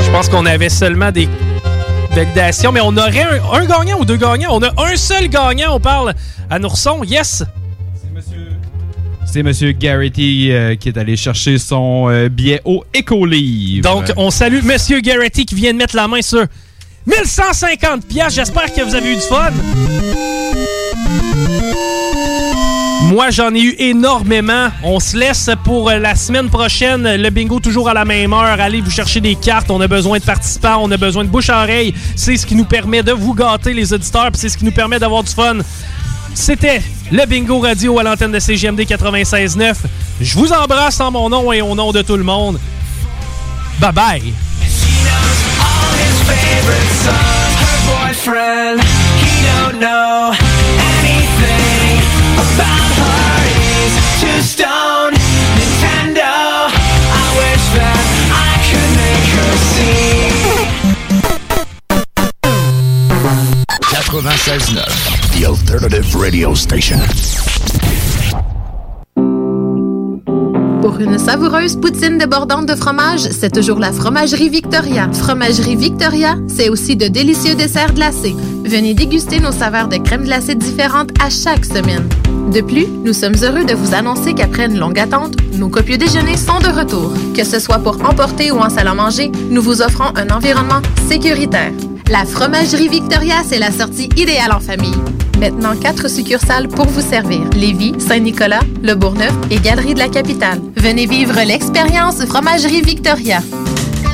Je pense qu'on avait seulement des validations, mais on aurait un, un gagnant ou deux gagnants. On a un seul gagnant. On parle à Nourson. Yes! C'est Monsieur Garrity euh, qui est allé chercher son euh, billet au Écolivre. Donc, on salue Monsieur Garrity qui vient de mettre la main sur 1150 pièces. J'espère que vous avez eu du fun. Moi, j'en ai eu énormément. On se laisse pour euh, la semaine prochaine. Le bingo toujours à la même heure. Allez vous chercher des cartes. On a besoin de participants. On a besoin de bouche à oreille. C'est ce qui nous permet de vous gâter, les auditeurs. C'est ce qui nous permet d'avoir du fun. C'était le bingo radio à l'antenne de CGMD 96.9. Je vous embrasse en mon nom et au nom de tout le monde. Bye bye. 96.9, the alternative radio station. Pour une savoureuse poutine débordante de fromage, c'est toujours la Fromagerie Victoria. Fromagerie Victoria, c'est aussi de délicieux desserts glacés. Venez déguster nos saveurs de crème glacée différentes à chaque semaine. De plus, nous sommes heureux de vous annoncer qu'après une longue attente, nos copieux déjeuners sont de retour. Que ce soit pour emporter ou en salle à manger, nous vous offrons un environnement sécuritaire. La Fromagerie Victoria, c'est la sortie idéale en famille. Maintenant, quatre succursales pour vous servir. Lévis, Saint-Nicolas, Le Bourgneuf et Galerie de la Capitale. Venez vivre l'expérience Fromagerie Victoria.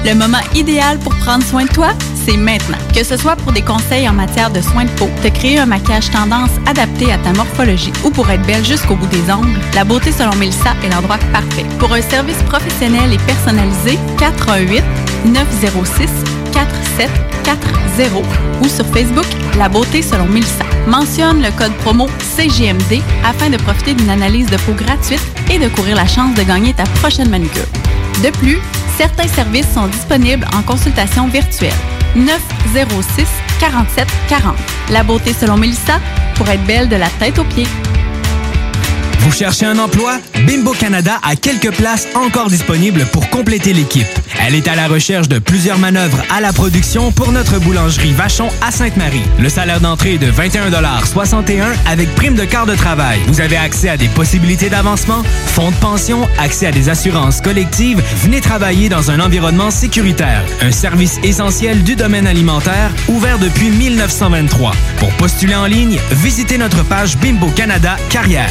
Le moment idéal pour prendre soin de toi, c'est maintenant. Que ce soit pour des conseils en matière de soins de peau, te créer un maquillage tendance adapté à ta morphologie ou pour être belle jusqu'au bout des ongles, la beauté selon Melissa est l'endroit parfait. Pour un service professionnel et personnalisé, 418 906 4740 ou sur Facebook La beauté selon Melissa. Mentionne le code promo CGMD afin de profiter d'une analyse de peau gratuite et de courir la chance de gagner ta prochaine manucure. De plus, certains services sont disponibles en consultation virtuelle. 906 47 40. La beauté selon Melissa pour être belle de la tête aux pieds. Vous cherchez un emploi? Bimbo Canada a quelques places encore disponibles pour compléter l'équipe. Elle est à la recherche de plusieurs manœuvres à la production pour notre boulangerie Vachon à Sainte-Marie. Le salaire d'entrée est de 21,61 avec prime de quart de travail. Vous avez accès à des possibilités d'avancement, fonds de pension, accès à des assurances collectives. Venez travailler dans un environnement sécuritaire. Un service essentiel du domaine alimentaire ouvert depuis 1923. Pour postuler en ligne, visitez notre page Bimbo Canada Carrière.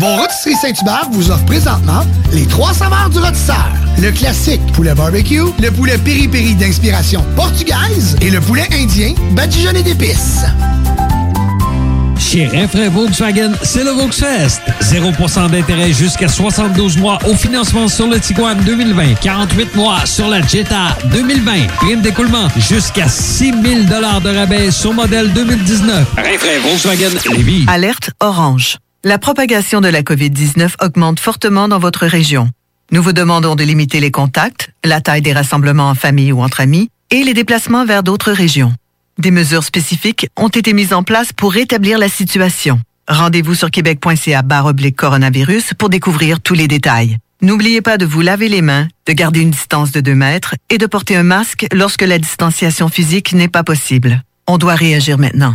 Vos rôtisseries Saint-Hubert vous offrent présentement les trois saveurs du rôtisseur. Le classique poulet barbecue, le poulet piri-piri d'inspiration portugaise et le poulet indien badigeonné d'épices. Chez Renfrais Volkswagen, c'est le Volksfest. 0% d'intérêt jusqu'à 72 mois au financement sur le Tiguan 2020. 48 mois sur la Jetta 2020. Prime d'écoulement jusqu'à 6 000 de rabais sur modèle 2019. Renfrais Volkswagen Lévis. Alerte orange. La propagation de la COVID-19 augmente fortement dans votre région. Nous vous demandons de limiter les contacts, la taille des rassemblements en famille ou entre amis et les déplacements vers d'autres régions. Des mesures spécifiques ont été mises en place pour rétablir la situation. Rendez-vous sur québec.ca coronavirus pour découvrir tous les détails. N'oubliez pas de vous laver les mains, de garder une distance de 2 mètres et de porter un masque lorsque la distanciation physique n'est pas possible. On doit réagir maintenant.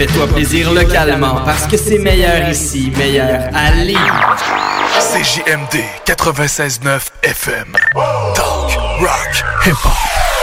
Fais-toi plaisir localement parce que c'est meilleur ici, meilleur à Lévis. CJMD 96.9 FM. Talk, rock, hip-hop.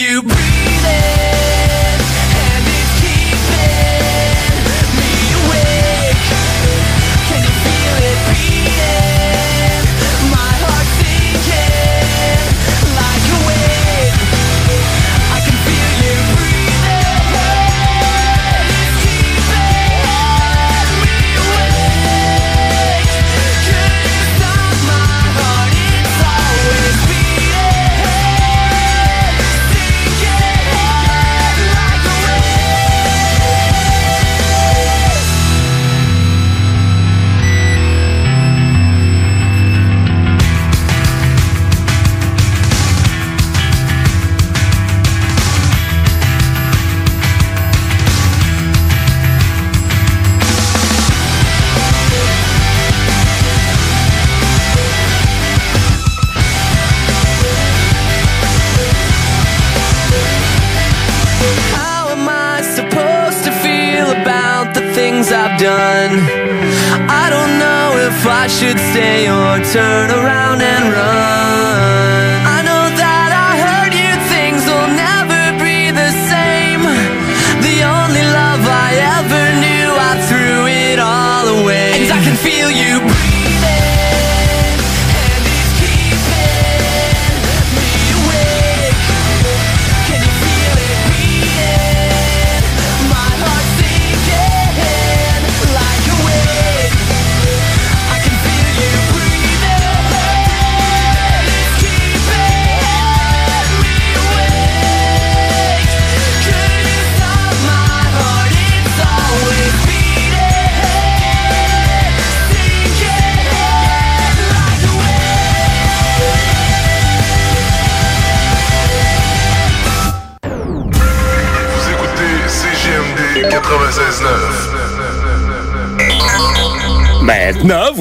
You breathing,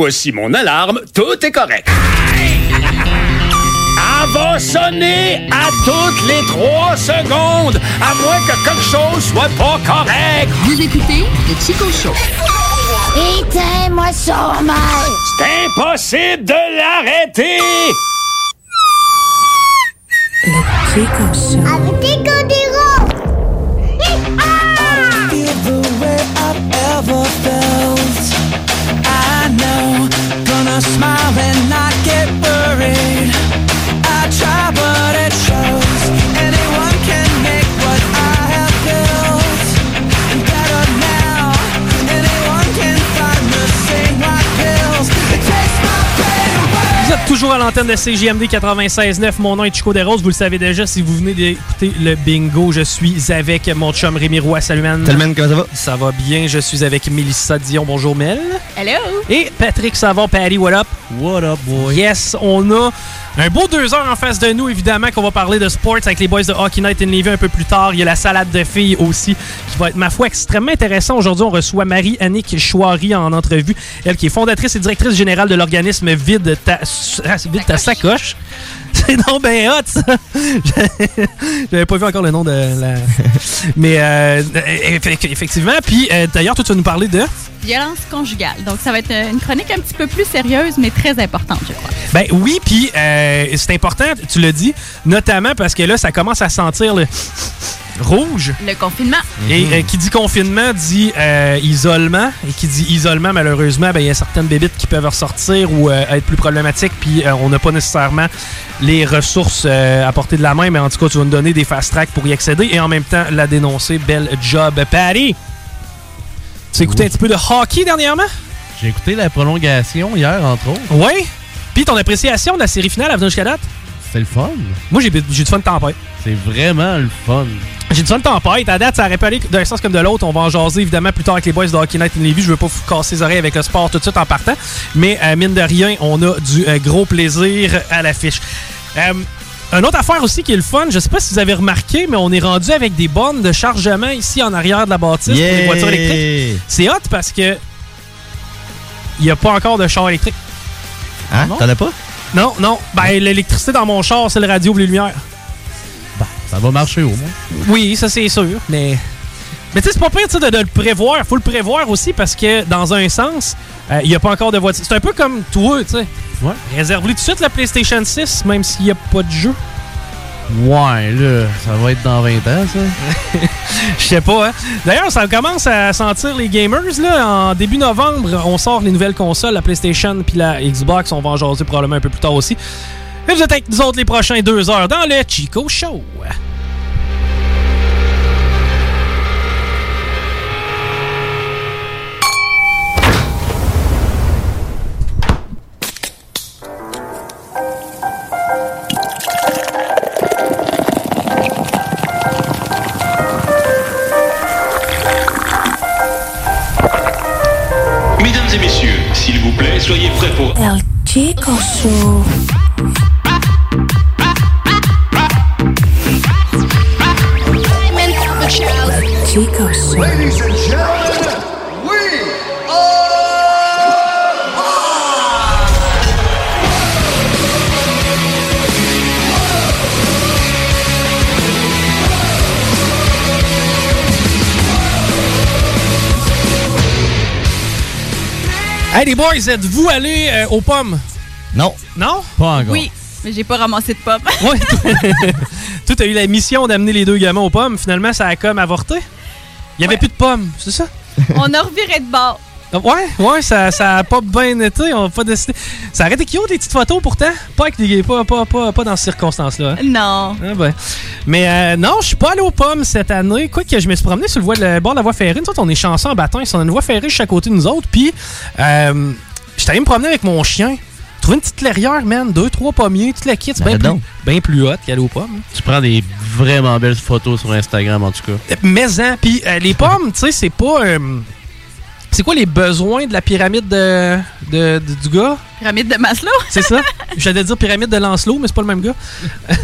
voici mon alarme. Tout est correct. Elle va sonner à toutes les trois secondes, à moins que quelque chose soit pas correct. Vous écoutez le Chico Show. Éteins-moi son mal! C'est impossible de l'arrêter! Le Chico Show. Avec Chico Diro! Smile and not get worried. I try, but it shows. Anyone can make what I have built and better now. Anyone can find the same white pills. It takes my pain away. Vous êtes toujours à l'antenne de CJMD 96.9. Mon nom est Chico Desroses. Vous le savez déjà si vous venez d'écouter le bingo. Je suis avec mon chum Rémi Roy. Salut, man. Salut, man. Comment ça va? Ça va bien. Je suis avec Mélissa Dion. Bonjour, Mel. Hello! Et Patrick Savon. Patty, what up? What up, boy? Yes, on a un beau deux heures en face de nous, évidemment, qu'on va parler de sports avec les boys de Hockey Night in Levy un peu plus tard. Il y a la salade de filles aussi, qui va être, ma foi, extrêmement intéressant. Aujourd'hui, on reçoit Marie-Annick Chouari en entrevue. Elle qui est fondatrice et directrice générale de l'organisme Vide ta, Vide ta sacoche. C'est donc ben hot, ça! J'avais pas vu encore le nom de la... Mais euh, eff- effectivement. Puis, euh, d'ailleurs, toi, tu vas nous parler de... Violence conjugale. Donc, ça va être une chronique un petit peu plus sérieuse, mais très importante, je crois. Ben oui, puis euh, c'est important, tu l'as dit, notamment parce que là, ça commence à sentir le rouge. Le confinement. Et euh, qui dit confinement dit euh, isolement. Et qui dit isolement, malheureusement, ben, il y a certaines bébites qui peuvent ressortir ou euh, être plus problématiques. Puis euh, on n'a pas nécessairement les ressources euh, à portée de la main. Mais en tout cas, tu vas nous donner des fast tracks pour y accéder et en même temps la dénoncer. Bel job, Patty! Tu as écouté un petit peu de hockey dernièrement? J'ai écouté la prolongation hier, entre autres. Oui. Puis ton appréciation de la série finale à venir jusqu'à date? C'est le fun. Moi, j'ai du fun de tempête. C'est vraiment le fun. J'ai du fun de tempête. À date, ça aurait pu aller d'un sens comme de l'autre. On va en jaser évidemment plus tard avec les boys de Hockey Night in Levy. Je veux pas vous casser les oreilles avec le sport tout de suite en partant. Mais euh, mine de rien, on a du euh, gros plaisir à l'affiche. Euh, une autre affaire aussi qui est le fun, je sais pas si vous avez remarqué, mais on est rendu avec des bornes de chargement ici en arrière de la bâtisse pour les voitures électriques. C'est hot parce que il n'y a pas encore de char électrique. Hein? T'en as pas? Non, non. Ben, l'électricité dans mon char, c'est le radio et les lumières. Ça va marcher au moins. Oui, ça c'est sûr, mais. Mais tu sais, c'est pas pire de, de le prévoir. Faut le prévoir aussi parce que, dans un sens, euh, il n'y a pas encore de voiture. C'est un peu comme toi, tu sais. Ouais. Réserve-lui tout de suite la PlayStation 6, même s'il n'y a pas de jeu. Ouais, là, ça va être dans 20 ans, ça. Je sais pas, hein. D'ailleurs, ça commence à sentir les gamers, là. En début novembre, on sort les nouvelles consoles, la PlayStation puis la Xbox. On va en jaser probablement un peu plus tard aussi. Et vous êtes avec nous autres les prochains deux heures dans le Chico Show. Show. Chico Show. Ladies and gentlemen, we Hey les boys, êtes-vous allés euh, aux pommes? Non. Non? Pas encore. Oui, mais j'ai pas ramassé de pop. Ouais. Toi, t'as eu la mission d'amener les deux gamins aux pommes. Finalement, ça a comme avorté. Il y avait plus de pommes, c'est ça? On a reviré de bord. Ouais, ouais, ça, ça a pas bien été. On a pas décidé. Ça aurait été cute, les petites photos pourtant. Pas, avec des, pas, pas, pas, pas dans ces circonstances-là. hein. Non. Ah ben. Mais euh, non, je suis pas allé aux pommes cette année. Quoi que je me suis promené sur le, voie- le bord de la voie ferrée. Nous autres, on est chanceux en bâton. On a une voie ferrée juste à côté de nous autres. Puis, euh, j'étais allé me promener avec mon chien. Trouver une petite clairière, man. Deux, trois pommiers, toute la kit. C'est bien Ben plus, ben plus hot qu'aller aux pommes. Tu prends des vraiment belles photos sur Instagram, en tout cas. Mais hein, puis euh, les pommes, tu sais, c'est pas. euh, c'est quoi les besoins de la pyramide de, de- de- du gars? Pyramide de Maslow? C'est ça? J'allais dire pyramide de Lancelot, mais c'est pas le même gars.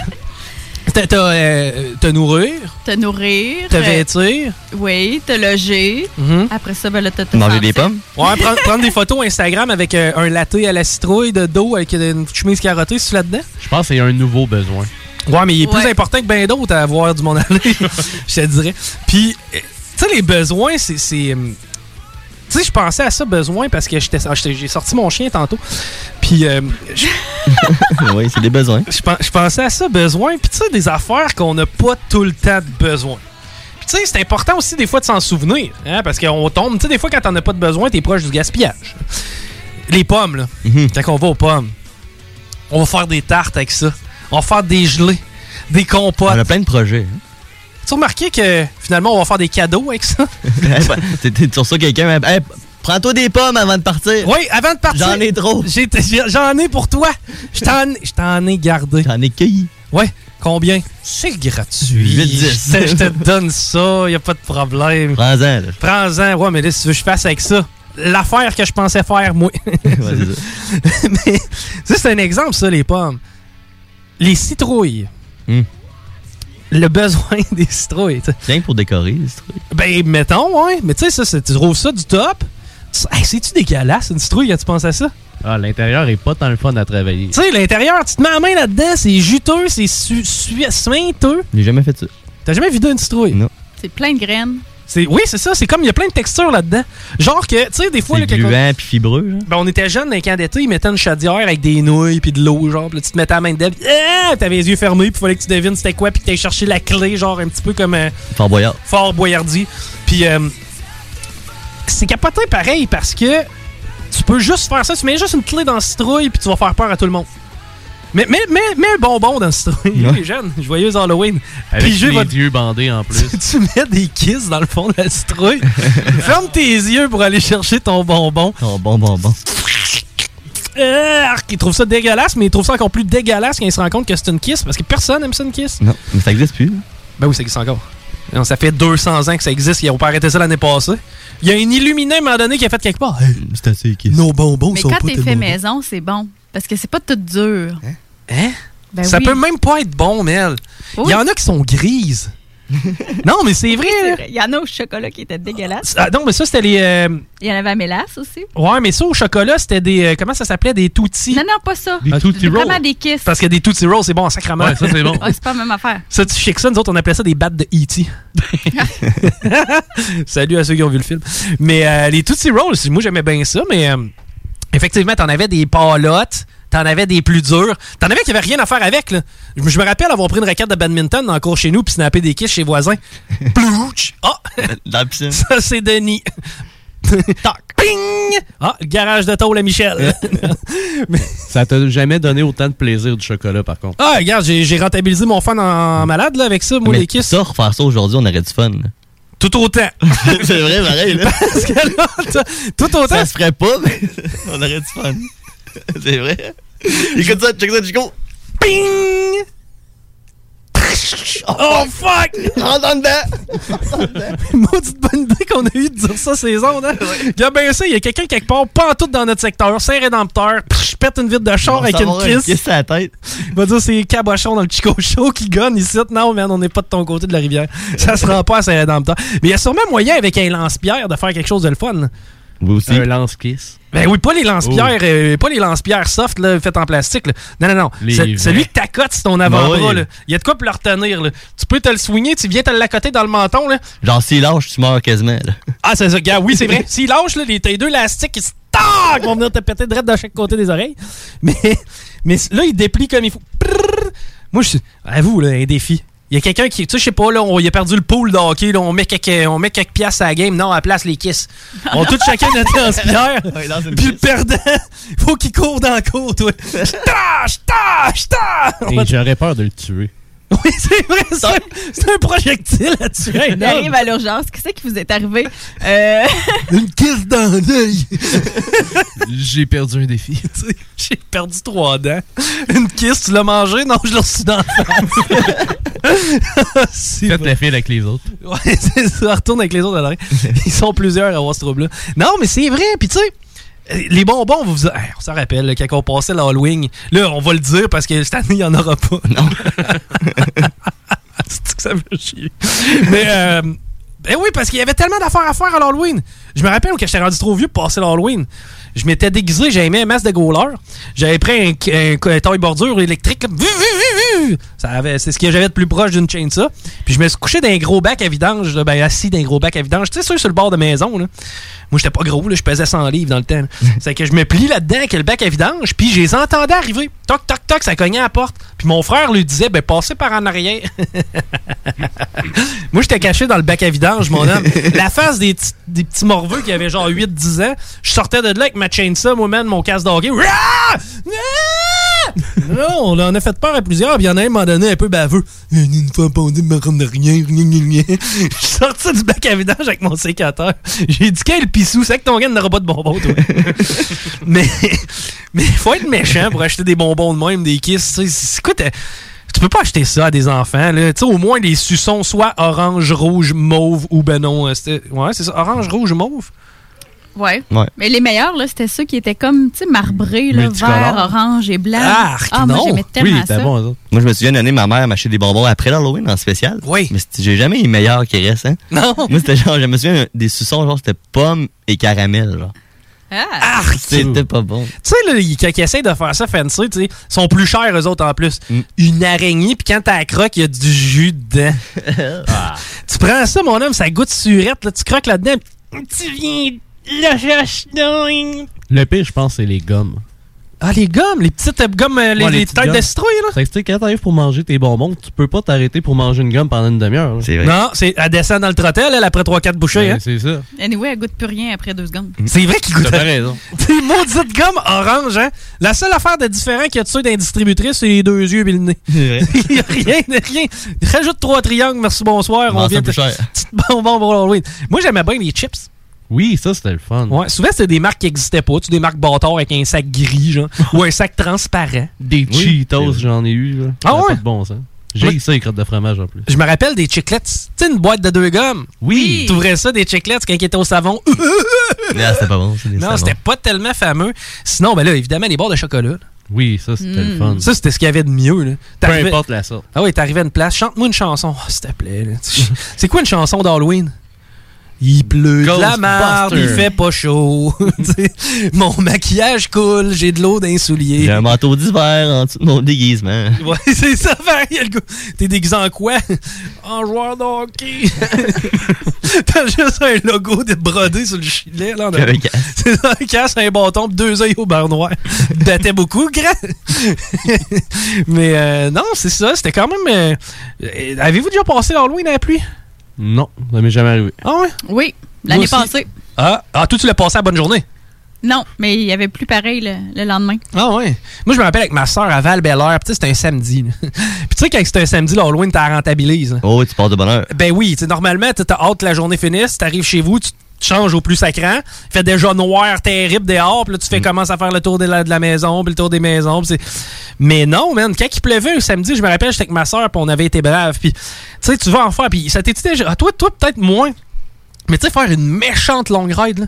T'as t'as, euh, te nourrir, Te nourrir. te euh, vêtir? Oui, te loger. Mhm. Après ça, ben là, t'as te Manger des pommes? Ouais, prendre, prendre des photos Instagram avec euh, un latte à la citrouille de dos avec une chemise carottée, c'est là-dedans? Je pense qu'il y a un nouveau besoin. Ouais, mais il est plus important que bien d'autres à avoir du monde aller, je te dirais. Puis, tu sais, les besoins, c'est. Tu sais, je pensais à ça besoin parce que j'étais- j'ai sorti mon chien tantôt. Puis, euh, oui, c'est des besoins. je pen- je pensais à ça besoin. Puis, tu sais, des affaires qu'on n'a pas tout le temps de besoin. Puis, tu sais, c'est important aussi des fois de s'en souvenir. Hein, parce qu'on tombe. Tu sais, des fois, quand t'en as pas de besoin, t'es proche du gaspillage. Les pommes, là. Quand on va aux pommes, on va faire des tartes avec ça. On va faire des gelées, des compotes. On a plein de projets. hein. Tu as remarqué que finalement, on va faire des cadeaux avec ça? Hey, ben, t'es- sur ça quelqu'un. Hey, Prends-toi des pommes avant de partir. Oui, avant de partir. J'en ai trop. J'en ai pour toi. Je t'en ai gardé. J'en ai cueilli. Ouais. Combien? C'est gratuit. 8, 10. Je te- donne ça, y a pas de problème. Prends-en, là. Prends-en. Ouais, mais là, si tu veux que je fasse avec ça, l'affaire que je pensais faire, moi. Ouais, c'est un exemple, ça, les pommes. Les citrouilles. Hmm. Le besoin des citrouilles. tu sais. Rien que pour décorer, les citrouilles. Ben, mettons, ouais. Mais tu sais, ça, c'est- tu trouves ça du top? Hey, C'est-tu dégueulasse, une citrouille, quand tu penses à ça? Ah, l'intérieur est pas tant le fun à travailler. Tu sais, l'intérieur, tu te mets la main là-dedans, c'est juteux, c'est su- su- suinteux. J'ai jamais fait ça. T'as jamais vidé une citrouille? Non. C'est plein de graines. C'est, oui, c'est ça. C'est comme, il y a plein de textures là-dedans. Genre que, tu sais, des fois... C'est gluant puis fibreux. genre. Ben, on était jeunes dans les camps d'été, ils mettaient une chaudière avec des nouilles puis de l'eau, genre. Puis là, tu te mettais la main dedans, puis ah, t'avais les yeux fermés, puis fallait que tu devines c'était quoi, puis que t'allais chercher la clé, genre un petit peu comme euh, Fort Boyard. Fort Boyardi. Puis euh, c'est capoté pareil parce que tu peux juste faire ça. Tu mets juste une clé dans la citrouille, puis tu vas faire peur à tout le monde. Mais, mais, mais, mets un bonbon dans la citrouille. Les jeunes, joyeux Halloween. Avec je les yeux bandés en plus. tu mets des kisses dans le fond de la citrouille. Ferme tes yeux pour aller chercher ton bonbon. Ton bon bonbon. Euh, arc, il trouve ça dégueulasse, mais il trouve ça encore plus dégueulasse quand il se rend compte que c'est une kiss, parce que personne aime ça une kiss. Non, mais ça existe plus. Ben oui, ça existe encore. Non, ça fait 200 ans que ça existe, ils n'ont pas arrêté ça l'année passée. Il y a un illuminé à un moment donné qui a fait quelque part. Hey, C'est assez kiss. nos bonbons Mais sont quand t'es fait maison, c'est bon. Parce que c'est pas tout dur. Hein? Ben ça oui. peut même pas être bon, Mel. Il y en a qui sont grises. non, mais c'est vrai. Il y en a au chocolat qui étaient dégueulasses. Ah, non, mais ça, c'était les. euh, Il y en avait à mélasse aussi. Ouais, mais ça, au chocolat, c'était des. euh, comment ça s'appelait? Des Tootsie. Non, non, pas ça. Des Tootsie Rolls. Vraiment des kisses. Parce que des Tootsie Rolls, c'est bon en sacrament. Ouais, ça, c'est bon. Ah, c'est pas la même affaire. Ça, tu sais que ça, nous autres, on appelait ça des battes de E.T. Salut à ceux qui ont vu le film. Mais euh, les Tootsie Rolls, moi, j'aimais bien ça, mais euh, effectivement, t'en avais des palottes, t'en avais des plus durs. T'en avais qui avaient rien à faire avec, là. Je me- je me rappelle avoir pris une raquette de badminton dans le cours chez nous puis snapper des kisses chez voisins. Plouch! Ah! Dans la piscine. Ça, c'est Denis. Tac! Ping! Ah, le garage de tôle à Michel. Ça t'a jamais donné autant de plaisir du chocolat, par contre. ah, regarde, j'ai rentabilisé mon fan en malade, là, avec ça, moi, Mais les kisses. ça, refaire ça aujourd'hui, on aurait du fun. là. Tout autant. c'est vrai, pareil. Là. Parce que là, tout autant. Ça se ferait pas, mais on aurait du fun. c'est vrai. Écoute ça, check ça, Chico. Ping! Oh fuck! Rentre en dedans! Maudite bonne idée qu'on a eu de dire ça ces ondes, hein? Regarde bien ça, il y a quelqu'un quelque part, pas en tout dans notre secteur, Saint-Rédempteur, je pète une vitre de char avec une à la tête. Il va dire c'est Cabochon dans le Chico Show qui gagne ici. Non, man, on n'est pas de ton côté de la rivière. Ça se rend pas à Saint-Rédempteur. Mais il y a sûrement moyen avec un lance-pierre de faire quelque chose de le fun. Vous aussi? Un lance-kiss. Ben oui, pas les lance-pierres, Oh. euh, pas les lance-pierres soft là, faites en plastique. là. Non, non, non. C'est-. Celui que t'accotes sur ton avant-bras. Ben oui. là. Il y a de quoi pour le retenir. Là. Tu peux te le soigner, tu viens te l'accoter dans le menton. Là. Genre, s'il lâche, tu meurs quasiment. Là. Ah, c'est ça, gars. Oui, c'est vrai. S'il lâche, là, les, les deux élastiques qui se vont venir te péter direct de chaque côté des oreilles. Mais, mais là, il déplie comme il faut. Prrr. Moi, je suis. Avoue, là, un défi. Il y a quelqu'un qui, tu sais, je sais pas, là, on, il a perdu le pool de hockey, là, on met quelques, on met quelques piastres à la game. Non, à la place, les kisses. On a tous chacun notre une Puis le perdant, faut qu'il court dans la cour, toi. J'tâche, tâche, tâche. Et j'aurais peur de le tuer. Oui, c'est vrai, c'est un- c'est un projectile à tuer un Il arrive à l'urgence. Qu'est-ce qui vous est arrivé? Euh, Une kiss dans l'œil. J'ai perdu un défi. Tu sais, J'ai perdu trois dents. Une kiss, tu l'as mangé? Non, je l'ai reçu dans la face. C'est Faites la file avec les autres. Ouais, c'est ça. Retourne avec les autres à l'arrêt. Ils sont plusieurs à avoir ce trouble-là. Non, mais c'est vrai. Puis tu sais, les bonbons, vous vous... Hey, on s'en rappelle, là, quand on passait l'Halloween. Là, on va le dire parce que cette année, il n'y en aura pas. Non. c'est que ça me chier? Mais, euh, ben oui, parce qu'il y avait tellement d'affaires à faire à l'Halloween. Je me rappelle quand j'étais rendu trop vieux pour passer l'Halloween. Je m'étais déguisé, j'avais mis un masque de goaler. J'avais pris un, un, un taille bordure électrique. là. Vu, vu, vu, Ça avait, c'est ce que j'avais de plus proche d'une chainsaw. Puis je me suis couché dans un gros bac à vidange, là, ben assis dans un gros bac à vidange. Tu sais, sur le bord de maison, là. Moi, j'étais pas gros, là, je pesais 100 livres dans le temps. c'est que je me plie là-dedans avec le bac à vidange, puis je les entendais arriver. Toc, toc, toc, ça cognait à la porte. Puis mon frère lui disait, ben, passez par en arrière. Moi, j'étais caché dans le bac à vidange, mon homme. La face des, petits- des petits morveux qui avaient genre 8-10 ans. Je sortais de là avec ma chainsaw, moi, man, mon casse d'hockey. Non, on en a fait peur à plusieurs, puis il y en a un, moment donné, un peu baveux. Une fois pendé, me de rien, rien, rien. Je suis sorti du bac à vidange avec mon sécateur. J'ai dit, quel pissou, c'est que ton gars n'aura pas de bonbons, toi. mais, mais faut être méchant pour acheter des bonbons de même, des kisses. quoi, t'as- tu peux pas acheter ça à des enfants, là. Au moins, les suçons, soit orange, rouge, mauve ou ben non. euh, Ouais, c'est ça, orange, rouge, mauve. Ouais. Ouais. Mais les meilleurs, là, c'était ceux qui étaient comme, tu sais, marbrés, là, vert, orange et blanc. Arc, ah, moi, non. j'aimais tellement ça. Moi, je me souviens d'une année, ma mère m'achetait des bonbons après l'Halloween en spécial. Oui. Mais j'ai jamais les meilleurs qui restent, hein. Non. Moi, c'était genre, je me souviens des suçons, genre, c'était pommes et caramel, genre. Ah! C'était pas bon. Tu sais, là, ils- quand ils essayent de faire ça fancy, tu sais, ils sont plus chers, eux autres, en plus. Mm. Une araignée, puis quand t'as la croque, il y a du jus dedans. Ah. Tu prends ça, mon homme, ça goûte surette, là, tu croques là-dedans, tu viens. Le pire, je pense, c'est les gommes. Ah, les gommes, les petites euh, gommes, euh, les, Ouais, les petites têtes de gommes. citrouille, là. Quand t'arrives pour manger tes bonbons, tu peux pas t'arrêter pour manger une gomme pendant une demi-heure. C'est Non, c'est à descendre dans le trottel, elle, après 3-4 bouchées. hein. C'est ça. Anyway, elle goûte plus rien après deux secondes. C'est vrai qu'il goûte. T'as pas raison. Des maudites gommes orange, hein? La seule affaire de différent qu'il y a de ça d'un distributrice, c'est les deux yeux et le nez. Il y a rien, rien. Rajoute trois triangles, merci, bonsoir. On vient de... cher. Petit bonbon pour Halloween. Moi, j'aimais bien les chips. Oui, ça, c'était le fun. Ouais, souvent, c'était des marques qui n'existaient pas. Tu sais, des marques bâtards avec un sac gris, genre. ou un sac transparent. Des Oui. Cheetos, j'en ai eu. Là. Ah ouais? Pas de bon sens. J'ai Ouais. ça, les crottes de fromage en plus. Je me rappelle des chiclets. Tu sais, une boîte de deux gommes. Oui. Tu ouvrais ça, des chiclets, quand ils étaient au savon. Non, c'était pas bon, c'est des non, c'était pas tellement fameux. Sinon, ben là, évidemment, les barres de chocolat. là. Oui, ça, c'était Mm. le fun. Ça, c'était ce qu'il y avait de mieux. Là. Peu importe la sorte. Ah oui, t'arrivais à une place, chante-moi une chanson, Oh, s'il te plaît. C'est quoi une chanson d'Halloween? Il pleut de la merde, il fait pas chaud. Mon maquillage coule, j'ai de l'eau dans les souliers. J'ai un manteau d'hiver en dessous de mon déguisement. Ouais, c'est ça. T'es déguisé en quoi? En joueur de hockey. T'as juste un logo de brodé sur le gilet. Là, Puis un casque. C'est un casque, un bâton, deux œils au beurre noir. Battait beaucoup, grand. Mais euh, non, c'est ça. C'était quand même. euh, euh, Avez-vous déjà passé l'Halloween à la pluie? Non, ça m'est jamais arrivé. Ah ouais? Oui, l'année passée. Ah, ah, toi, tu l'as passé à bonne journée? Non, mais il y avait plus pareil le, le lendemain. Ah ouais. Moi, je me rappelle avec ma soeur à val belair puis tu sais, c'était un samedi. là. Puis tu sais, quand c'était un samedi, l'Halloween, t'as rentabilise. Oh, oui, tu pars de bonne heure. Ben oui, tu sais, normalement, t'as t'as hâte que la journée finisse, t'arrives chez vous, tu te changes au plus sacrant, il fait déjà noir terrible dehors, puis là, tu fais commences à faire le tour de la, de la maison, puis le tour des maisons. c'est- Mais non, man, quand il pleuvait un samedi, je me rappelle, j'étais avec ma soeur, puis on avait été braves, puis tu sais, tu vas en faire, puis ça t'était déjà... ah, toi, toi peut-être moins. Mais tu sais, faire une méchante longue ride, là.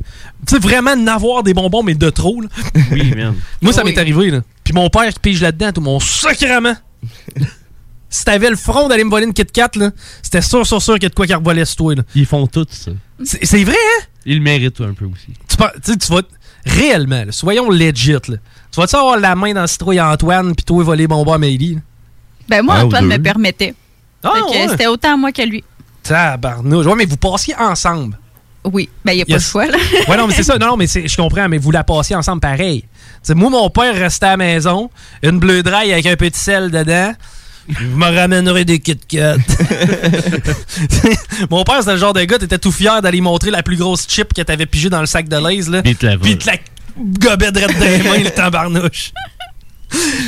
Tu sais, vraiment n'avoir des bonbons, mais de trop, là. Oui, man. Moi, ça Oui. m'est arrivé, là. Puis mon père qui pige là-dedans, tout mon sacrement. si t'avais le front d'aller me voler une Kit Kat, là, c'était sûr, sûr, sûr qu'il y a de quoi qui revolait sur toi, là. Ils font tout ça. C'est vrai, hein? Ils le méritent un peu aussi. Tu, tu vas... Réellement, là, soyons legit, là. Tu vas-tu avoir la main dans le citrouille à Antoine, puis toi, voler bonbons à là? Ben moi, ou Antoine me permettait. Ah, ouais. C'était autant moi que lui. Tabarnouche. Ouais, mais vous passiez ensemble. Oui, ben il n'y a pas Yes. le choix, là. Ouais, non, mais c'est ça. Non, non, mais c'est- je comprends, mais vous la passiez ensemble pareil. T'sais, moi, mon père restait à la maison, une bleue draille avec un petit sel dedans. Je me ramènerai des Kit Kat. mon père, c'était le genre de gars, t'étais tout fier d'aller montrer la plus grosse chip que t'avais pigée dans le sac de l'aise, là. Puis te la. Puis te la gobait de dans les mains, le tabarnouche.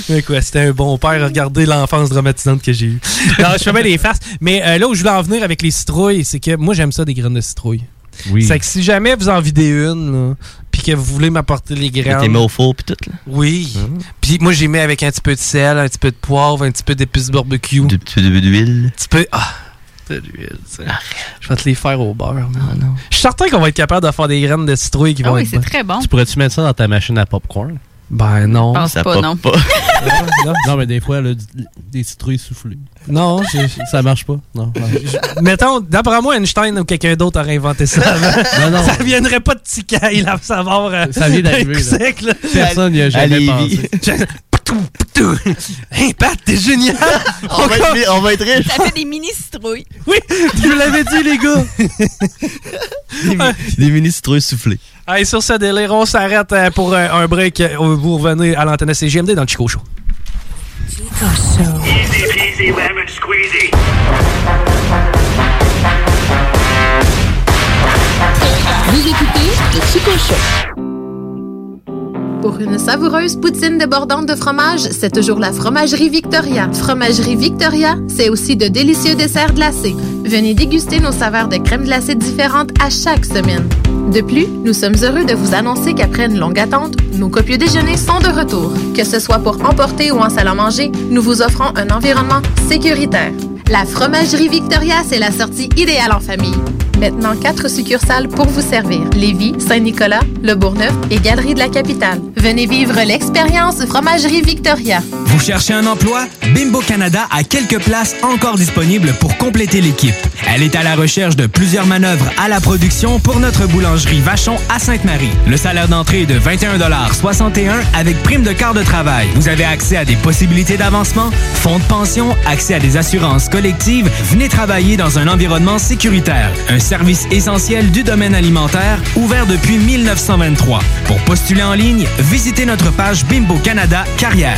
Mais quoi, c'était un bon père. Regardez l'enfance dramatisante que j'ai eue. Non, je fais bien les faces. Mais euh, là où je voulais en venir avec les citrouilles, c'est que moi, j'aime ça des graines de citrouille. Oui. C'est que si jamais vous en videz une, là, puis que vous voulez m'apporter les graines. T'es mis au four pis tout, là. Oui. Puis moi, j'y mets avec un petit peu de sel, un petit peu de poivre, un petit peu d'épices barbecue. Un petit peu d'huile. Un petit peu. Ah! De l'huile, ça. Je vais te les faire au beurre. man. Je suis certain qu'on va être capable de faire des graines de citrouille qui Ah vont oui, être c'est très bon. Tu pourrais-tu mettre ça dans ta machine à popcorn? Ben non. Je pense Ça pas, pop non. pas. non, mais des fois, là, des citrouilles soufflées. Non, je- ça marche pas. Non. Mettons, d'après moi, Einstein ou quelqu'un d'autre aurait inventé ça. avant. Non, non. Ça viendrait pas de Ticaille, la savoir. euh, Ça vient d'arriver, là. là. Personne n'y a jamais pensé. Hey Pat, t'es génial! On va être on va être riche. Ça fait des mini citrouilles. Oui, je vous l'avais dit, les gars! Des, des mini citrouilles soufflées. Allez, sur ce délire, on s'arrête euh, pour euh, un break. Euh, Vous revenez à l'antenne CGMD dans le Chico Show. Easy peasy lemon squeezy. Vous écoutez Chico Show. Pour une savoureuse poutine débordante de fromage, c'est toujours la Fromagerie Victoria. Fromagerie Victoria, c'est aussi de délicieux desserts glacés. Venez déguster nos saveurs de crème glacée différentes à chaque semaine. De plus, nous sommes heureux de vous annoncer qu'après une longue attente, nos copieux déjeuners sont de retour. Que ce soit pour emporter ou en salle à manger, nous vous offrons un environnement sécuritaire. La Fromagerie Victoria, c'est la sortie idéale en famille. Maintenant, quatre succursales pour vous servir. Lévis, Saint-Nicolas, Le Bourgneuf et Galerie de la Capitale. Venez vivre l'expérience Fromagerie Victoria. Vous cherchez un emploi? Bimbo Canada a quelques places encore disponibles pour compléter l'équipe. Elle est à la recherche de plusieurs manœuvres à la production pour notre boulangerie Vachon à Sainte-Marie. Le salaire d'entrée est de 21,61 avec prime de quart de travail. Vous avez accès à des possibilités d'avancement, fonds de pension, accès à des assurances collectives. Venez travailler dans un environnement sécuritaire. Service essentiel du domaine alimentaire ouvert depuis 1923. Pour postuler en ligne, visitez notre page Bimbo Canada Carrière.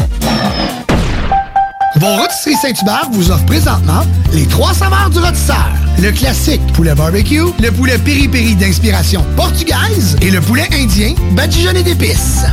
Vos rôtisseries Saint-Hubert vous offrent présentement les trois saveurs du rôtisseur. Le classique poulet barbecue, le poulet piri-piri d'inspiration portugaise et le poulet indien badigeonné d'épices.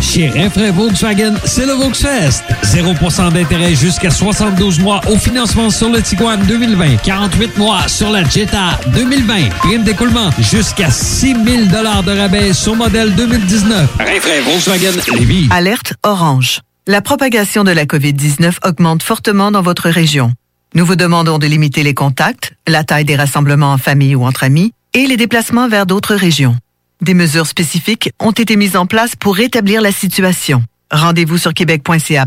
Chez Renfrais Volkswagen, c'est le Volksfest. 0% d'intérêt jusqu'à 72 mois au financement sur le Tiguan 2020. 48 mois sur la Jetta 2020. Prime d'écoulement jusqu'à 6 000 de rabais sur modèle 2019. Renfrais Volkswagen Lévis. Alerte orange. La propagation de la COVID-19 augmente fortement dans votre région. Nous vous demandons de limiter les contacts, la taille des rassemblements en famille ou entre amis et les déplacements vers d'autres régions. Des mesures spécifiques ont été mises en place pour rétablir la situation. Rendez-vous sur québec.ca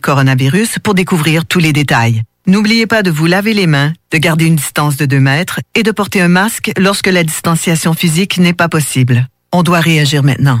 coronavirus pour découvrir tous les détails. N'oubliez pas de vous laver les mains, de garder une distance de 2 mètres et de porter un masque lorsque la distanciation physique n'est pas possible. On doit réagir maintenant.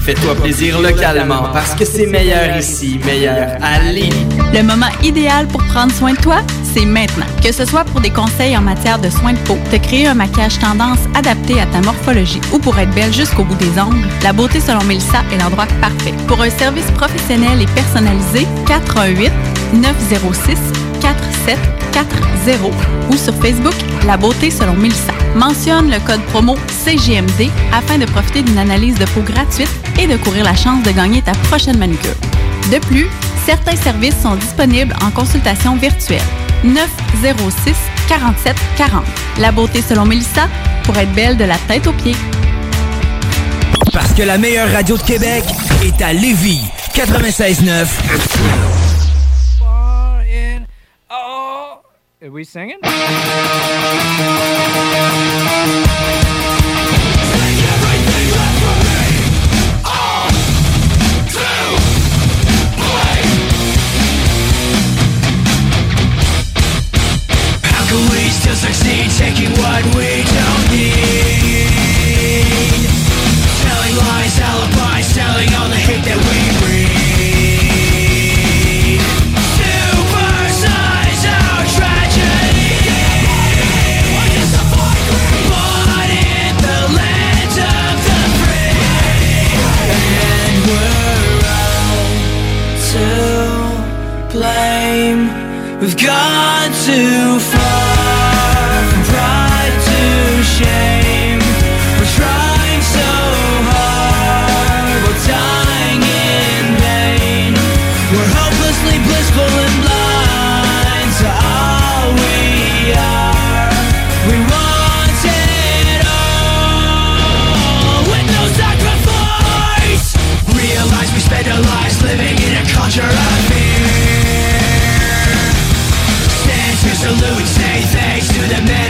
Fais-toi plaisir localement parce que c'est meilleur ici, meilleur à Lévis. Le moment idéal pour prendre soin de toi, c'est maintenant. Que ce soit pour des conseils en matière de soins de peau, te créer un maquillage tendance adapté à ta morphologie ou pour être belle jusqu'au bout des ongles, la beauté selon Mélissa est l'endroit parfait. Pour un service professionnel et personnalisé, 418 906 4740 ou sur Facebook La beauté selon Mélissa. Mentionne le code promo CGMD afin de profiter d'une analyse de peau gratuite et de courir la chance de gagner ta prochaine manucure. De plus, certains services sont disponibles en consultation virtuelle. 906 47 40. La beauté selon Mélissa pour être belle de la tête aux pieds. Parce que la meilleure radio de Québec est à Lévis. 96.9. Are we singing? Succeed taking what we don't need? We've got to Salute, say thanks to the men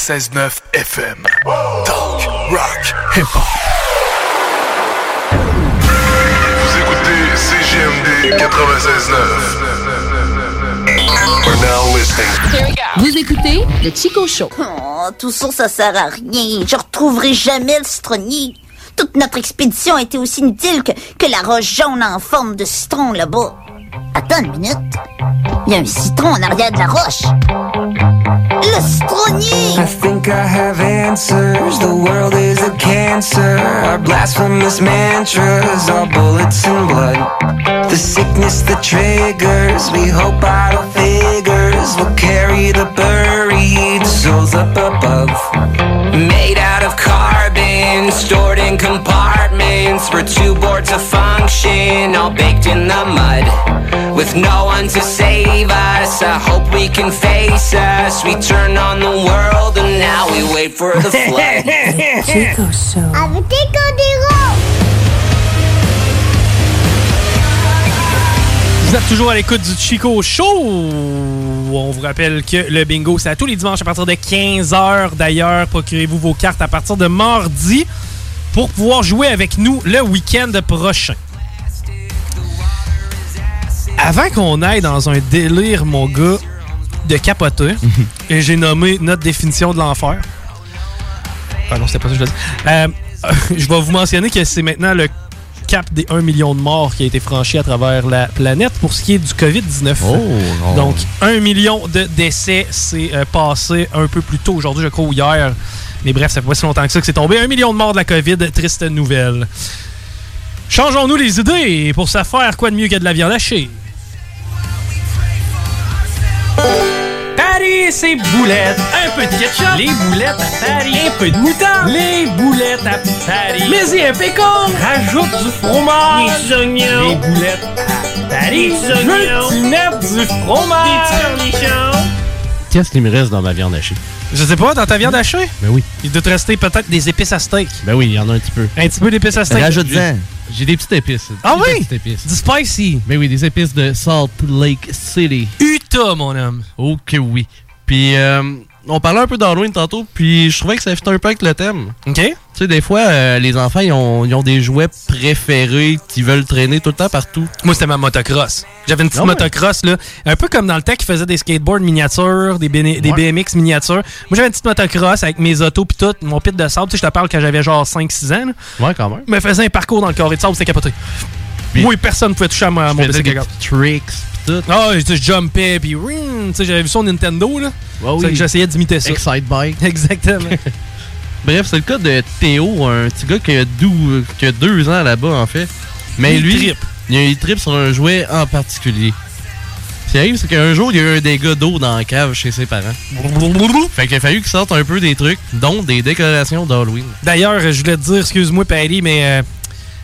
96.9 FM. Talk, rock, hip-hop. Vous écoutez CGMD 96.9. We're now listening. Vous écoutez le Chico Show. Oh, tout ça, ça sert à rien. Je retrouverai jamais le citronnier. Toute notre expédition a été aussi inutile que, que la roche jaune en forme de citron là-bas. Attends une minute. Il y a un citron en arrière de la roche. Le citronnier! I think I have answers. The world is a cancer. Our blasphemous mantras are bullets and blood. The sickness that triggers. We hope idle figures will carry the buried souls up above. Made out of carbon, stored in compartments. We're too bored to function, all baked in the mud. With no one to save us, I hope we can face us. We turn on the world and now we wait for the flood. Chico Show. Avec des condéraux! Vous êtes toujours à l'écoute du Chico Show. On vous rappelle que le bingo, c'est à tous les dimanches à partir de 15h. D'ailleurs, procurez-vous vos cartes à partir de mardi pour pouvoir jouer avec nous le week-end prochain. Avant qu'on aille dans un délire, mon gars, de capoter, et j'ai nommé notre définition de l'enfer. Ah non, c'était pas ça que je disais. Euh, je vais vous mentionner que c'est maintenant le cap des 1 million de morts qui a été franchi à travers la planète pour ce qui est du COVID-19. non. Donc, 1 million de décès, c'est euh, passé un peu plus tôt aujourd'hui, je crois, ou hier. Mais bref, ça fait pas si longtemps que ça que c'est tombé. 1 million de morts de la COVID, triste nouvelle. Changeons-nous les idées. Pour ça faire, quoi de mieux que de la viande hachée? Paris, c'est boulettes. Un peu de ketchup. Les boulettes à Paris. Un peu de moutarde. Les boulettes à Paris. Mais y un pécan. Rajoute du fromage. Des oignons. Les boulettes à Paris. Des oignons. Tu mettre du fromage? Des cornichons. Qu'est-ce qui me reste dans ma viande hachée? Je sais pas, dans ta viande hachée? Ben oui. Il doit te rester peut-être des épices à steak. Ben oui, il y en a un petit peu. Un petit peu d'épices à steak? J'ai- J'ai des petites épices. Ah Des oui? petites épices. Du spicy. Ben oui, des épices de Salt Lake City. Utah, mon homme. Oh que oui. Puis, euh, on parlait un peu d'Halloween tantôt, puis je trouvais que ça fit un peu avec le thème. OK. Tu sais, des fois, euh, les enfants, ils ont, ils ont des jouets préférés qu'ils veulent traîner tout le temps partout. Moi, c'était ma motocross. J'avais une petite ouais? motocross, là. Un peu comme dans le temps qui faisait des skateboards miniatures, des. BMX miniatures. Moi, j'avais une petite motocross avec mes autos puis tout, mon pit de sable. Tu sais, je te parle quand j'avais genre 5-6 ans. là. Ouais, quand même. Je me faisais un parcours dans le carré de sable, c'était capoté. Moi, personne ne pouvait toucher à, ma- mon Je faisais bicycle. des petits tricks, tout. Ah, sais, je jumpais, puis ring, tu sais, j'avais vu ça au Nintendo, là. Ouais, oui. que j'essayais d'imiter ça. Excite Bike. Exactement. Bref, c'est le cas de Théo, un petit gars qui a, dou- qui a deux ans là-bas, en fait. Mais Il lui, trippe. il, a- il trippe sur un jouet en particulier. Ce qui arrive, c'est qu'un jour, il y a eu un dégât d'eau dans la cave chez ses parents. Fait qu'il a fallu qu'il sorte un peu des trucs, dont des décorations d'Halloween. D'ailleurs, je voulais te dire, excuse-moi, Paddy, mais euh,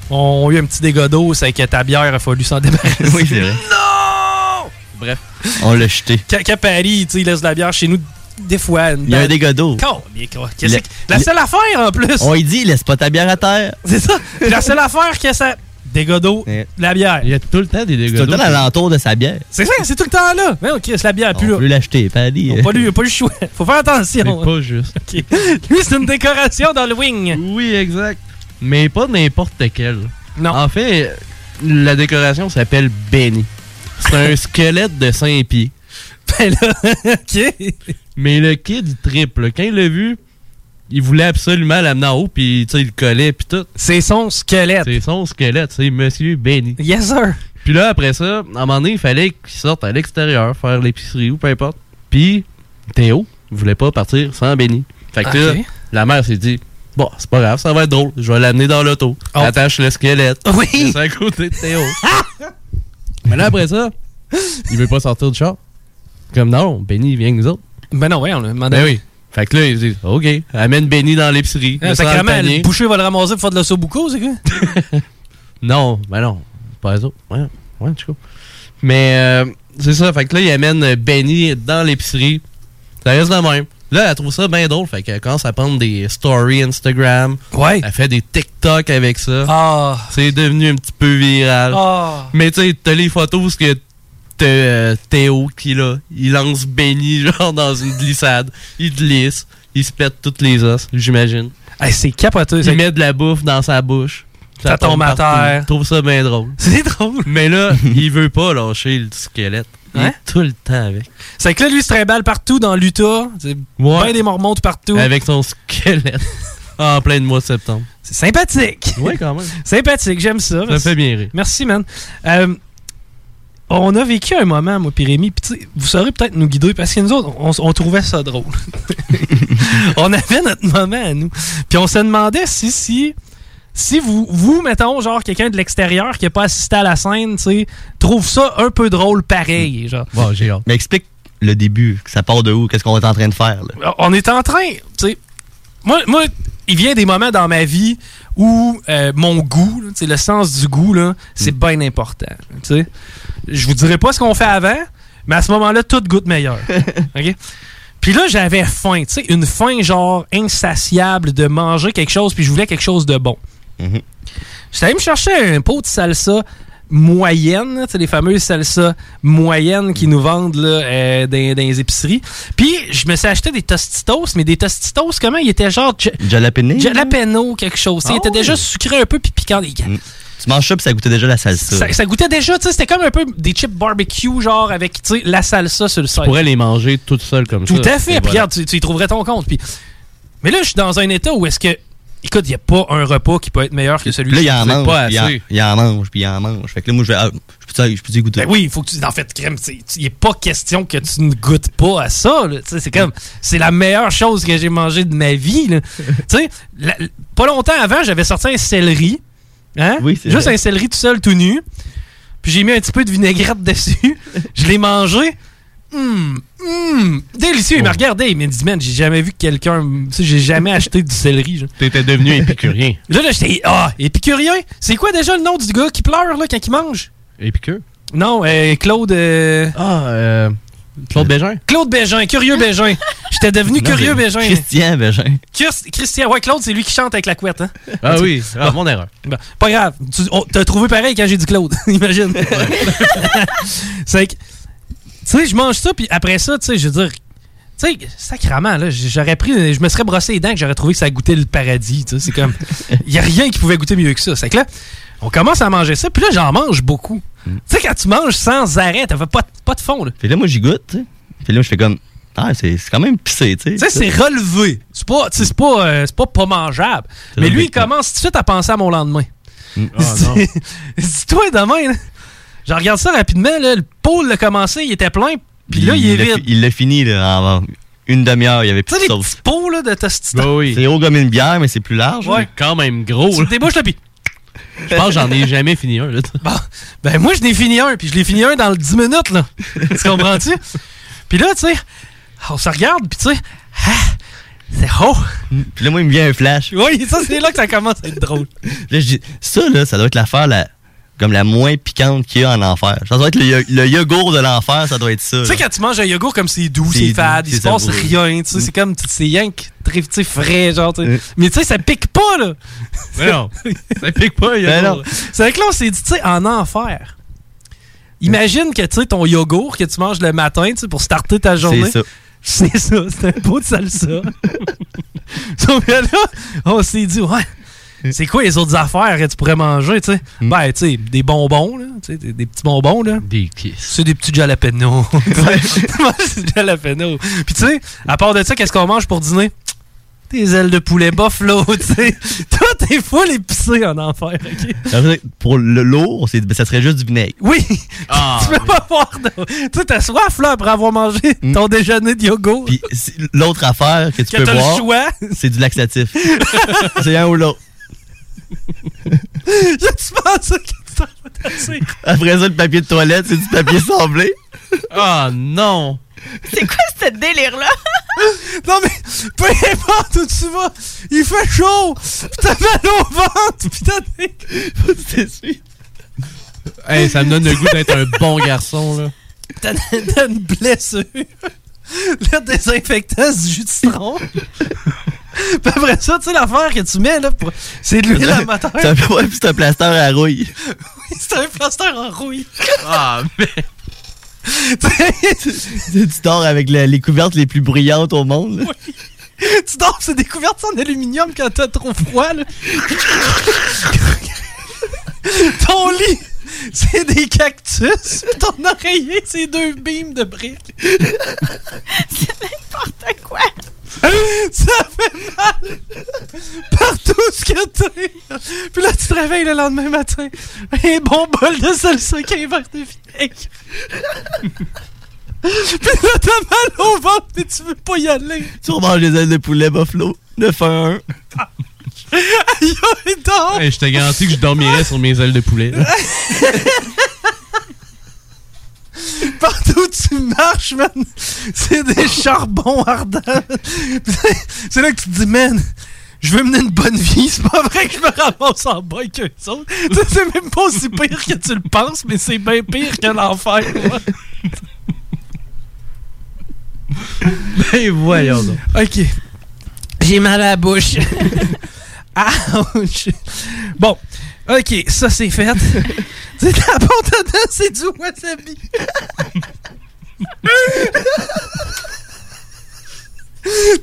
on a eu un petit dégât d'eau, c'est que ta bière a fallu s'en débarrasser. Oui, c'est vrai. Non! Bref. On l'a jeté. Quand, quand sais, il laisse de la bière chez nous, des fois. Il y a un dégât d'eau. Le- La seule affaire, en plus. On lui dit, laisse pas ta bière à terre. C'est ça. La seule affaire que ça. Dégâts d'eau, de la bière. Il y a tout le temps des C'est dégâts tout le d'eau. temps alentour de sa bière. C'est ça, c'est tout le temps là. Mais ok, c'est la bière, plus On là. peut l'acheter. On a pas le, pas le choix. Faut faire attention. C'est pas juste. Lui, c'est une décoration d'Halloween. Oui, exact. Mais pas n'importe quelle. Non. En fait, la décoration s'appelle Benny. C'est un squelette de 5 pieds. Ben là, ok. Mais le kid, il triple. Quand il l'a vu, il voulait absolument l'amener en haut, puis tu sais, il le collait, puis tout. C'est son squelette. C'est son squelette, c'est Monsieur Benny. Yes, sir. Puis là, après ça, à un moment donné, il fallait qu'il sorte à l'extérieur, faire l'épicerie ou peu importe. Puis Théo voulait pas partir sans Benny. Fait que là, la mère s'est dit Bon, c'est pas grave, ça va être drôle. Je vais l'amener dans l'auto. Oh. Attache le squelette. Oui. C'est à côté de Théo. Mais là, après ça, il veut pas sortir du char. Comme non, Benny vient avec nous autres. Ben non, ouais, on l'a demandé. Ben oui. Fait que là, il dit OK, amène Benny dans l'épicerie. Ah, ça dans le boucher va le ramasser pour faire de la sobuco, c'est quoi? Non, ben non. Pas les autres. Ouais, ouais, du coup. Mais euh, c'est ça. Fait que là, il amène Benny dans l'épicerie. Ça reste de même. Là, elle trouve ça bien drôle. Fait qu'elle commence à prendre des stories Instagram. Ouais. Elle fait des TikTok avec ça. Ah. C'est devenu un petit peu viral. Ah. Mais tu sais, t'as les photos que t'as euh, Théo qui là, il lance Benny genre dans une glissade. Il glisse. Il se pète toutes les os, j'imagine. Hey, c'est capoteux. Il met de la bouffe dans sa bouche. Ça tombe à terre. Je trouve ça bien drôle. C'est drôle. Mais là, il veut pas lâcher le squelette. Il Hein? est tout le temps avec. C'est que là, lui, il se trimballe partout dans l'Utah. C'est Ouais. des mormons de partout. Avec son squelette. en plein de mois de septembre. C'est sympathique. Ouais, quand même. Sympathique, j'aime ça. Ça Merci. fait bien rire. Merci, man. Euh, on a vécu un moment, moi, puis Rémi, puis tu sais, vous saurez peut-être nous guider, parce que nous autres, on, on trouvait ça drôle. on avait notre moment à nous. Puis on se demandait si, si, si vous, vous, mettons, genre, quelqu'un de l'extérieur qui n'a pas assisté à la scène, tu sais, trouve ça un peu drôle pareil, genre. Bon, j'ai hâte. Mais explique le début, ça part de où, qu'est-ce qu'on est en train de faire. Là? on est en train, tu sais, moi, moi, il vient des moments dans ma vie où euh, mon goût, là, tu sais, le sens du goût, là, c'est bien important. tu sais. Je vous dirai pas ce qu'on fait avant, mais à ce moment-là, tout goûte meilleur. OK? Puis là, j'avais faim, tu sais, une faim genre insatiable de manger quelque chose, puis je voulais quelque chose de bon. J'étais allé me chercher un pot de salsa moyenne, tu sais, les fameuses salsa moyennes qui nous vendent là, euh, dans, dans les épiceries. Puis je me suis acheté des tostitos, mais des tostitos, comment? Ils étaient genre ja- Jalapeno? jalapeno quelque chose. Ah ils étaient ouais. déjà sucrés un peu puis piquants. Les gars. Tu manges ça, puis ça goûtait déjà la salsa. Ça, ça goûtait déjà, tu sais, c'était comme un peu des chips barbecue, genre avec tu sais, la salsa sur le side. Tu pourrais les manger toutes seules comme Tout ça. à fait. Puis voilà. regarde, tu, tu y trouverais ton compte. Puis... Mais là, je suis dans un état où est-ce que. Écoute, il n'y a pas un repas qui peut être meilleur que celui là, il que en je mange, pas assez. il en mange, puis il en mange. Fait que là, moi, je vais. je y goûter? Ben oui, il faut que tu. En fait, crème, tu il n'est pas question que tu ne goûtes pas à ça. Tu C'est comme. C'est la meilleure chose que j'ai mangée de ma vie. tu sais, pas longtemps avant, j'avais sorti un céleri. Hein? Oui, c'est Juste vrai. un céleri tout seul, tout nu. Puis j'ai mis un petit peu de vinaigrette dessus. je l'ai mangé. Hum, hum, délicieux. Il m'a regardé. Il m'a dit, man, j'ai jamais vu quelqu'un. Tu sais, j'ai jamais acheté du céleri. genre. T'étais devenu épicurien. Là, là, j'étais. Ah, épicurien? C'est quoi déjà le nom du gars qui pleure là, quand il mange? Épicure? Non, euh, Claude. euh, Ah, euh. Claude Bégin? Claude Bégin, Curieux Bégin. J'étais devenu Non, Curieux Bégin. Christian Bégin. Chris- Christian, ouais, Claude, c'est lui qui chante avec la couette, hein? Ah oui, ah, mon erreur. Bon, pas grave. Tu oh, t'as trouvé pareil quand j'ai dit Claude, imagine. c'est que, tu sais, je mange ça, puis après ça, tu sais, je veux dire, tu sais, sacrament, là, j'aurais pris, je me serais brossé les dents que j'aurais trouvé que ça goûtait le paradis, tu sais, c'est comme, il y a rien qui pouvait goûter mieux que ça. C'est que là, on commence à manger ça, puis là, j'en mange beaucoup. Tu sais, quand tu manges sans arrêt, t'as pas, pas de fond, là. Puis là, moi, j'y goûte, tu sais. Puis là, je fais comme. Ah, c'est quand même pissé, tu sais. Tu sais, c'est relevé. C'est pas, tu sais, c'est pas, euh, c'est pas pas mangeable. Mais lui, il commence tout de suite à penser à mon lendemain. Dis-toi demain, là, je regarde ça rapidement, là, le pôle a commencé, il était plein, puis là, il est l'a vide. Il l'a fini, là, en une demi-heure. Il y avait plus de sauce. petits pots là, de tostina. C'est gros comme une bière, mais c'est plus large. Ouais. Quand même gros. Tu débouches le pis. Je pense que j'en ai jamais fini un. Là. Ben, moi, je l'ai fini un, puis je l'ai fini un dans le 10 minutes, là. tu comprends-tu? Puis là, tu sais, on se regarde, puis tu sais, ah, c'est haut. Puis là, moi, il me vient un flash. Oui, ça, c'est là que ça commence à être drôle. Là, je dis, ça, là, ça doit être l'affaire la, comme la moins piquante qu'il y a en enfer. Ça doit être le, le yogourt de l'enfer, ça doit être ça. Tu sais, quand tu manges un yogourt comme c'est doux, C'est c'est fade, il c'est se passe rien, tu sais, c'est comme, c'est rien que très, frais, genre, tu sais. Mais tu sais, ça pique pas, là. Mais non, ça pique pas, un Ben yogourt. C'est vrai que là, on s'est dit, tu sais, en enfer. Imagine que, tu sais, ton yogourt que tu manges le matin, tu sais, pour starter ta journée. ça. C'est ça, c'est un pot de salsa. Sauf que là, on s'est dit, ouais, c'est quoi les autres affaires que tu pourrais manger, tu sais? Hmm. Ben, tu sais, des bonbons, là, tu sais, des, des petits bonbons, là. Des kisses. C'est des petits jalapenos. jalapenos. Puis tu sais, à part de ça, qu'est-ce qu'on mange pour dîner? Des ailes de poulet buffalo, tu sais. Tout est full épicé en enfer, OK? Pour le lourd, ben, ça serait juste du vinaigre. Oui! Ah, tu peux pas voir de... Tu sais, t'as soif, là, après avoir mangé ton déjeuner de yogourt. Puis l'autre affaire que tu Que peux t'as le boire, choix. c'est du laxatif. c'est un ou l'autre. Je pense que tasser. Après ça, le papier de toilette, c'est du papier sablé. Ah non! C'est quoi ce délire-là? Non, mais peu importe où tu vas, il fait chaud! Pis t'as mal au ventre! Pis t'as des... Hey, ça me donne le goût d'être un bon garçon, là. T'as t'as une blessure. Le désinfectant, c'est du jus de citron. Puis après ça, tu sais, l'affaire que tu mets, là, pour- c'est de l'huile à moteur. C'est un, ouais, puis c'est un plaster à rouille. Oui, c'est un plaster en rouille. Ah, mais. tu dors avec le- les couvertes les plus brillantes au monde. là. tu dors, c'est des couvertes en aluminium quand t'as trop froid, là. Ton lit, c'est des cactus. Ton oreiller, c'est deux beams de briques. C'est n'importe quoi. Ça fait mal partout ce que t'es. Puis là, tu te réveilles le lendemain matin. Un bon bol de salsa qui est vert de vinaigre. Puis là, t'as mal au ventre et tu veux pas y aller. Tu remanges des ailes de poulet buffalo. 9 à 1. Aïe, dors. Hey, je te garantis que je dormirais sur mes ailes de poulet. Partout où tu marches, man, c'est des charbons ardents. C'est là que tu te dis, man, je veux mener une bonne vie. C'est pas vrai que je me ramasse en bas que les autres. C'est même pas aussi pire que tu le penses, mais c'est bien pire que l'enfer. Ben voyons donc. Ok. J'ai mal à la bouche. Ouch. Bon, ok, ça c'est fait. c'est la porte dedans, c'est du wasabi.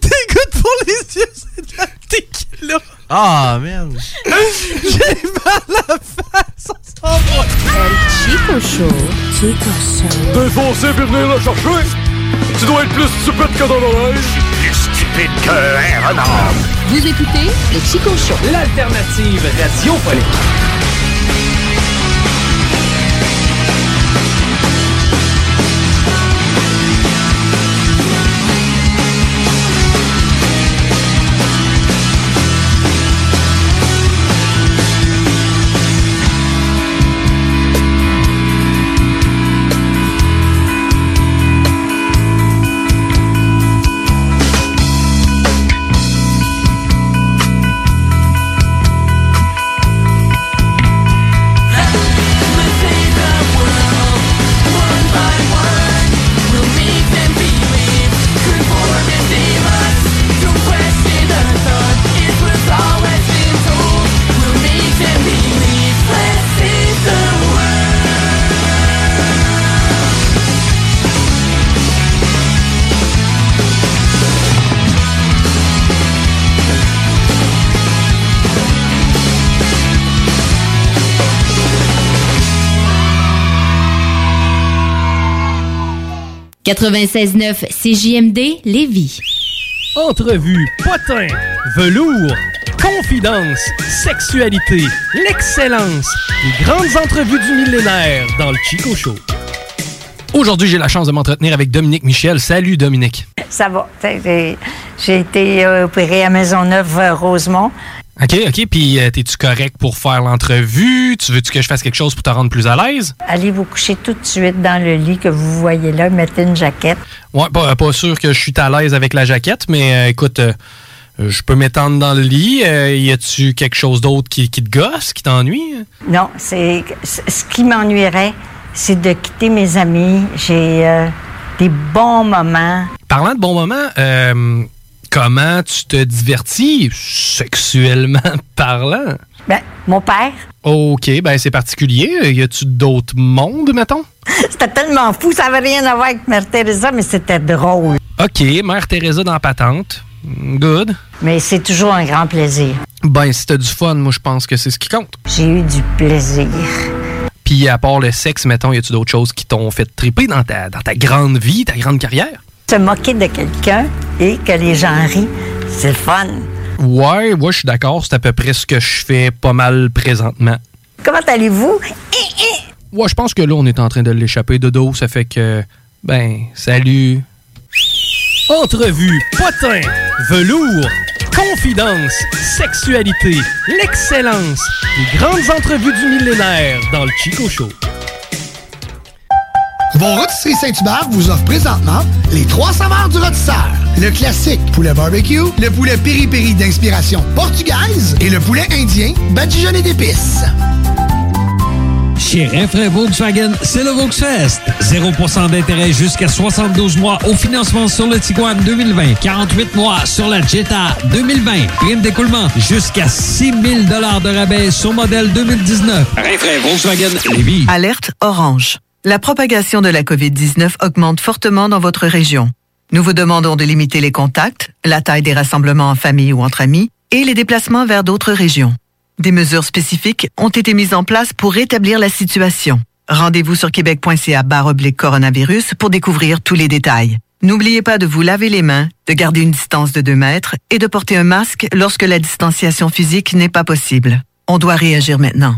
T'es good pour les yeux, c'est de la tequila. Ah, merde. J'ai mal à la face, on s'en va. Chico Show. Chico Show. Défoncé puis venir le chercher. Tu dois être plus stupide que dans l'oreille. Qu'un renard. Vous écoutez le Chico Show. L'alternative radiophonique. 96.9 CJMD Lévis. Entrevue, potin, velours, confidence, sexualité, l'excellence, les grandes entrevues du millénaire dans le Chico Show. Aujourd'hui, j'ai la chance de m'entretenir avec Dominique Michel. Salut Dominique. Ça va. J'ai été euh, opérée à Maisonneuve-Rosemont. OK, OK. Puis, euh, t'es-tu correct pour faire l'entrevue? Tu veux-tu que je fasse quelque chose pour te rendre plus à l'aise? Allez vous coucher tout de suite dans le lit que vous voyez là, mettez une jaquette. Ouais, pas, pas sûr que je suis à l'aise avec la jaquette, mais euh, écoute, euh, je peux m'étendre dans le lit. Euh, y a-tu quelque chose d'autre qui, qui te gosse, qui t'ennuie? Non, c'est ce qui m'ennuierait, c'est de quitter mes amis. J'ai euh, des bons moments. Parlant de bons moments, euh, comment tu te divertis, sexuellement parlant? Ben, mon père, OK, ben c'est particulier. Y a-tu d'autres mondes, mettons? c'était tellement fou, ça avait rien à voir avec Mère Teresa, mais c'était drôle. OK, Mère Teresa dans Patente. Good. Mais c'est toujours un grand plaisir. Ben, si t'as du fun, moi, je pense que c'est ce qui compte. J'ai eu du plaisir. Puis, à part le sexe, mettons, y a-tu d'autres choses qui t'ont fait triper dans ta, dans ta grande vie, ta grande carrière? Se moquer de quelqu'un et que les gens rient, c'est le fun. Ouais, ouais, je suis d'accord. C'est à peu près ce que je fais pas mal présentement. Comment allez-vous? Ouais, je pense que là, on est en train de l'échapper de dos. Ça fait que, ben, salut. Entrevue, potin, velours, confidence, sexualité, l'excellence, les grandes entrevues du millénaire dans le Chico Show. Vos rôtisseries Saint-Hubert vous offrent présentement les trois saveurs du rôtisseur. Le classique poulet barbecue, le poulet piri-piri d'inspiration portugaise et le poulet indien badigeonné d'épices. Chez Renfrais Volkswagen, c'est le Volksfest. 0% d'intérêt jusqu'à 72 mois au financement sur le Tiguan 2020. 48 mois sur la Jetta 2020. Prime d'écoulement jusqu'à 6 000 de rabais sur modèle 2019. Renfrais Volkswagen Lévis. Alerte orange. La propagation de la COVID-19 augmente fortement dans votre région. Nous vous demandons de limiter les contacts, la taille des rassemblements en famille ou entre amis et les déplacements vers d'autres régions. Des mesures spécifiques ont été mises en place pour rétablir la situation. Rendez-vous sur québec.ca barre coronavirus pour découvrir tous les détails. N'oubliez pas de vous laver les mains, de garder une distance de 2 mètres et de porter un masque lorsque la distanciation physique n'est pas possible. On doit réagir maintenant.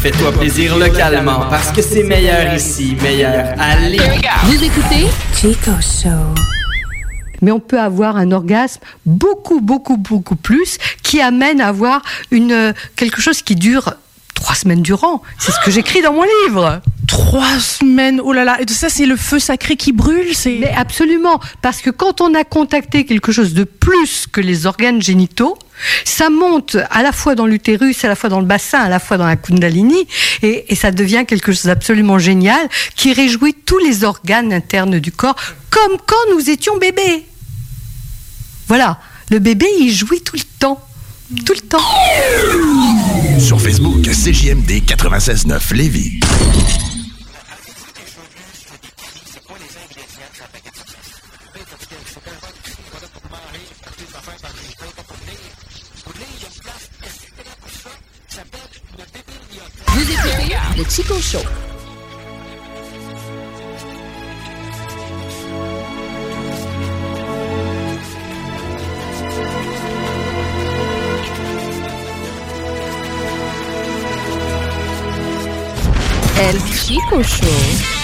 Fais-toi plaisir localement parce que c'est meilleur ici, meilleur Lévis. Vous écoutez Chico Show. Mais on peut avoir un orgasme beaucoup, beaucoup, beaucoup plus qui amène à avoir une, quelque chose qui dure trois semaines durant. C'est ce que j'écris dans mon livre. Trois semaines, oh là là, et ça c'est le feu sacré qui brûle, c'est... Mais absolument, parce que quand on a contacté quelque chose de plus que les organes génitaux, ça monte à la fois dans l'utérus, à la fois dans le bassin, à la fois dans la kundalini, et, ça devient quelque chose d'absolument génial qui réjouit tous les organes internes du corps, comme quand nous étions bébés. Voilà, le bébé il jouit tout le temps, tout le temps. Sur Facebook, CJMD 96.9 Lévis. Le Chico Show. El Chico Show.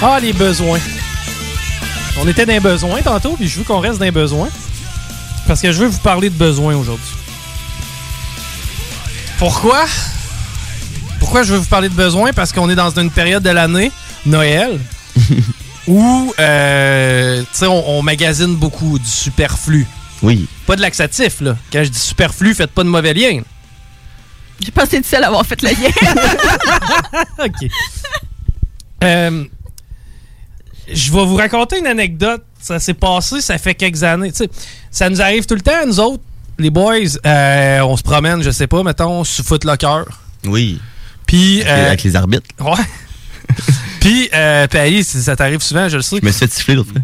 Ah, les besoins. On était dans les besoins tantôt, puis je veux qu'on reste dans les besoins. Parce que je veux vous parler de besoins aujourd'hui. Pourquoi? Pourquoi je veux vous parler de besoins? Parce qu'on est dans une période de l'année, Noël, où euh, tu sais, on, on magasine beaucoup du superflu. Oui. Pas de laxatif, là. Quand je dis superflu, faites pas de mauvais lien. J'ai pas été seule à avoir fait le lien. OK. Euh, je vais vous raconter une anecdote. Ça s'est passé, ça fait quelques années. Ça nous arrive tout le temps, nous autres, les boys. euh, on se promène, je sais pas, mettons, sur Footlocker. Oui. Puis. Avec, les- avec les arbitres. Ouais. Puis, euh, si ça t'arrive souvent, je le sais. Je me suis fait siffler l'autre fois.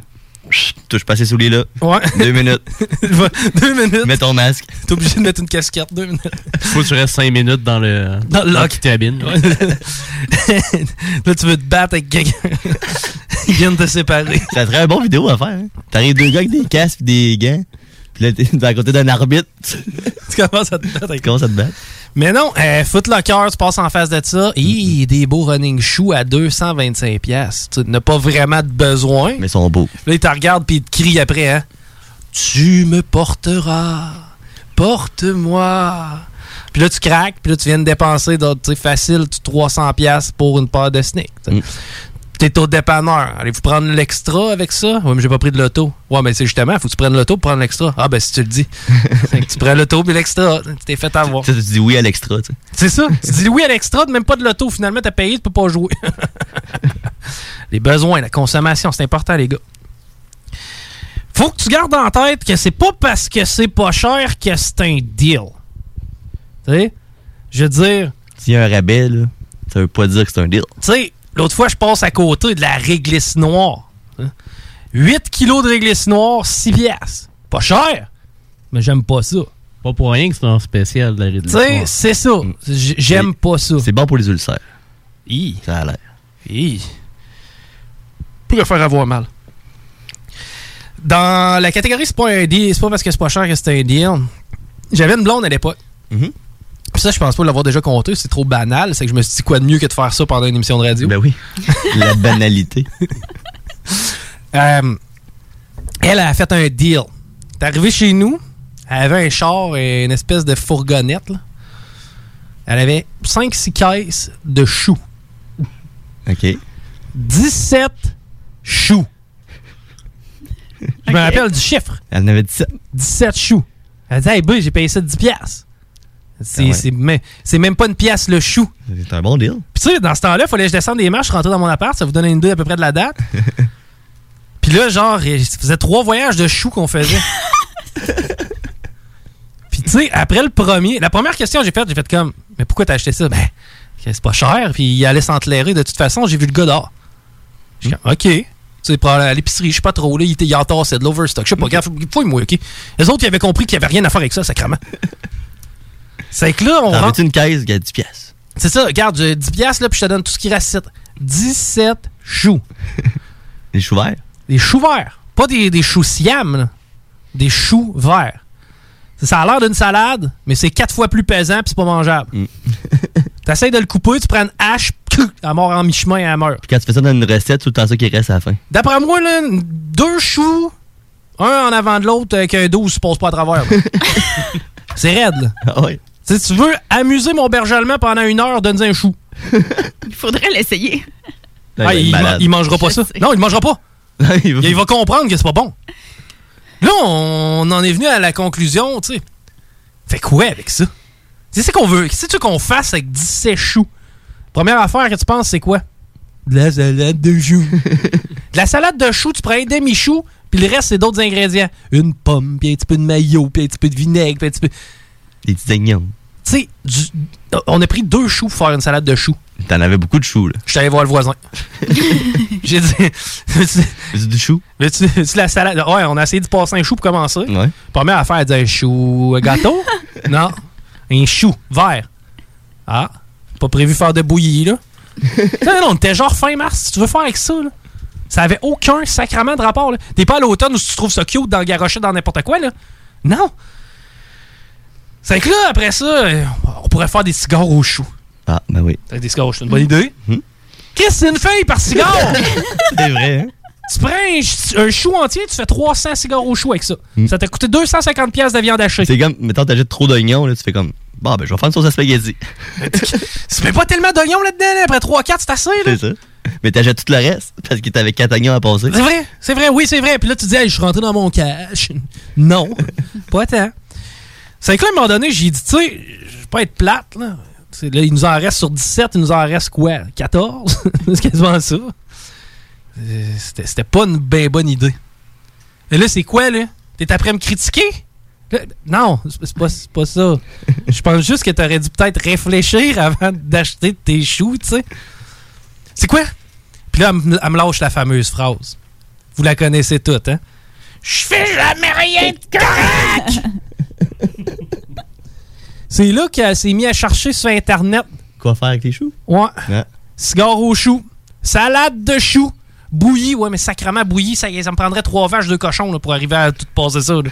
Chut, Touche pas ces souliers là. Ouais. Deux minutes. deux minutes. Mets ton masque. T'es obligé de mettre une casquette, deux minutes. Faut que tu restes 5 minutes dans le. Dans le lock. qui cabine. Ouais. Là, tu veux te battre avec quelqu'un. Ils viennent te séparer. Ça serait un bon vidéo à faire. Hein? T'arrives deux gars avec des casques et des gants. Puis là, t'es à côté d'un arbitre. tu commences à te battre avec Tu commences à te battre. Mais non, euh, Footlocker, tu passes en face de ça. Et des beaux running shoes à 225$. piastres. Tu n'as pas vraiment de besoin. Mais ils sont beaux. Là, ils te regardent puis ils te crient après. Hein? Tu me porteras. Porte-moi. Puis là, tu craques. Puis là, tu viens de dépenser tu facile tu- 300$ piastres pour une paire de sneakers. sais. T'es au dépanneur. Allez-vous prendre l'extra avec ça? Oui, mais j'ai pas pris de l'auto. Ouais, mais c'est justement, faut que tu prennes l'auto pour prendre l'extra. Ah, ben si tu le dis. Tu prends l'auto puis l'extra. Tu t'es fait avoir. Tu dis oui à l'extra. tu sais. C'est ça. Tu dis oui à l'extra, même pas de l'auto. Finalement, t'as payé, tu peux pas jouer. les besoins, la consommation, c'est important, les gars. Faut que tu gardes en tête que c'est pas parce que c'est pas cher que c'est un deal. Tu sais? Je veux dire, S'il y a un rabais, là, ça veut pas dire que c'est un deal. tu sais, l'autre fois, je passe à côté de la réglisse noire. hein. 8 kilos de réglisse noire, 6 piastres. Pas cher, mais j'aime pas ça. Pas pour rien que c'est un spécial de la Tu sais, c'est ça. J- J'aime pas ça. C'est bon pour les ulcères. Hi. Ça a l'air. Hi. Pourrait faire avoir mal. Dans la catégorie, c'est pas un deal, c'est pas parce que c'est pas cher que c'est un deal. J'avais une blonde à l'époque. Mhm. Puis ça, je pense pas l'avoir déjà compté, c'est trop banal. C'est que je me suis dit quoi de mieux que de faire ça pendant une émission de radio. Ben oui. La banalité. Euh, elle a fait un deal. T'es arrivé chez nous, elle avait un char et une espèce de fourgonnette. là. Elle avait 5-6 caisses de choux. OK. 17 choux. Je me rappelle du chiffre. Elle en avait 17. 17 choux. Elle dit, hey, boy, j'ai payé ça 10 piastres. C'est Ah ouais. c'est même, c'est pas une pièce le chou. C'est un bon deal. Puis tu sais, dans ce temps-là, il fallait que je descende des marches, rentrer dans mon appart. Ça vous donne une idée à peu près de la date. Puis là, genre, ça faisait trois voyages de choux qu'on faisait. Puis tu sais, après le premier, la première question que j'ai faite, j'ai fait comme, mais pourquoi t'as acheté ça? Ben, c'est pas cher, puis il allait s'entlairer. De toute façon, j'ai vu le gars dehors. Je suis comme, OK. Tu sais, à l'épicerie, je sais pas trop, là, il, était, il entassait de l'overstock. Je sais pas, regarde, fouille-moi, OK? Les autres, ils avaient compris qu'il y avait rien à faire avec ça, sacrément. C'est que là, on T'en rentre. une caisse qui a 10 pièces? C'est ça, regarde, j'ai 10 piastres, là, puis je te donne tout ce qui reste. ici. 17 choux. Des choux verts? Des choux verts. Pas des, des choux siam, là. Des choux verts. Ça a l'air d'une salade, mais c'est quatre fois plus pesant puis c'est pas mangeable. T'essayes de le couper, tu prends une hache, elle mort en mi-chemin et elle meurt. Puis quand tu fais ça dans une recette, tout le temps ça qui reste à la fin. D'après moi, là, deux choux, un en avant de l'autre, avec un 12 se passe pas à travers. c'est raide, là. Ah ouais. Si tu veux amuser mon berger allemand pendant une heure, donne-y un chou. Il faudrait l'essayer. Ah, il ma- mangera pas ça. Non, il mangera pas. il, va... il va comprendre que c'est pas bon. Là, on en est venu à la conclusion, tu sais. Fait quoi avec ça? C'est ce qu'on veut? Qu'est-ce que tu veux qu'on fasse avec 17 choux? Première affaire que tu penses, c'est quoi? De la salade de choux. de la salade de choux, tu prends un demi-chou, puis le reste, c'est d'autres ingrédients. Une pomme, puis un petit peu de maillot, puis un petit peu de vinaigre, puis un petit peu... Des petits oignons. Tu sais, du- on a pris deux choux pour faire une salade de choux. T'en avais beaucoup de choux, là. Je suis allé voir le voisin. J'ai dit. C'est du chou? Veux-tu veux-tu la salade? Ouais, on a essayé de passer un chou pour commencer. Ouais. Première affaire, elle dit un chou gâteau? non. Un chou vert. Ah. Pas prévu faire de bouillie, là. Non, non, on était genre fin mars. Si tu veux faire avec ça, là. Ça avait aucun sacrement de rapport, là. T'es pas à l'automne où tu trouves ça cute dans le garochet dans n'importe quoi, là. Non. C'est que là, après ça, on pourrait faire des cigares au chou. Ah, ben oui. Des cigares au chou, une bonne idée. Qu'est-ce que c'est une feuille par cigare? C'est vrai, hein? Tu prends un, ch- un chou entier, tu fais 300 cigares au chou avec ça. Ça t'a coûté 250 pièces de viande hachée. C'est comme, mettons, t'achètes trop d'oignons, là, tu fais comme, bon, ben, je vais faire une sauce à spaghetti. Tu mets pas tellement d'oignons là-dedans, là. après 3-4, c'est assez, là. c'est ça. Mais t'achètes tout le reste, parce que t'avais 4 oignons à passer. C'est vrai, c'est vrai, oui, c'est vrai. Puis là, tu dis, hey, je suis rentré dans mon cash. Non, pas tant. C'est que là, à un moment donné, j'ai dit, tu sais, je vais pas être plate, là. Là, il nous en reste sur 17, il nous en reste quoi? 14? c'est quasiment ça. Euh, C'était c'était pas une bien bonne idée. Et là, c'est quoi, là? T'es après à me critiquer? Non, c'est pas, pas ça. Je pense juste que t'aurais dû peut-être réfléchir avant d'acheter tes choux, tu sais. C'est quoi? Puis là, elle me elle me lâche la fameuse phrase. Vous la connaissez toutes, hein? Je fais jamais rien de correct! C'est là qu'elle s'est mis à chercher sur Internet. Quoi faire avec les choux? Ouais. Ouais. Cigare aux choux. Salade de choux. Bouillie. Ouais, mais sacrément bouillie, ça, ça me prendrait trois vaches de cochon là, pour arriver à tout passer ça.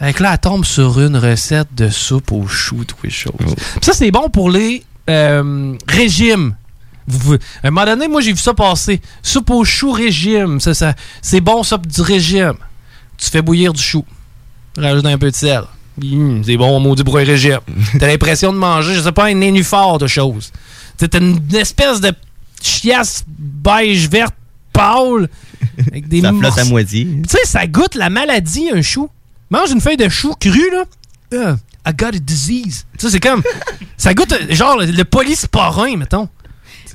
Fait que là, elle tombe sur une recette de soupe aux choux, toutes les choses. Puis ça, c'est bon pour les euh, régimes. Vous- à un moment donné, moi, j'ai vu ça passer. Soupe aux choux régime. Ça, ça, c'est bon, ça, du régime. Tu fais bouillir du chou. Rajoute un peu de sel. Hum, c'est bon, maudit pour un régime. T'as l'impression de manger, je sais pas, un nénuphar de choses. T'as une, une espèce de chiasse beige verte pâle. Avec des Ça flotte à moitié. Tu sais, ça goûte la maladie, un chou. Mange une feuille de chou crue, là. Uh, I got a disease. Tu sais, c'est comme. ça goûte, euh, genre, le, le polysporin, mettons.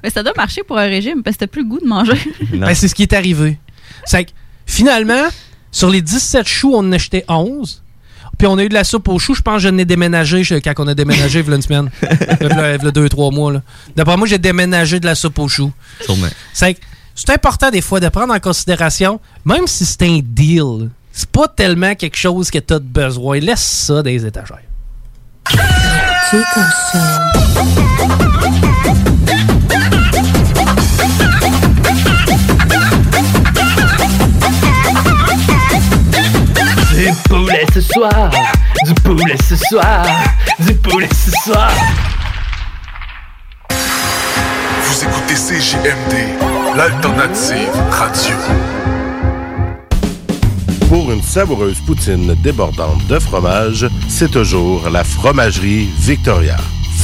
Mais ça doit marcher pour un régime parce que t'as plus le goût de manger. Ben, c'est ce qui est arrivé. C'est que, finalement, sur les 17 choux, on en a acheté 11. Puis on a eu de la soupe aux choux. Je pense que je n'ai déménagé je- quand on a déménagé, il y a une semaine. Il y a- deux, trois mois. là. D'après moi, j'ai déménagé de la soupe aux choux. Sûrement. C'est que c'est important des fois de prendre en considération, même si c'est un deal, c'est pas tellement quelque chose que tu as besoin. Laisse ça dans les étagères. Du poulet ce soir, du poulet ce soir, du poulet ce soir. Vous écoutez CJMD, l'alternative radio. Pour une savoureuse poutine débordante de fromage, c'est toujours la Fromagerie Victoria.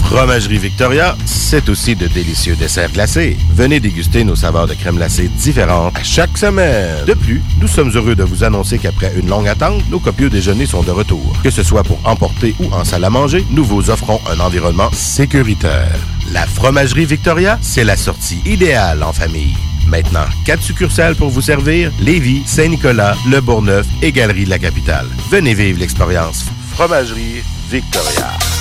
Fromagerie Victoria, c'est aussi de délicieux desserts glacés. Venez déguster nos saveurs de crème glacée différentes à chaque semaine. De plus, nous sommes heureux de vous annoncer qu'après une longue attente, nos copieux déjeuners sont de retour. Que ce soit pour emporter ou en salle à manger, nous vous offrons un environnement sécuritaire. La Fromagerie Victoria, c'est la sortie idéale en famille. Maintenant, quatre succursales pour vous servir Lévis, Saint-Nicolas, Le Bourgneuf et Galerie de la Capitale. Venez vivre l'expérience Fromagerie Victoria.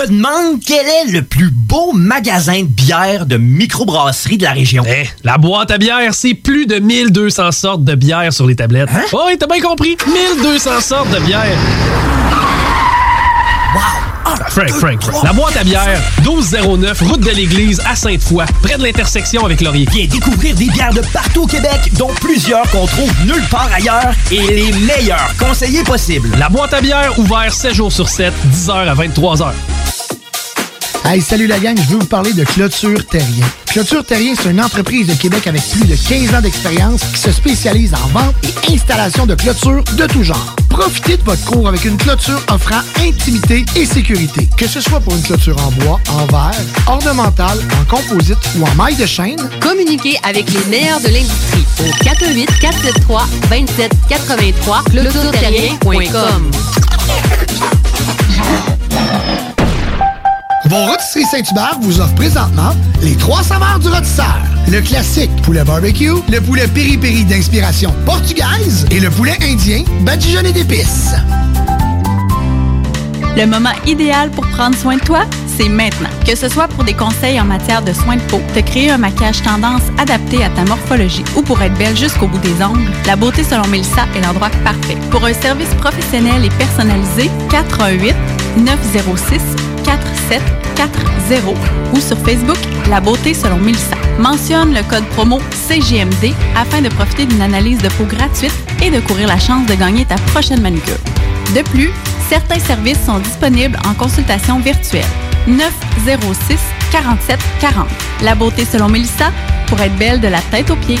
Je me demande quel est le plus beau magasin de bière de microbrasserie de la région. Eh, la boîte à bière, c'est plus de 1200 sortes de bière sur les tablettes. Hein? Oh, oui, t'as bien compris. 1200 sortes de bière. Frank, Frank. La boîte à bière, 1209, route de l'église à Sainte-Foy, près de l'intersection avec Laurier. Viens découvrir des bières de partout au Québec, dont plusieurs qu'on trouve nulle part ailleurs et les meilleurs conseillers possibles. La boîte à bière, ouvert 7 jours sur 7, 10h à 23h. Hey, salut la gang, je veux vous parler de Clôture Terrien. Clôture Terrien, c'est une entreprise de Québec avec plus de 15 ans d'expérience qui se spécialise en vente et installation de clôtures de tout genre. Profitez de votre cours avec une clôture offrant intimité et sécurité. Que ce soit pour une clôture en bois, en verre, ornementale, en composite ou en maille de chaîne, Communiquez avec les meilleurs de l'industrie au 418 473 2783 clôtureterrien.com. Vos rôtisseries Saint-Hubert vous offrent présentement les trois saveurs du rôtisseur. Le classique poulet barbecue, le poulet piri-piri d'inspiration portugaise et le poulet indien badigeonné d'épices. Le moment idéal pour prendre soin de toi, c'est maintenant. Que ce soit pour des conseils en matière de soins de peau, te créer un maquillage tendance adapté à ta morphologie ou pour être belle jusqu'au bout des ongles, la beauté selon Mélissa est l'endroit parfait. Pour un service professionnel et personnalisé, 418 906 4740 ou sur Facebook La beauté selon Mélissa. Mentionne le code promo CGMD afin de profiter d'une analyse de peau gratuite et de courir la chance de gagner ta prochaine manucure. De plus, Certains services sont disponibles en consultation virtuelle. 906 47 40. La beauté selon Mélissa pour être belle de la tête aux pieds.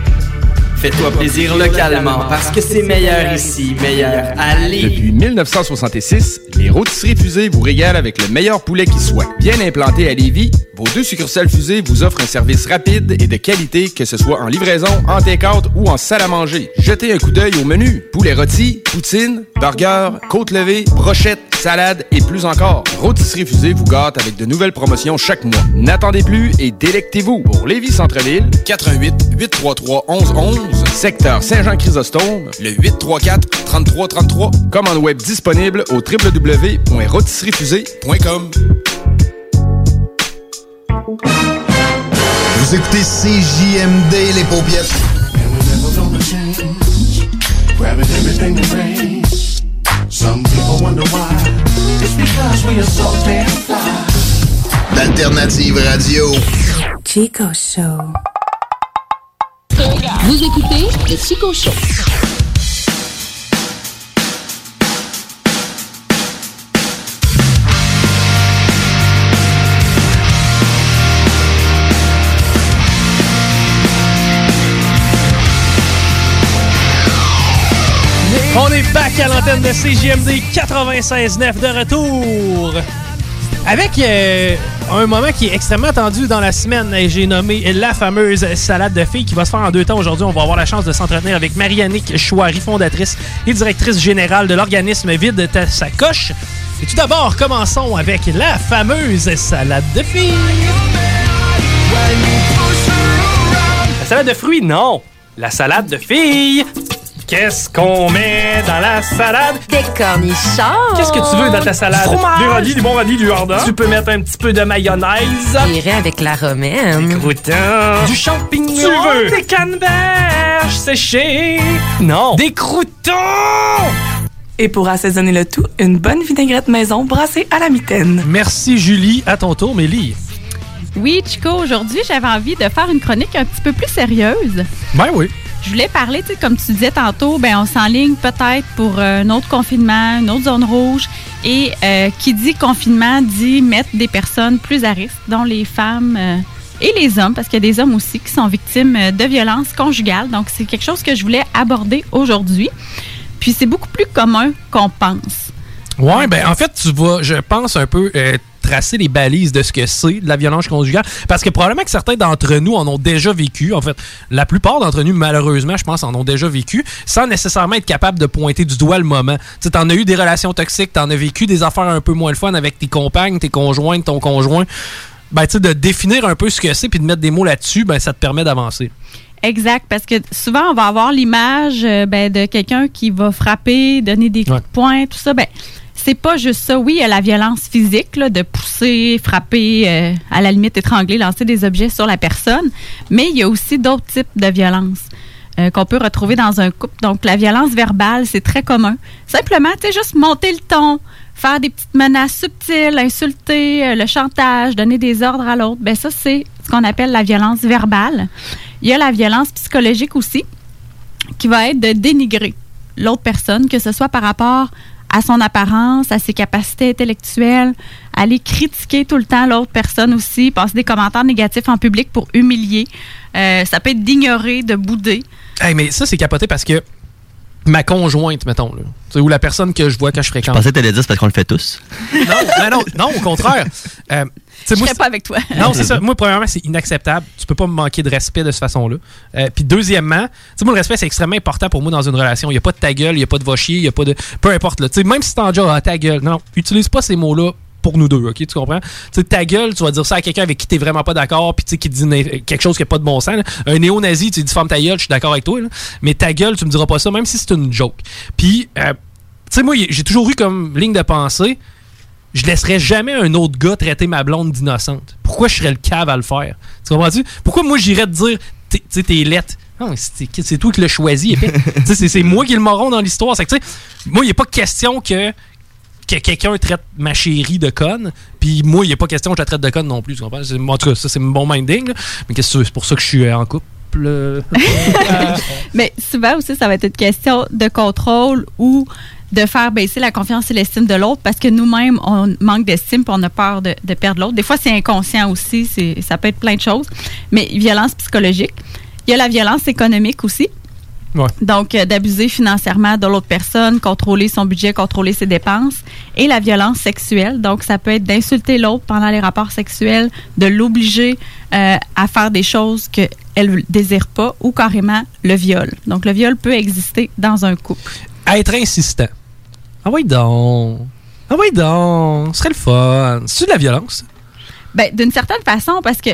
Fais-toi plaisir localement parce que c'est meilleur ici, meilleur à Lévis. Depuis 1966, les rôtisseries fusées vous régalent avec le meilleur poulet qui soit. Bien implanté à Lévis, vos deux succursales fusées vous offrent un service rapide et de qualité, que ce soit en livraison, en take-out ou en salle à manger. Jetez un coup d'œil au menu. Poulet rôti, poutine, burger, côte levée, brochette, salade et plus encore. Rôtisserie Fusée vous gâte avec de nouvelles promotions chaque mois. N'attendez plus et délectez-vous. Pour Lévis Centre-Ville, 88 833 1111, secteur Saint-Jean-Chrysostome, le 834 3333. Commande web disponible au www.rôtisseriefusée.com. Vous écoutez CJMD, les paupiètes. Some people wonder why. It's because we are so damn fly. D'Alternative Radio. Chico Show. Vous écoutez le Chico Show. On est back à l'antenne de CJMD 96.9 de retour. Avec euh, un moment qui est extrêmement attendu dans la semaine, j'ai nommé la fameuse salade de filles qui va se faire en deux temps aujourd'hui. On va avoir la chance de s'entretenir avec Mariannick Chouari, fondatrice et directrice générale de l'organisme Vide ta sacoche. Et tout d'abord, commençons avec la fameuse salade de filles. La salade de fruits, non. La salade de filles. Qu'est-ce qu'on met dans la salade? Des cornichons. Qu'est-ce que tu veux dans ta salade? fromage. Des radis, du bon radis, du jardin. Tu peux mettre un petit peu de mayonnaise. J'irai avec la romaine. Des croûtons. Du champignon. Tu veux? Des canneberges séchées? Non. Des croûtons. Et pour assaisonner le tout, une bonne vinaigrette maison brassée à la mitaine. Merci Julie. À ton tour, Mélie. Oui, Chico, aujourd'hui, j'avais envie de faire une chronique un petit peu plus sérieuse. Ben oui. Je voulais parler, tu sais, comme tu disais tantôt, ben on s'enligne peut-être pour euh, un autre confinement, une autre zone rouge. Et euh, qui dit confinement dit mettre des personnes plus à risque, dont les femmes euh, et les hommes, parce qu'il y a des hommes aussi qui sont victimes euh, de violences conjugales. Donc, c'est quelque chose que je voulais aborder aujourd'hui. Puis, c'est beaucoup plus commun qu'on pense. Ouais, ben en fait, tu vas, je pense, un peu euh, tracer les balises de ce que c'est de la violence conjugale. Parce que probablement que certains d'entre nous en ont déjà vécu. En fait, la plupart d'entre nous, malheureusement, je pense, en ont déjà vécu, sans nécessairement être capable de pointer du doigt le moment. Tu sais, t'en as eu des relations toxiques, t'en as vécu des affaires un peu moins le fun avec tes compagnes, tes conjointes, ton conjoint. Ben, tu sais, de définir un peu ce que c'est puis de mettre des mots là-dessus, ben, ça te permet d'avancer. Exact, parce que souvent, on va avoir l'image euh, ben, de quelqu'un qui va frapper, donner des coups de poing, tout ça. Ben, c'est pas juste ça. Oui, il y a la violence physique, de pousser, frapper, euh, à la limite étrangler, lancer des objets sur la personne, mais il y a aussi d'autres types de violences euh, qu'on peut retrouver dans un couple. Donc, la violence verbale, c'est très commun. Simplement, tu sais, juste monter le ton, faire des petites menaces subtiles, insulter, euh, le chantage, donner des ordres à l'autre. Ben ça, c'est ce qu'on appelle la violence verbale. Il y a la violence psychologique aussi, qui va être de dénigrer l'autre personne, que ce soit par rapport à son apparence, à ses capacités intellectuelles, aller critiquer tout le temps l'autre personne aussi, passer des commentaires négatifs en public pour humilier. Euh, ça peut être d'ignorer, de bouder. Hey, mais ça, c'est capoté parce que ma conjointe, mettons, là, tu sais, ou la personne que je vois quand je Je fréquente. pensais que t'allais dire c'est parce qu'on le fait tous. non, non, non, non, au contraire. Euh, Je moi, pas avec toi. Non, c'est ça. Moi, premièrement, c'est inacceptable. Tu peux pas me manquer de respect de cette façon-là. Euh, puis deuxièmement, tu sais, moi, le respect, c'est extrêmement important pour moi dans une relation. Il n'y a pas de ta gueule, il n'y a pas de va chier, il n'y a pas de. Peu importe, là. Tu sais, même si t'es en genre, ah, ta gueule. Non, non, utilise pas ces mots-là pour nous deux, OK? Tu comprends? Tu sais, ta gueule, tu vas dire ça à quelqu'un avec qui t'es vraiment pas d'accord, puis tu sais, qui dit quelque chose qui n'a pas de bon sens. Un néo-nazi, tu dis, ferme ta gueule, je suis d'accord avec toi. Mais ta gueule, tu me diras pas ça, même si c'est une joke. Puis, euh, tu sais, moi, j'ai toujours eu comme ligne de pensée, je laisserais jamais un autre gars traiter ma blonde d'innocente. Pourquoi je serais le cave à le faire? Tu comprends-tu? Pourquoi moi j'irais te dire, tu sais, t'es lettre? Mais c'est toi qui l'as choisi. c'est moi qui le moron dans l'histoire. Moi, il n'est pas question que, que quelqu'un traite ma chérie de conne, puis moi, il n'est pas question que je la traite de conne non plus. Comprends? En tout cas, ça, c'est mon minding. là. Mais c'est? Pour ça que je suis euh, en couple. euh. Mais souvent aussi, ça va être une question de contrôle ou de faire baisser la confiance et l'estime de l'autre parce que nous-mêmes, on manque d'estime on a peur de, de perdre l'autre. Des fois, c'est inconscient aussi, ça peut être plein de choses. Mais violence psychologique. Il y a la violence économique aussi. Ouais. Donc, euh, d'abuser financièrement de l'autre personne, contrôler son budget, contrôler ses dépenses. Et la violence sexuelle. Donc, ça peut être d'insulter l'autre pendant les rapports sexuels, de l'obliger euh, à faire des choses qu'elle ne désire pas ou carrément le viol. Donc, le viol peut exister dans un couple. Être insistant. Ah oui, donc. Ah oui, donc. Ce serait le fun. C'est de la violence? Ben, d'une certaine façon, parce que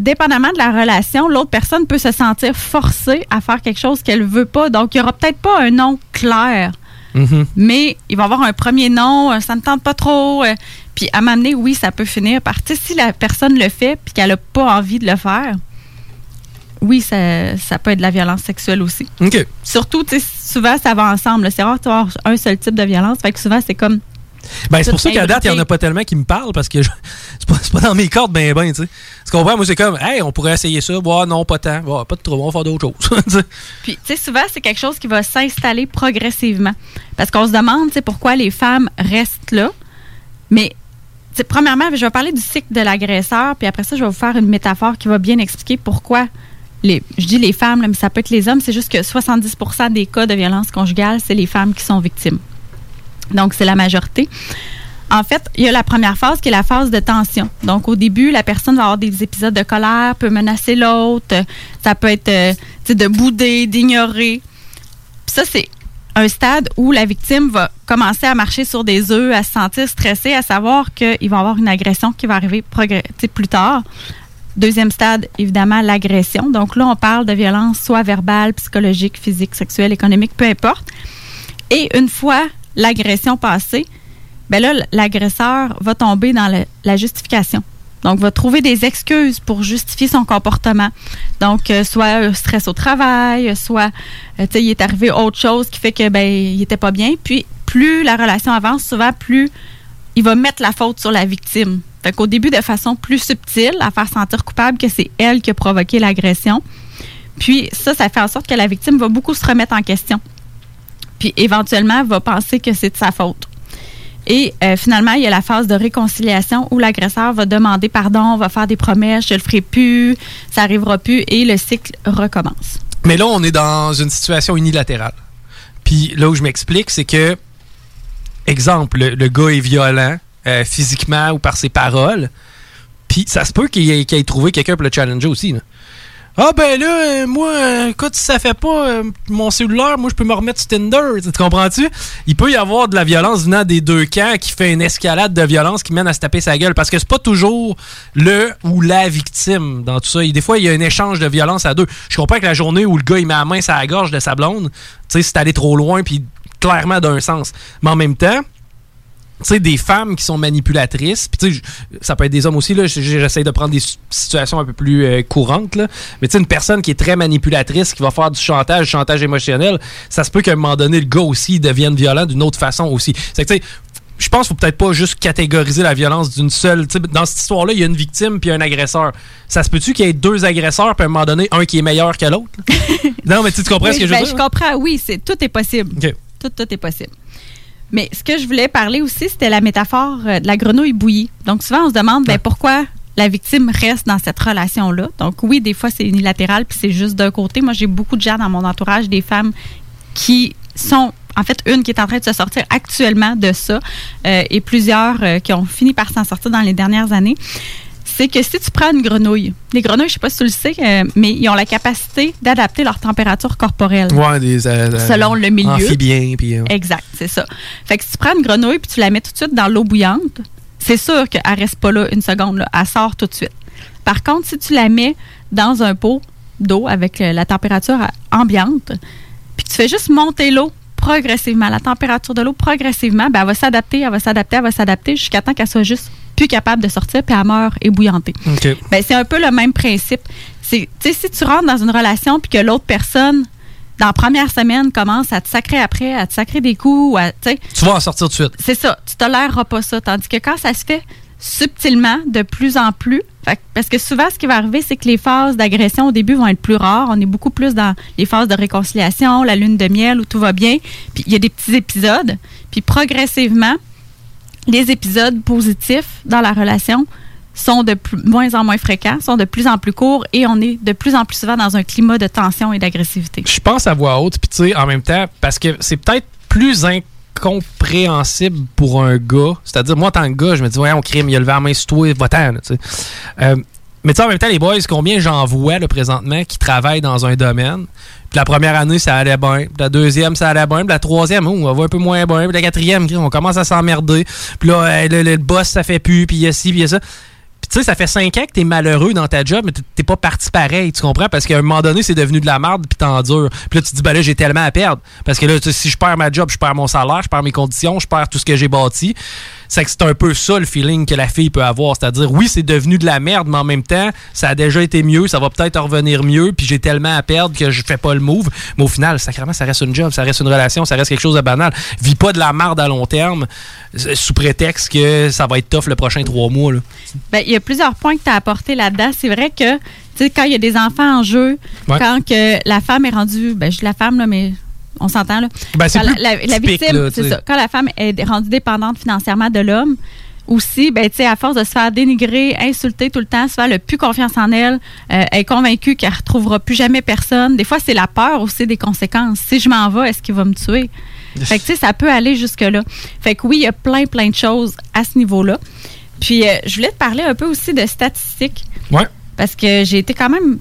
dépendamment de la relation, l'autre personne peut se sentir forcée à faire quelque chose qu'elle veut pas. Donc, il n'y aura peut-être pas un nom clair, Mhm. mais il va y avoir un premier nom, ça ne tente pas trop. euh, puis à m'amener, oui, ça peut finir par. Tu sais, si la personne le fait puis qu'elle n'a pas envie de le faire, oui, ça, ça peut être de la violence sexuelle aussi. OK. Surtout, tu sais, souvent, ça va ensemble. C'est rare d'avoir un seul type de violence. Fait que souvent, c'est comme. Ben, c'est pour ça qu'à date, il n'y en a pas tellement qui me parlent parce que je- c'est pas, pas dans mes cordes, ben, ben, tu sais. Tu comprends? Moi, c'est comme, hey, on pourrait essayer ça. Ouais, non, pas tant. Ouais, pas de trop, on va faire d'autres choses. Puis, tu sais, souvent, c'est quelque chose qui va s'installer progressivement. Parce qu'on se demande, tu sais, pourquoi les femmes restent là. Mais, tu sais, premièrement, je vais parler du cycle de l'agresseur, puis après ça, je vais vous faire une métaphore qui va bien expliquer pourquoi. Les, je dis les femmes, là, mais ça peut être les hommes. C'est juste que 70% des cas de violence conjugale, c'est les femmes qui sont victimes. Donc, c'est la majorité. En fait, il y a la première phase qui est la phase de tension. Donc, au début, la personne va avoir des épisodes de colère, peut menacer l'autre. Ça peut être euh, de bouder, d'ignorer. Ça, c'est un stade où la victime va commencer à marcher sur des œufs, à se sentir stressée, à savoir qu'il va avoir une agression qui va arriver plus tard. Deuxième stade, évidemment, l'agression. Donc là, on parle de violence soit verbale, psychologique, physique, sexuelle, économique, peu importe. Et une fois l'agression passée, ben là, l'agresseur va tomber dans la justification. Donc, va trouver des excuses pour justifier son comportement. Donc, euh, soit un stress au travail, soit, euh, tu sais, il est arrivé autre chose qui fait que, ben, il était pas bien. Puis, plus la relation avance, souvent, plus il va mettre la faute sur la victime. Fait qu'au début, de façon plus subtile, à faire sentir coupable que c'est elle qui a provoqué l'agression. Puis, ça, ça fait en sorte que la victime va beaucoup se remettre en question. Puis, éventuellement, va penser que c'est de sa faute. Et euh, finalement, il y a la phase de réconciliation où l'agresseur va demander pardon, va faire des promesses, je le ferai plus, ça arrivera plus, et le cycle recommence. Mais là, on est dans une situation unilatérale. Puis là où je m'explique, c'est que, exemple, le, gars est violent euh, physiquement ou par ses paroles. Puis ça se peut qu'il ait, trouvé quelqu'un pour le challenger aussi. Ah ben là, euh, moi, euh, écoute, si ça fait pas euh, mon cellulaire, moi je peux me remettre sur Tinder. Tu comprends-tu? Il peut y avoir de la violence venant des deux camps qui fait une escalade de violence qui mène à se taper sa gueule. Parce que c'est pas toujours le ou la victime dans tout ça. Des fois, il y a un échange de violence à deux. Je comprends que la journée où le gars il met la main sur la gorge de sa blonde, tu sais, c'est allé trop loin, puis clairement d'un sens. Mais en même temps, tu sais, des femmes qui sont manipulatrices, puis tu sais, ça peut être des hommes aussi, là, j'essaie de prendre des situations un peu plus euh, courantes, là. mais tu sais, une personne qui est très manipulatrice, qui va faire du chantage, du chantage émotionnel, ça se peut qu'à un moment donné, le gars aussi devienne violent d'une autre façon aussi. C'est que tu sais, je pense qu'il faut peut-être pas juste catégoriser la violence d'une seule. tu sais, Dans cette histoire-là, il y a une victime puis un agresseur. Ça se peut-tu qu'il y ait deux agresseurs puis à un moment donné, un qui est meilleur que l'autre? non, mais tu comprends Oui, ce que je veux ben, dire? Je comprends, oui, c'est tout est possible. Tout, tout est possible. Mais ce que je voulais parler aussi, c'était la métaphore euh, de la grenouille bouillie. Donc souvent, on se demande ben, pourquoi la victime reste dans cette relation-là? Donc oui, des fois, c'est unilatéral, puis c'est juste d'un côté. Moi, j'ai beaucoup de gens dans mon entourage, des femmes qui sont en fait, une qui est en train de se sortir actuellement de ça euh, et plusieurs euh, qui ont fini par s'en sortir dans les dernières années. C'est que si tu prends une grenouille, les grenouilles, je sais pas si tu le sais, euh, mais ils ont la capacité d'adapter leur température corporelle. Ouais, des. euh, euh, Selon le milieu. Amphibiens, puis. euh, Exact, c'est ça. Fait que si tu prends une grenouille puis tu la mets tout de suite dans l'eau bouillante, c'est sûr qu'elle reste pas là une seconde, là. elle sort tout de suite. Par contre, si tu la mets dans un pot d'eau avec la température ambiante, puis que tu fais juste monter l'eau progressivement, la température de l'eau progressivement, ben, elle va s'adapter, elle va s'adapter, elle va s'adapter jusqu'à temps qu'elle soit juste plus capable de sortir puis elle meurt ébouillantée. OK. Ben, c'est un peu le même principe. C'est, si tu rentres dans une relation puis que l'autre personne, dans la première semaine, commence à te sacrer après, à te sacrer des coups, ou à, tu vas en sortir tout de suite. c'est ça, tu toléreras pas ça. Tandis que quand ça se fait subtilement, de plus en plus, fait parce que souvent, ce qui va arriver, c'est que les phases d'agression au début vont être plus rares. On est beaucoup plus dans les phases de réconciliation, la lune de miel où tout va bien. Puis il y a des petits épisodes. Puis progressivement, les épisodes positifs dans la relation sont de moins en moins fréquents, sont de plus en plus courts et on est de plus en plus souvent dans un climat de tension et d'agressivité. Je pense à voix haute, puis tu sais, en même temps, parce que c'est peut-être plus incompréhensible pour un gars. C'est-à-dire, moi, en tant que gars, je me dis, ouais, on crime, il a levé la main sur toi, va-t'en. Euh, mais tu sais, en même temps, les boys, combien j'en vois, là, présentement, qui travaillent dans un domaine? Puis la première année, ça allait bien. Puis la deuxième, ça allait bien. Puis la troisième, oh, on va un peu moins bien. Puis la quatrième, on commence à s'emmerder. Puis là, le, boss, ça fait plus. Puis il y a ci, puis il y a ça. Puis tu sais, ça fait cinq ans que t'es malheureux dans ta job, mais t'es- pas parti pareil, tu comprends? Parce qu'à un moment donné, c'est devenu de la merde, puis t'endures. Puis là, tu te dis, ben là, j'ai tellement à perdre. Parce que là, si je perds ma job, je perds mon salaire, je perds mes conditions, je perds tout ce que j'ai bâti. C'est que c'est un peu ça le feeling que la fille peut avoir. C'est-à-dire, oui, c'est devenu de la merde, mais en même temps, ça a déjà été mieux, ça va peut-être revenir mieux, puis j'ai tellement à perdre que je fais pas le move. Mais au final, sacrément, ça reste une job, ça reste une relation, ça reste quelque chose de banal. Vis pas de la merde à long terme, euh, sous prétexte que ça va être tough le prochain trois mois. Là. Ben, il y a plusieurs points que tu as apportés là-dedans. C'est vrai que, tu sais, quand il y a des enfants en jeu, Ouais. quand que la femme est rendue, ben, je dis la femme, là, mais on s'entend, là? Ben, c'est la, la- victime, c'est ça. Quand la femme est rendue dépendante financièrement de l'homme, aussi, ben, tu sais, à force de se faire dénigrer, insulter tout le temps, se faire le plus confiance en elle, euh, elle est convaincue qu'elle ne retrouvera plus jamais personne. Des fois, c'est la peur aussi des conséquences. Si je m'en vais, est-ce qu'il va me tuer? Fait que, tu sais, ça peut aller jusque-là. Fait que oui, il y a plein, plein de choses à ce niveau-là. Puis, euh, je voulais te parler un peu aussi de statistiques. Ouais. Parce que j'ai été quand même,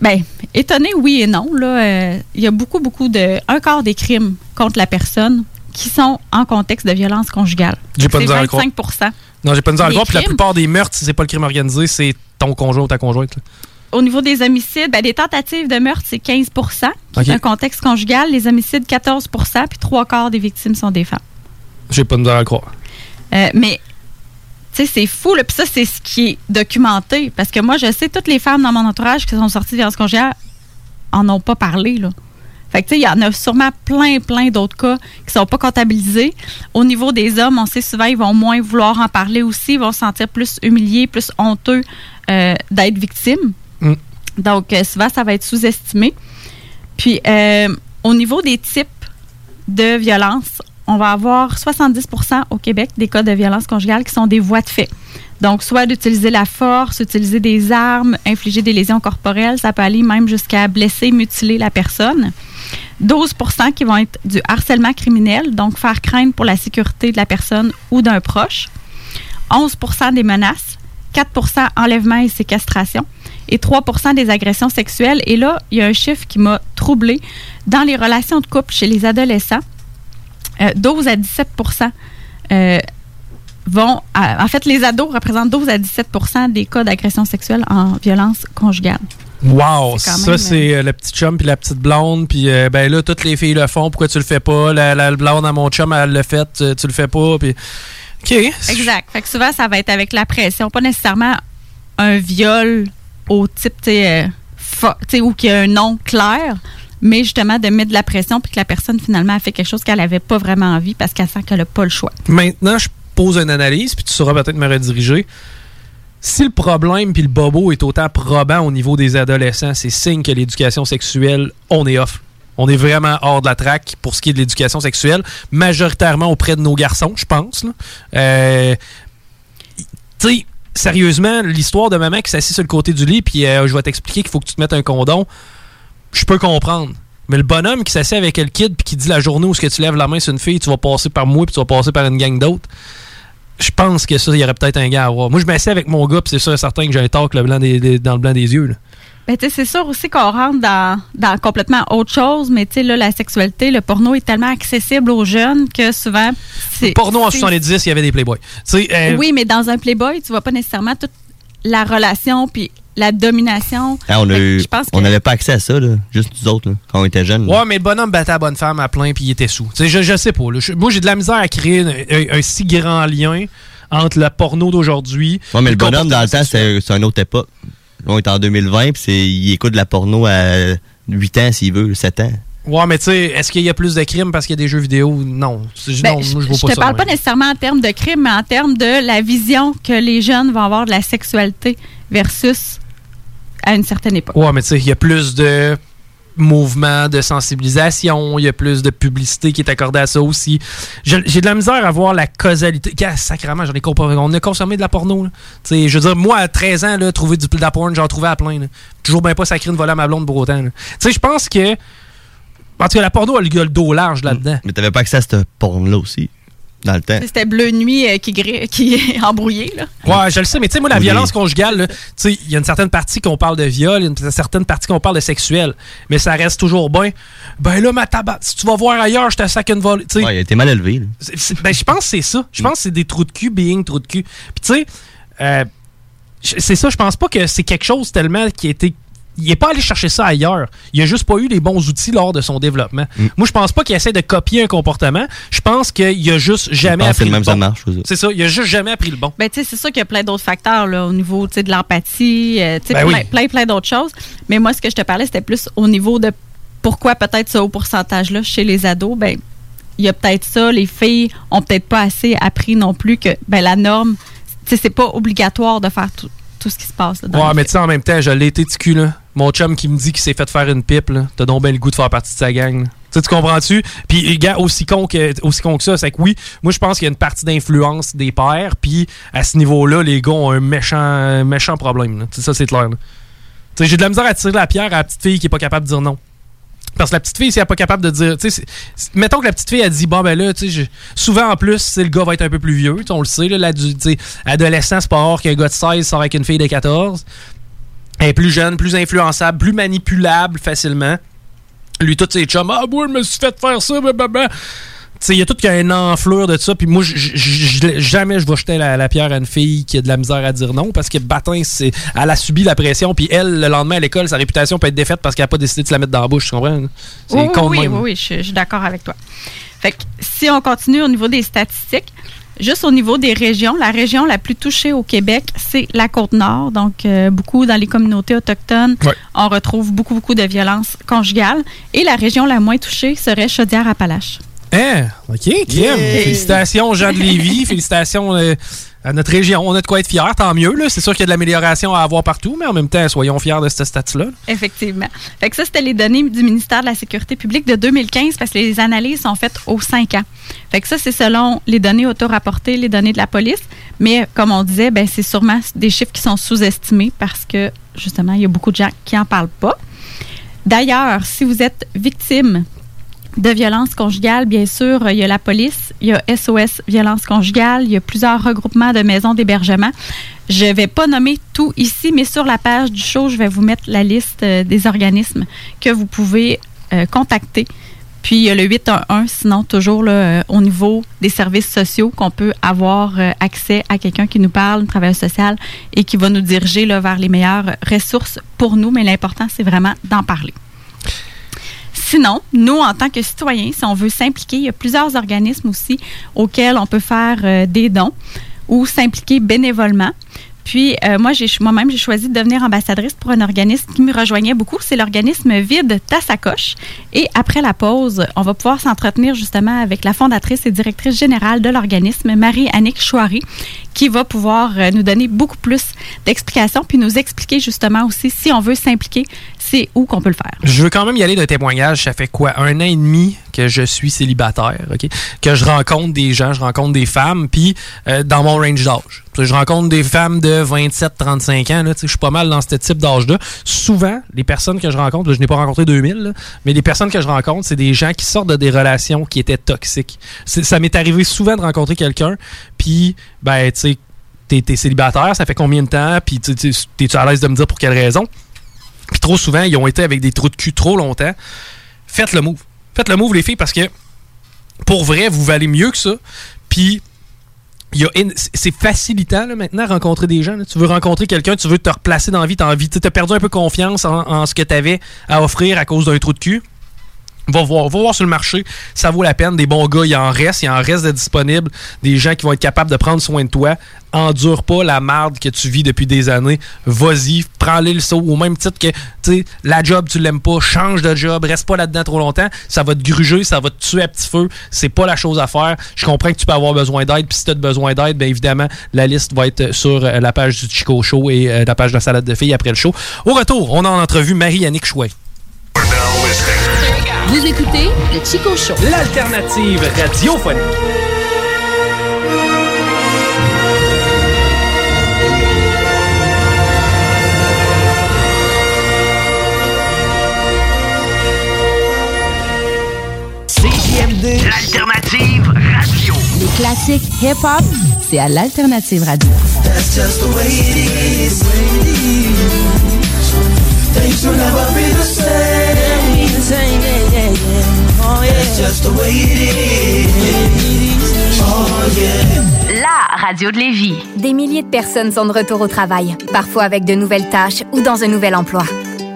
ben, étonnée, oui et non. Là, Euh, il y a beaucoup, beaucoup de. Un quart des crimes contre la personne qui sont en contexte de violence conjugale. J'ai pas croire. 25 Non, j'ai pas de misère à le Les croire. Puis la plupart des meurtres, si c'est pas le crime organisé, c'est ton conjoint ou ta conjointe. là. Au niveau des homicides, ben, les tentatives de meurtre, c'est 15% qui Ok. est un contexte conjugal. Les homicides, 14% puis trois quarts des victimes sont des femmes. J'ai pas de misère à croire. Euh, mais, tu sais, c'est fou. Là. Puis ça, c'est ce qui est documenté. Parce que moi, je sais, toutes les femmes dans mon entourage qui sont sorties de violence conjugale en ont pas parlé. Là. Fait que, tu sais, il y en a sûrement plein, plein d'autres cas qui sont pas comptabilisés. Au niveau des hommes, on sait souvent, ils vont moins vouloir en parler aussi. Ils vont se sentir plus humiliés, plus honteux euh, d'être victimes. Mm. Donc, euh, souvent, ça va être sous-estimé. Puis, euh, au niveau des types de violence, on va avoir 70% au Québec des cas de violence conjugale qui sont des voies de fait. Donc, soit d'utiliser la force, utiliser des armes, infliger des lésions corporelles, ça peut aller même jusqu'à blesser, mutiler la personne. 12% qui vont être du harcèlement criminel, donc faire craindre pour la sécurité de la personne ou d'un proche. 11% des menaces, 4% enlèvement et séquestration et 3% des agressions sexuelles. Et là, il y a un chiffre qui m'a troublé. Dans les relations de couple chez les adolescents, euh, 12 à 17% euh, vont. à- en fait, les ados représentent 12 à 17% des cas d'agression sexuelle en violence conjugale. Wow, ça c'est euh, le petit chum puis la petite blonde puis euh, ben là toutes les filles le font, pourquoi tu le fais pas? La, la blonde à mon chum elle le fait, tu, tu le fais pas puis OK. Exact. Fait que souvent, ça va être avec la pression, pas nécessairement un viol au type, tu sais, euh, qu'il y a un nom clair, mais justement de mettre de la pression puis que la personne finalement a fait quelque chose qu'elle n'avait pas vraiment envie parce qu'elle sent qu'elle n'a pas le choix. Maintenant, je pose une analyse puis tu sauras peut-être me rediriger. Si le problème puis le bobo est autant probant au niveau des adolescents, c'est signe que l'éducation sexuelle, on est off. On est vraiment hors de la traque pour ce qui est de l'éducation sexuelle, majoritairement auprès de nos garçons, je pense. Euh, tu sais, sérieusement, l'histoire de maman qui s'assit sur le côté du lit, puis euh, je vais t'expliquer qu'il faut que tu te mettes un condom, je peux comprendre. Mais le bonhomme qui s'assied avec le kid puis qui dit la journée où ce que tu lèves la main sur une fille, tu vas passer par moi puis tu vas passer par une gang d'autres. Je pense que ça, il y aurait peut-être un gars à avoir. Moi, je m'assieds avec mon gars puis c'est sûr certain que j'ai un talk le blanc des- des- dans le blanc des yeux. là. Ben, tu sais, c'est sûr aussi qu'on rentre dans, dans complètement autre chose, mais tu sais, là, la sexualité, le porno est tellement accessible aux jeunes que souvent. c'est- Porno en c'est- 70, il y avait des Playboys. Euh, Oui, mais dans un Playboy, tu vois pas nécessairement toute la relation puis la domination. Ah, on a Fait que eu- je pense que- on n'avait pas accès à ça, là, juste nous autres, là, quand on était jeunes. là. Ouais, mais le bonhomme battait la bonne femme à plein puis il était sous. Je, je sais pas. là. Je- moi, j'ai de la misère à créer un, un- un si grand lien entre le porno d'aujourd'hui. Ouais, mais le bonhomme, dans le temps, c'est c'est une autre époque. Là, on est en 2020, puis il écoute de la porno à 8 ans, s'il veut, 7 ans. Ouais, mais tu sais, est-ce qu'il y a plus de crimes parce qu'il y a des jeux vidéo? Non. Ben, non, je pas te ça. parle ouais. pas nécessairement en termes de crime, mais en termes de la vision que les jeunes vont avoir de la sexualité versus à une certaine époque. Ouais, mais tu sais, il y a plus de mouvements de sensibilisation, il y a plus de publicité qui est accordée à ça aussi. J'ai de la misère à voir la causalité. Gars, sacrément, j'en ai compris. On a consommé de la porno. là. Tu sais, je veux dire, moi, à 13 ans, là, trouver du de la porn, j'en trouvais à plein. là. Toujours bien pas sacré une volée à ma blonde pour autant. Tu sais, je pense que. En tout cas, la porno, elle a le dos large là-dedans. Mais t'avais pas accès à cette porn-là aussi, dans le temps. C'était Bleu Nuit euh, qui, qui est embrouillé. Là. Ouais, je le sais, mais tu sais, moi, la Oui. violence conjugale, là, tu sais, il y a une certaine partie qu'on parle de viol, il y a une certaine partie qu'on parle de sexuel, mais ça reste toujours bien. Ben là, ma tabac, si tu vas voir ailleurs, je te sac une volée. Tu sais, Ouais, il a été mal élevé. ben, je pense que c'est ça. Je pense que c'est des trous de cul, being trous de cul. Puis tu sais, euh, c'est ça, je pense pas que c'est quelque chose tellement qui a été. Il est pas allé chercher ça ailleurs. Il a juste pas eu les bons outils lors de son développement. Mm. Moi, je pense pas qu'il essaie de copier un comportement. Je pense qu'il a juste jamais appris le le même, ça bon. marche. C'est ça, il a juste jamais appris le bon. Ben, tu sais, c'est sûr qu'il y a plein d'autres facteurs là, au niveau de l'empathie, euh, Ben plein, oui. plein, plein d'autres choses. Mais moi, ce que je te parlais, c'était plus au niveau de pourquoi peut-être ce haut pourcentage-là chez les ados. Ben, il y a peut-être ça. Les filles ont peut-être pas assez appris non plus que ben, la norme, c'est pas obligatoire de faire tout, tout ce qui se passe. Là, dans Ouais, mais tu sais, en même temps, je l'ai été de cul, là. Mon chum qui me dit qu'il s'est fait faire une pipe, là. T'as donc bien le goût de faire partie de sa gang, là. Tu sais, tu comprends-tu? Puis, gars, aussi con que, aussi con que ça, c'est que oui, moi, je pense qu'il y a une partie d'influence des pères, puis à ce niveau-là, les gars ont un méchant, méchant problème, là. Tu sais, ça, c'est clair, j'ai de la misère à tirer la pierre à la petite fille qui est pas capable de dire non. Parce que la petite fille, si elle n'est pas capable de dire. Mettons que la petite fille, elle dit Bon, ben là, je- souvent en plus, le gars va être un peu plus vieux. On le sait, là, adolescent, c'est pas rare qu'un gars de 16 sort avec une fille de 14. Elle est plus jeune, plus influençable, plus manipulable facilement. Lui, tous ses chums, ah, moi, je me suis fait faire ça, blablabla. Il y a tout qui a une enflure de ça. Puis moi, j- j- j- jamais je vais jeter la, la pierre à une fille qui a de la misère à dire non parce que Batin, c'est, elle a subi la pression. Puis elle, le lendemain à l'école, sa réputation peut être défaite parce qu'elle n'a pas décidé de se la mettre dans la bouche. Tu comprends? C'est Oui, oui, oui, oui, je, je suis d'accord avec toi. Fait que si on continue au niveau des statistiques, juste au niveau des régions, la région la plus touchée au Québec, c'est la Côte-Nord. Donc, euh, beaucoup dans les communautés autochtones, on retrouve beaucoup, beaucoup de violences conjugales. Et la région la moins touchée serait Chaudière-Appalaches. Hein? OK, Kim. Yeah. Félicitations gens de Lévis. Félicitations euh, à notre région. On a de quoi être fiers. Tant mieux. C'est sûr qu'il y a de l'amélioration à avoir partout, mais en même temps, soyons fiers de ce statut-là. Effectivement. Fait que ça, c'était les données du ministère de la Sécurité publique de 2015 parce que les analyses sont faites aux 5 ans. Fait que ça, c'est selon les données auto-rapportées, les données de la police. Mais comme on disait, ben, c'est sûrement des chiffres qui sont sous-estimés parce que, justement, il y a beaucoup de gens qui n'en parlent pas. D'ailleurs, si vous êtes victime de violences conjugales, bien sûr, il y a la police, il y a SOS Violence conjugale, il y a plusieurs regroupements de maisons d'hébergement. Je ne vais pas nommer tout ici, mais sur la page du show, je vais vous mettre la liste euh, des organismes que vous pouvez euh, contacter. Puis il y a le 811, sinon toujours euh, au niveau des services sociaux qu'on peut avoir euh, accès à quelqu'un qui nous parle, un travailleur social, et qui va nous diriger vers les meilleures ressources pour nous. Mais l'important, c'est vraiment d'en parler. Sinon, nous, en tant que citoyens, si on veut s'impliquer, il y a plusieurs organismes aussi auxquels on peut faire euh, des dons ou s'impliquer bénévolement. Puis, euh, moi, moi-même, j'ai choisi de devenir ambassadrice pour un organisme qui me rejoignait beaucoup. C'est l'organisme Vide ta sacoche. Et après la pause, on va pouvoir s'entretenir justement avec la fondatrice et directrice générale de l'organisme, Marie-Annick Chouari, qui va pouvoir euh, nous donner beaucoup plus d'explications, puis nous expliquer justement aussi si on veut s'impliquer, c'est où qu'on peut le faire. Je veux quand même y aller de témoignage. Ça fait quoi? Un an et demi que je suis célibataire, OK? Que je rencontre des gens, je rencontre des femmes, puis euh, dans mon range d'âge. Je rencontre des femmes de 27-35 ans, je suis pas mal dans ce type d'âge-là. Souvent, les personnes que je rencontre, je n'ai pas rencontré 2000, là, mais les personnes que je rencontre, c'est des gens qui sortent de des relations qui étaient toxiques. Ça m'est arrivé souvent de rencontrer quelqu'un, puis, ben, tu sais, t'es célibataire, ça fait combien de temps, puis tu- tu- t'es-tu à l'aise de me dire pour quelle raison? Puis trop souvent, ils ont été avec des trous de cul trop longtemps. Faites le move. Faites le move, les filles, parce que pour vrai, vous valez mieux que ça. Puis c'est- facilitant là, maintenant rencontrer des gens. Tu veux rencontrer quelqu'un, tu veux te replacer dans la vie, tu as tu as perdu un peu confiance en, en ce que tu avais à offrir à cause d'un trou de cul. Va voir, va voir sur le marché, ça vaut la peine. Des bons gars, il en reste, il en reste de disponibles. Des gens qui vont être capables de prendre soin de toi. Endure pas la marde que tu vis depuis des années. Vas-y, prends-les le saut. Au même titre que, tu sais, la job, tu l'aimes pas, change de job, reste pas là-dedans trop longtemps. Ça va te gruger, ça va te tuer à petit feu. C'est pas la chose à faire. Je comprends que tu peux avoir besoin d'aide. Puis si tu as besoin d'aide, bien évidemment, la liste va être sur euh, la page du Chico Show et euh, la page de la salade de filles après le show. Au retour, on a en entrevue Marie-Annick Chouet. Vous écoutez le Chico Show. L'alternative radiophonique. CJMD, l'alternative radio. Les classiques hip-hop, c'est à l'Alternative Radio. That's just the way it is. Things will never be the same. Oh, yeah. That's just the way it is. Oh, yeah. La radio de Lévis. Des milliers de personnes sont de retour au travail, parfois avec de nouvelles tâches ou dans un nouvel emploi.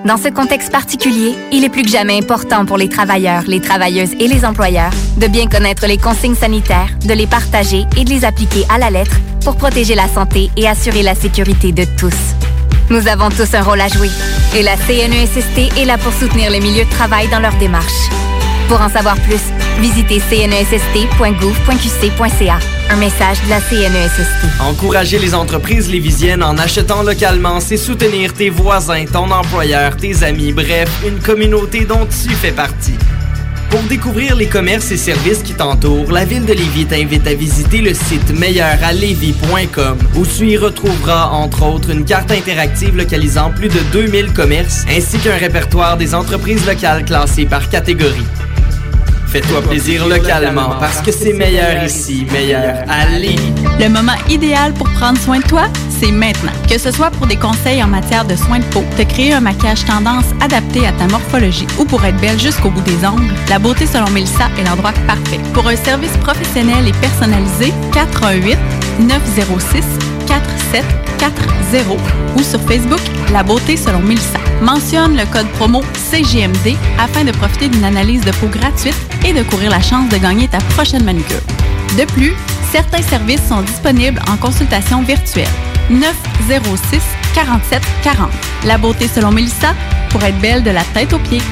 Dans ce contexte particulier, il est plus que jamais important pour les travailleurs, les travailleuses et les employeurs de bien connaître les consignes sanitaires, de les partager et de les appliquer à la lettre pour protéger la santé et assurer la sécurité de tous. Nous avons tous un rôle à jouer et la CNESST est là pour soutenir les milieux de travail dans leur démarche. Pour en savoir plus, visitez cnesst.gouv.qc.ca. Un message de la CNESST. Encourager les entreprises lévisiennes en achetant localement, c'est soutenir tes voisins, ton employeur, tes amis, bref, une communauté dont tu fais partie. Pour découvrir les commerces et services qui t'entourent, la ville de Lévis t'invite à visiter le site meilleuralevis.com où tu y retrouveras entre autres une carte interactive localisant plus de 2000 commerces ainsi qu'un répertoire des entreprises locales classées par catégorie. Fais-toi plaisir localement parce que c'est meilleur ici, meilleur à Lévis. Le moment idéal pour prendre soin de toi, c'est maintenant. Que ce soit pour des conseils en matière de soins de peau, te créer un maquillage tendance adapté à ta morphologie ou pour être belle jusqu'au bout des ongles, la beauté selon Mélissa est l'endroit parfait. Pour un service professionnel et personnalisé, 418 906 4740 ou sur Facebook La beauté selon Mélissa. Mentionne le code promo CGMD afin de profiter d'une analyse de peau gratuite et de courir la chance de gagner ta prochaine manucure. De plus, certains services sont disponibles en consultation virtuelle. 906 47 40. La beauté selon Mélissa pour être belle de la tête aux pieds.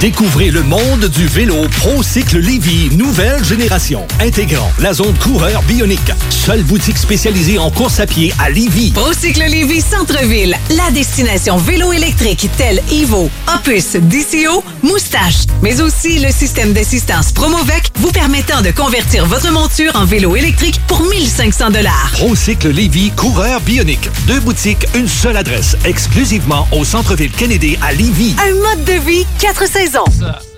Découvrez le monde du vélo ProCycle Lévy, nouvelle génération, intégrant la zone coureur bionique. Seule boutique spécialisée en course à pied à Lévy. Procycle Lévis Centre-Ville, la destination vélo électrique telle Evo, Opus, DCO, Moustache, mais aussi le système d'assistance Promovec vous permettant de convertir votre monture en vélo électrique pour 1500 dollars. ProCycle Lévy, coureur bionique. Deux boutiques, une seule adresse, exclusivement au centre-ville Kennedy à Lévy. Un mode de vie, quatre saisons.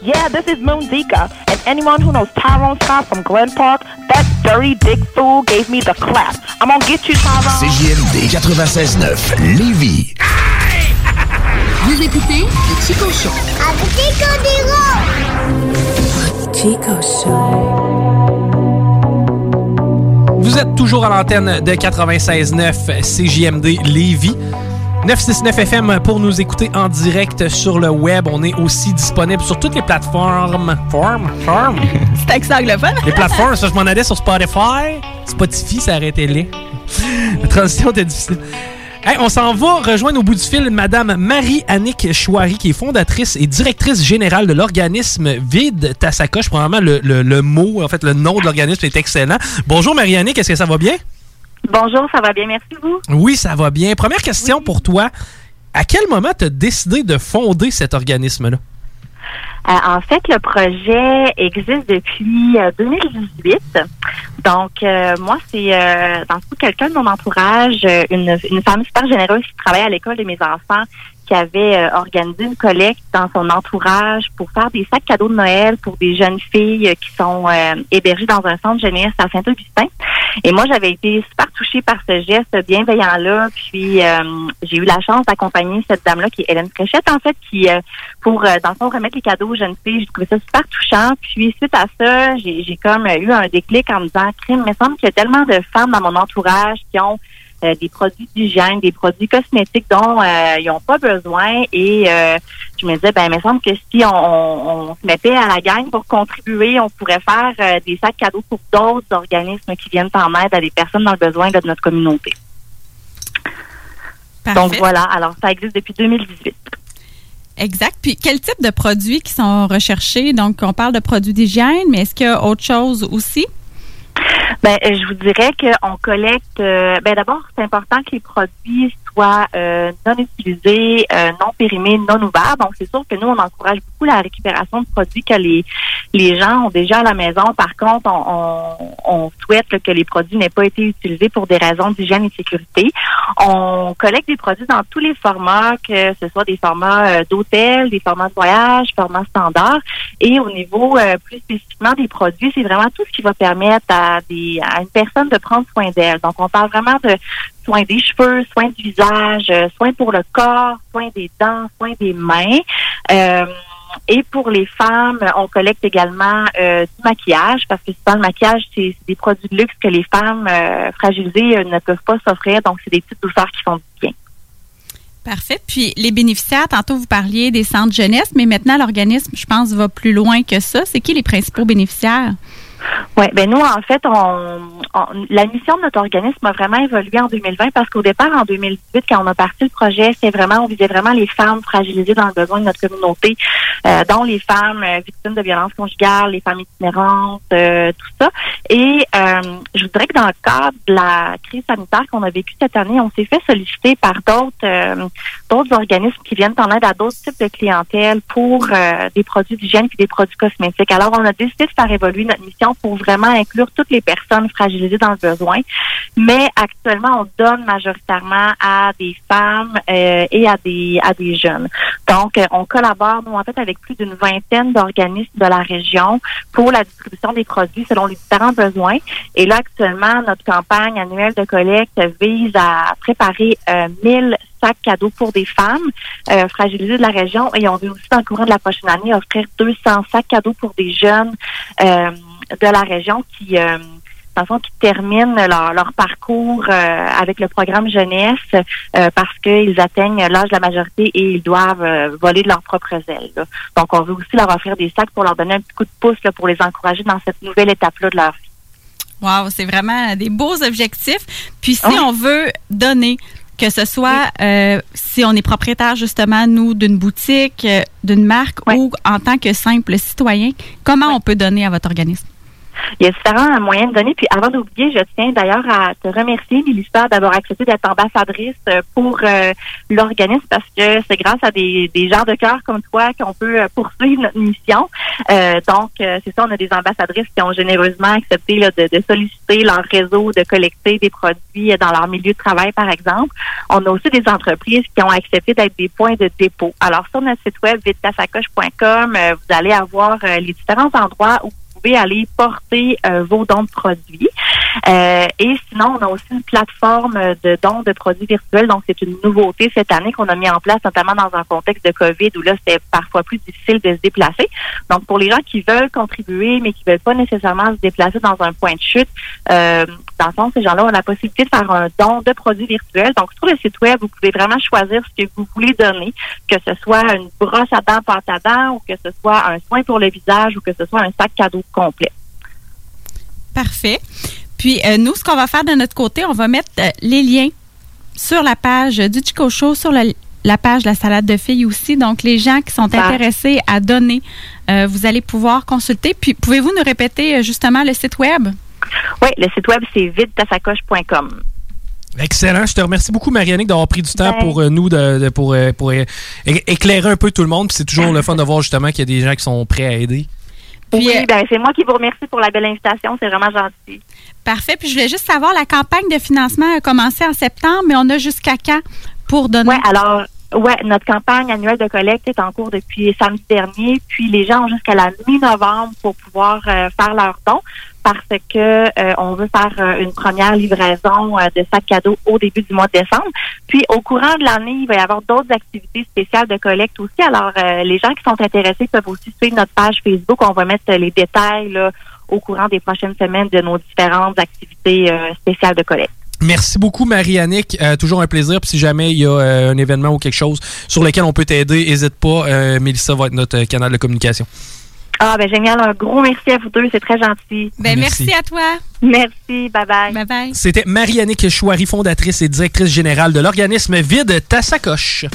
Yeah, this is Moon Zika, and anyone who knows Tyrone Scott from Glen Park, that dirty dick fool gave me the clap. I'm gonna get you, Tyrone. CJMD 96.9, Lévis. Vous écoutez le Chico Show. Chico Show. Vous êtes toujours à l'antenne de 96.9 CJMD Lévis. 969 FM pour nous écouter en direct sur le web. On est aussi disponible sur toutes les plateformes. Form? Form? C'est accent anglophone. Les plateformes, ça, je m'en allais sur Spotify. Spotify, ça arrêtait les. La transition était difficile. Hey, on s'en va rejoindre au bout du fil Madame Marie-Annick Chouari, qui est fondatrice et directrice générale de l'organisme Vide ta sacoche. Probablement le, le- le mot, en fait, le nom de l'organisme est excellent. Bonjour Marie-Annick, est-ce que ça va bien? Bonjour, ça va bien, merci vous? Oui, ça va bien. Première question pour toi. À quel moment tu as décidé de fonder cet organisme-là? Euh, en fait, le projet existe depuis euh, 2018. Donc, euh, moi, c'est euh, dans fond quelqu'un de mon entourage, euh, une, une femme super généreuse qui travaille à l'école de mes enfants, qui avait euh, organisé une collecte dans son entourage pour faire des sacs cadeaux de Noël pour des jeunes filles euh, qui sont euh, hébergées dans un centre jeunesse à Saint-Augustin. Et moi, j'avais été super touchée par ce geste bienveillant-là. Puis, j'ai eu la chance d'accompagner cette dame-là, qui est Hélène Fréchette, en fait, qui, pour, dans le fond, remettre les cadeaux aux jeunes filles. J'ai trouvé ça super touchant. Puis, suite à ça, j'ai comme eu un déclic en me disant, crime, il me semble qu'il y a tellement de femmes dans mon entourage qui ont euh, des produits d'hygiène, des produits cosmétiques dont euh, ils n'ont pas besoin. Et euh, je me disais, ben, il me semble que si on, on, on se mettait à la gang pour contribuer, on pourrait faire des sacs cadeaux pour d'autres organismes qui viennent en aide à des personnes dans le besoin là, de notre communauté. Donc voilà, alors ça existe depuis 2018. Exact. Puis quel type de produits qui sont recherchés? Donc, on parle de produits d'hygiène, mais est-ce qu'il y a autre chose aussi? Ben, euh, je vous dirais qu'on collecte. euh, ben, d'abord, c'est important que les produits soient euh, non utilisés, euh, non périmés, non ouverts. Donc, c'est sûr que nous, on encourage beaucoup la récupération de produits que les les gens ont déjà à la maison. Par contre, on, souhaite que les produits n'aient pas été utilisés pour des raisons d'hygiène et de sécurité. On collecte des produits dans tous les formats, que ce soit des formats euh, d'hôtel, des formats de voyage, formats standards. Et au niveau plus spécifiquement des produits, c'est vraiment tout ce qui va permettre à, des, à une personne de prendre soin d'elle. Donc, on parle vraiment de soins des cheveux, soins du visage, euh, soins pour le corps, soins des dents, soins des mains. Euh, et pour les femmes, on collecte également euh, du maquillage parce que souvent le maquillage, c'est des produits de luxe que les femmes fragilisées ne peuvent pas s'offrir. Donc, c'est des petites douceurs qui font du bien. Parfait. Puis les bénéficiaires, tantôt vous parliez des centres jeunesse, mais maintenant l'organisme, je pense, va plus loin que ça. C'est qui les principaux bénéficiaires? Oui, ben nous, en fait, on, la mission de notre organisme a vraiment évolué en 2020 parce qu'au départ, en 2018, quand on a parti le projet, c'est vraiment, on visait vraiment les femmes fragilisées dans le besoin de notre communauté, euh, dont les femmes euh, victimes de violences conjugales, les femmes itinérantes, euh, tout ça. Et je voudrais que dans le cadre de la crise sanitaire qu'on a vécue cette année, on s'est fait solliciter par d'autres d'autres organismes qui viennent en aide à d'autres types de clientèle pour des produits d'hygiène puis des produits cosmétiques. Alors, on a décidé de faire évoluer notre mission pour vraiment inclure toutes les personnes fragilisées dans le besoin. Mais actuellement, on donne majoritairement à des femmes euh, et à des à des jeunes. Donc, euh, on collabore, nous, en fait, avec plus d'une vingtaine d'organismes de la région pour la distribution des produits selon les différents besoins. Et là, actuellement, notre campagne annuelle de collecte vise à préparer euh, 1000 sacs cadeaux pour des femmes euh, fragilisées de la région et on veut aussi dans le courant de la prochaine année offrir 200 sacs cadeaux pour des jeunes euh, de la région qui euh, dans le fond, qui terminent leur, leur parcours euh, avec le programme jeunesse euh, parce qu'ils atteignent l'âge de la majorité et ils doivent euh, voler de leurs propres ailes. là. Donc, on veut aussi leur offrir des sacs pour leur donner un petit coup de pouce là, pour les encourager dans cette nouvelle étape-là de leur vie. Wow, c'est vraiment des beaux objectifs. Puis si on veut donner, que ce soit si on est propriétaire justement, nous, d'une boutique, d'une marque ou en tant que simple citoyen, comment on peut donner à votre organisme? Il y a différents moyens de donner. Puis avant d'oublier, je tiens d'ailleurs à te remercier, Mélissa, d'avoir accepté d'être ambassadrice pour euh, l'organisme parce que c'est grâce à des, des gens de cœur comme toi qu'on peut euh, poursuivre notre mission. Euh, donc, euh, c'est ça, on a des ambassadrices qui ont généreusement accepté là, de, de solliciter leur réseau, de collecter des produits dans leur milieu de travail, par exemple. On a aussi des entreprises qui ont accepté d'être des points de dépôt. Alors, sur notre site web, vitetasacoche.com, vous allez avoir les différents endroits où pouvez aller porter euh, vos dons de produits. Euh, et sinon, on a aussi une plateforme de dons de produits virtuels. Donc, c'est une nouveauté cette année qu'on a mis en place, notamment dans un contexte de COVID où là, c'était parfois plus difficile de se déplacer. Donc, pour les gens qui veulent contribuer, mais qui veulent pas nécessairement se déplacer dans un point de chute, euh, dans le fond, ces gens-là ont la possibilité de faire un don de produits virtuels. Donc, sur le site web, vous pouvez vraiment choisir ce que vous voulez donner, que ce soit une brosse à dents, pâte à dents, ou que ce soit un soin pour le visage, ou que ce soit un sac cadeau complet. Parfait. Puis euh, nous, ce qu'on va faire de notre côté, on va mettre euh, les liens sur la page du Chico Show, sur la, la page de la salade de filles aussi. Donc, les gens qui sont intéressés à donner, euh, vous allez pouvoir consulter. Puis, pouvez-vous nous répéter euh, justement le site web? Oui, le site web, c'est videtasacoche.com. Excellent. Je te remercie beaucoup, Marianique, d'avoir pris du temps Ben. pour euh, nous, de, de- pour, euh, pour éclairer un peu tout le monde. Puis c'est toujours le fun de voir justement qu'il y a des gens qui sont prêts à aider. Oui, euh, ben, c'est moi qui vous remercie pour la belle invitation. C'est vraiment gentil. Parfait. Puis, je voulais juste savoir, la campagne de financement a commencé en septembre, mais on a jusqu'à quand pour donner? Oui, alors, Ouais, notre campagne annuelle de collecte est en cours depuis samedi dernier, puis les gens ont jusqu'à la mi-novembre pour pouvoir euh, faire leur don parce que euh, on veut faire euh, une première livraison euh, de sacs cadeaux au début du mois de décembre. Puis au courant de l'année, il va y avoir d'autres activités spéciales de collecte aussi. Alors les gens qui sont intéressés peuvent aussi suivre notre page Facebook. On va mettre les détails au courant des prochaines semaines de nos différentes activités spéciales de collecte. Merci beaucoup, Marie-Annick. Toujours un plaisir. Puis si jamais il y a un événement ou quelque chose sur lequel on peut t'aider, n'hésite pas. Euh, Mélissa va être notre canal de communication. Ah ben génial, un gros merci à vous deux, c'est très gentil. Ben, merci. merci à toi. Merci, bye bye. Bye bye. C'était Marie-Annick Chouari, fondatrice et directrice générale de l'organisme Vide ta sacoche.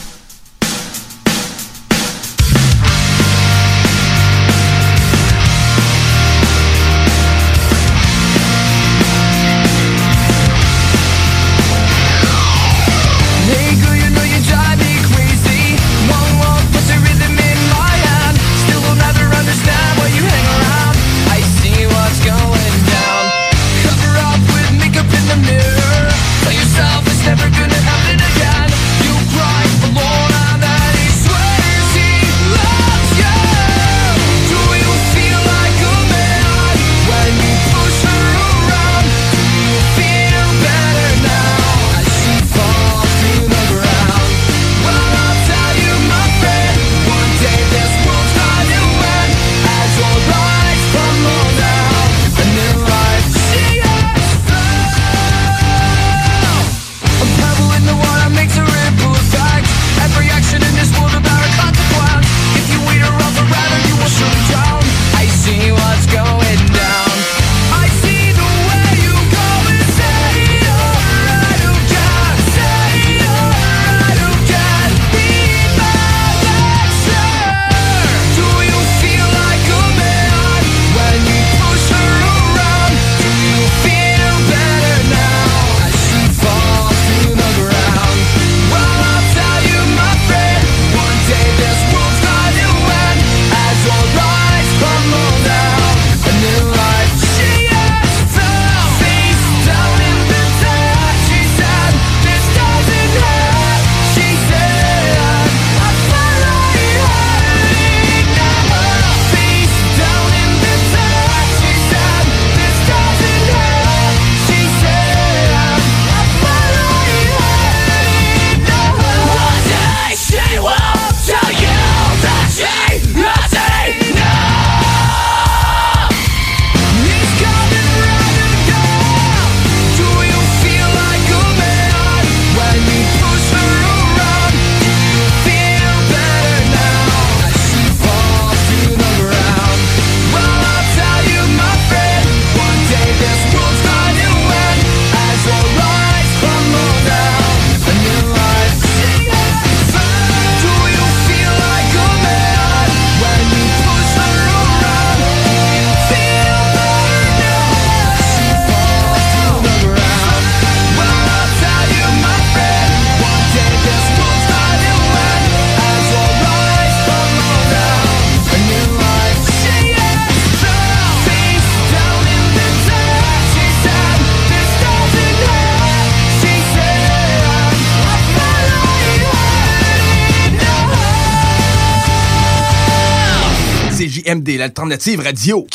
CJMD, l'alternative radio.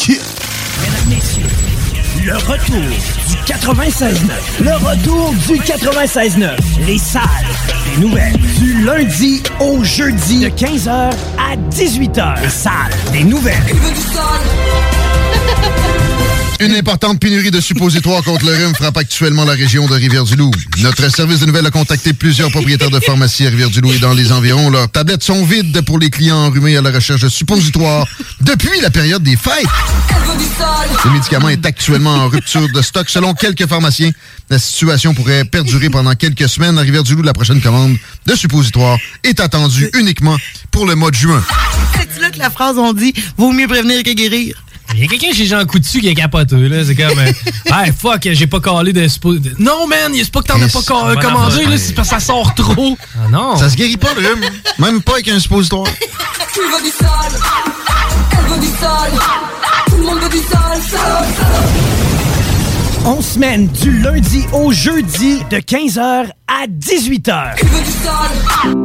Le retour du 96.9. Le retour du 96.9. Les salles des nouvelles. Du lundi au jeudi de 15h à 18h. Les salles des nouvelles. Une importante pénurie de suppositoires contre le rhume frappe actuellement la région de Rivière-du-Loup. Notre service de nouvelles a contacté plusieurs propriétaires de pharmacies à Rivière-du-Loup et dans les environs. Leurs tablettes sont vides pour les clients enrhumés à la recherche de suppositoires depuis la période des fêtes. Le médicament est actuellement en rupture de stock. Selon quelques pharmaciens, la situation pourrait perdurer pendant quelques semaines. À Rivière-du-Loup, la prochaine commande de suppositoires est attendue uniquement pour le mois de juin. C'est là que la phrase on dit vaut mieux prévenir que guérir. Il y a quelqu'un chez Jean Coutu qui est capoteux, là. C'est comme. euh, hey, fuck, j'ai pas calé de. Non, man, c'est pas que t'en as pas ca- Bonne commandé, là. C'est parce que ça sort trop. Ah non. Ça se guérit pas, le. Même pas avec un suppositoire. Elle veut du sale, tout le monde veut du sale, sale. On semaine du lundi au jeudi de 15h à 18h. Tu veux du sale,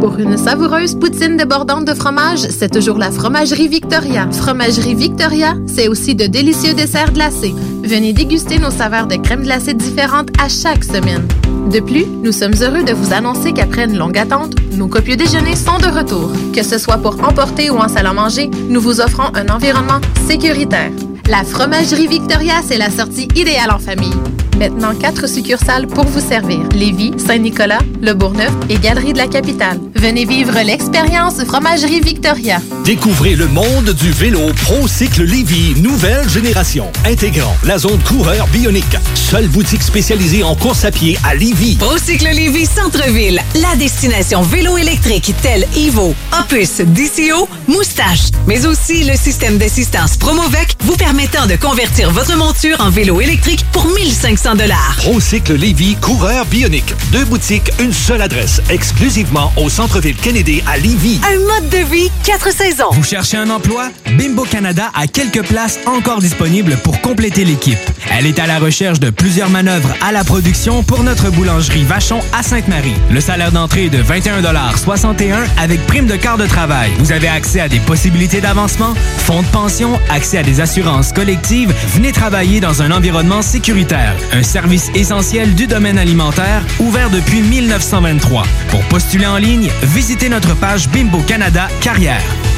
Pour une savoureuse poutine débordante de fromage, c'est toujours la Fromagerie Victoria. Fromagerie Victoria, c'est aussi de délicieux desserts glacés. Venez déguster nos saveurs de crème glacée différentes à chaque semaine. De plus, nous sommes heureux de vous annoncer qu'après une longue attente, nos copieux déjeuners sont de retour. Que ce soit pour emporter ou en salle à manger, nous vous offrons un environnement sécuritaire. La Fromagerie Victoria, c'est la sortie idéale en famille. Maintenant, quatre succursales pour vous servir. Lévis, Saint-Nicolas, Le Bourgneuf et Galerie de la Capitale. Venez vivre l'expérience Fromagerie Victoria. Découvrez le monde du vélo ProCycle Lévy, nouvelle génération, intégrant la zone coureur bionique. Seule boutique spécialisée en course à pied à Lévy. Procycle Lévis Centre-Ville, la destination vélo électrique telle Evo, Opus, DCO, Moustache, mais aussi le système d'assistance Promovec vous permettant de convertir votre monture en vélo électrique pour 1500 dollars. ProCycle Lévy, coureur bionique. Deux boutiques, une seule adresse, exclusivement au centre-ville Kennedy à Lévy. Un mode de vie, quatre saisons. Vous cherchez un emploi? Bimbo Canada a quelques places encore disponibles pour compléter l'équipe. Elle est à la recherche de plusieurs manœuvres à la production pour notre boulangerie Vachon à Sainte-Marie. Le salaire d'entrée est de 21,61 avec prime de quart de travail. Vous avez accès à des possibilités d'avancement, fonds de pension, accès à des assurances collectives. Venez travailler dans un environnement sécuritaire. Un service essentiel du domaine alimentaire ouvert depuis 1923. Pour postuler en ligne, visitez notre page Bimbo Canada Carrière.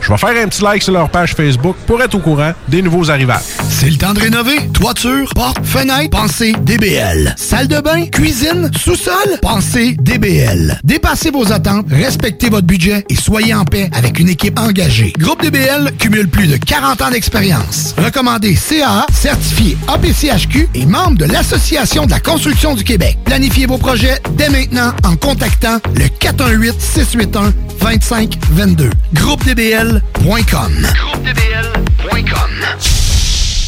Je vais faire un petit like sur leur page Facebook pour être au courant des nouveaux arrivages. C'est le temps de rénover. Toiture, porte, fenêtre, pensez DBL. Salle de bain, cuisine, sous-sol, pensez DBL. Dépassez vos attentes, respectez votre budget et soyez en paix avec une équipe engagée. Groupe DBL cumule plus de 40 ans d'expérience. Recommandé CAA, certifié APCHQ et membre de l'Association de la construction du Québec. Planifiez vos projets dès maintenant en contactant le 418-681-2522. GroupeDBL.com.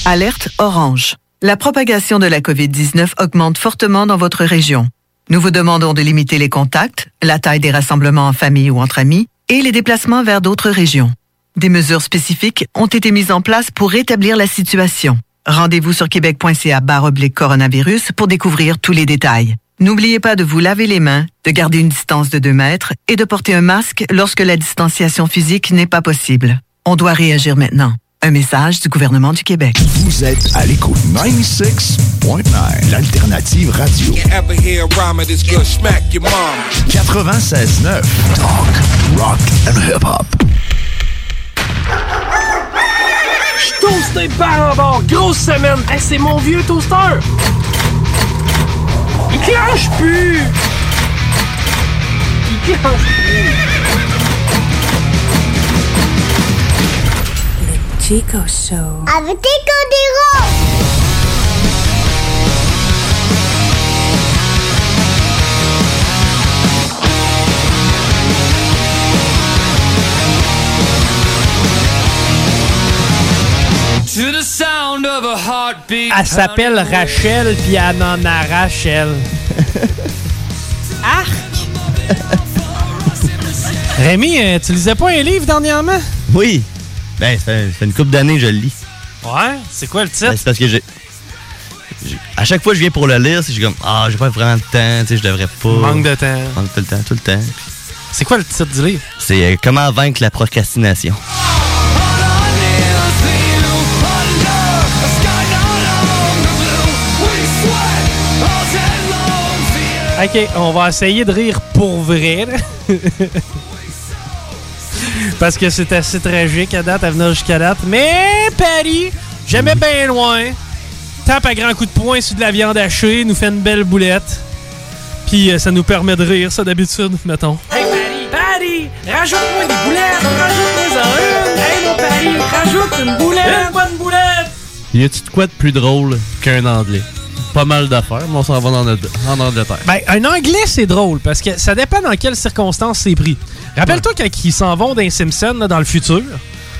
Alerte orange. La propagation de la COVID-19 augmente fortement dans votre région. Nous vous demandons de limiter les contacts, la taille des rassemblements en famille ou entre amis et les déplacements vers d'autres régions. Des mesures spécifiques ont été mises en place pour rétablir la situation. Rendez-vous sur québec.ca barre oblique coronavirus pour découvrir tous les détails. N'oubliez pas de vous laver les mains, de garder une distance de 2 mètres et de porter un masque lorsque la distanciation physique n'est pas possible. On doit réagir maintenant. Un message du gouvernement du Québec. Vous êtes à l'écoute 96.9, l'alternative radio. Ever hear a rhyme this good smack your mom? 96.9, talk, rock and hip-hop. Je toasté par en bord, grosse semaine. Hey, c'est mon vieux toaster. Il clenche plus. Il clenche plus. Chico Show. Avec des To Elle s'appelle Rachel, puis elle en arrache, elle. Arc! Rémi, euh, tu lisais pas un livre dernièrement? Oui. Ben, ça fait, ça fait une couple d'années que je le lis. Ouais, c'est quoi le titre? Ben, c'est parce que j'ai. À chaque fois que je viens pour le lire, c'est je suis comme Ah, j'ai pas vraiment le temps, tu sais, je devrais pas. Manque de temps. Manque tout le temps, tout le temps. C'est quoi le titre du livre? C'est euh, Comment vaincre la procrastination. Ok, on va essayer de rire pour vrai. là. Parce que c'est assez tragique à date, à venir jusqu'à date. Mais Paris, jamais bien loin. Tape à grands coups de poing sur de la viande hachée, nous fait une belle boulette. Puis euh, ça nous permet de rire, ça d'habitude, mettons. Hey Paris, Paris, rajoute-moi des boulettes, rajoute-moi en une. Hey mon Paris, rajoute une boulette. Une bonne boulette. Y a-tu de quoi de plus drôle qu'un anglais? Pas mal d'affaires, mais on s'en va en Angleterre. Ben, un anglais, c'est drôle parce que ça dépend dans quelles circonstances c'est pris. Rappelle-toi quand ils s'en vont d'un Simpson là, dans le futur,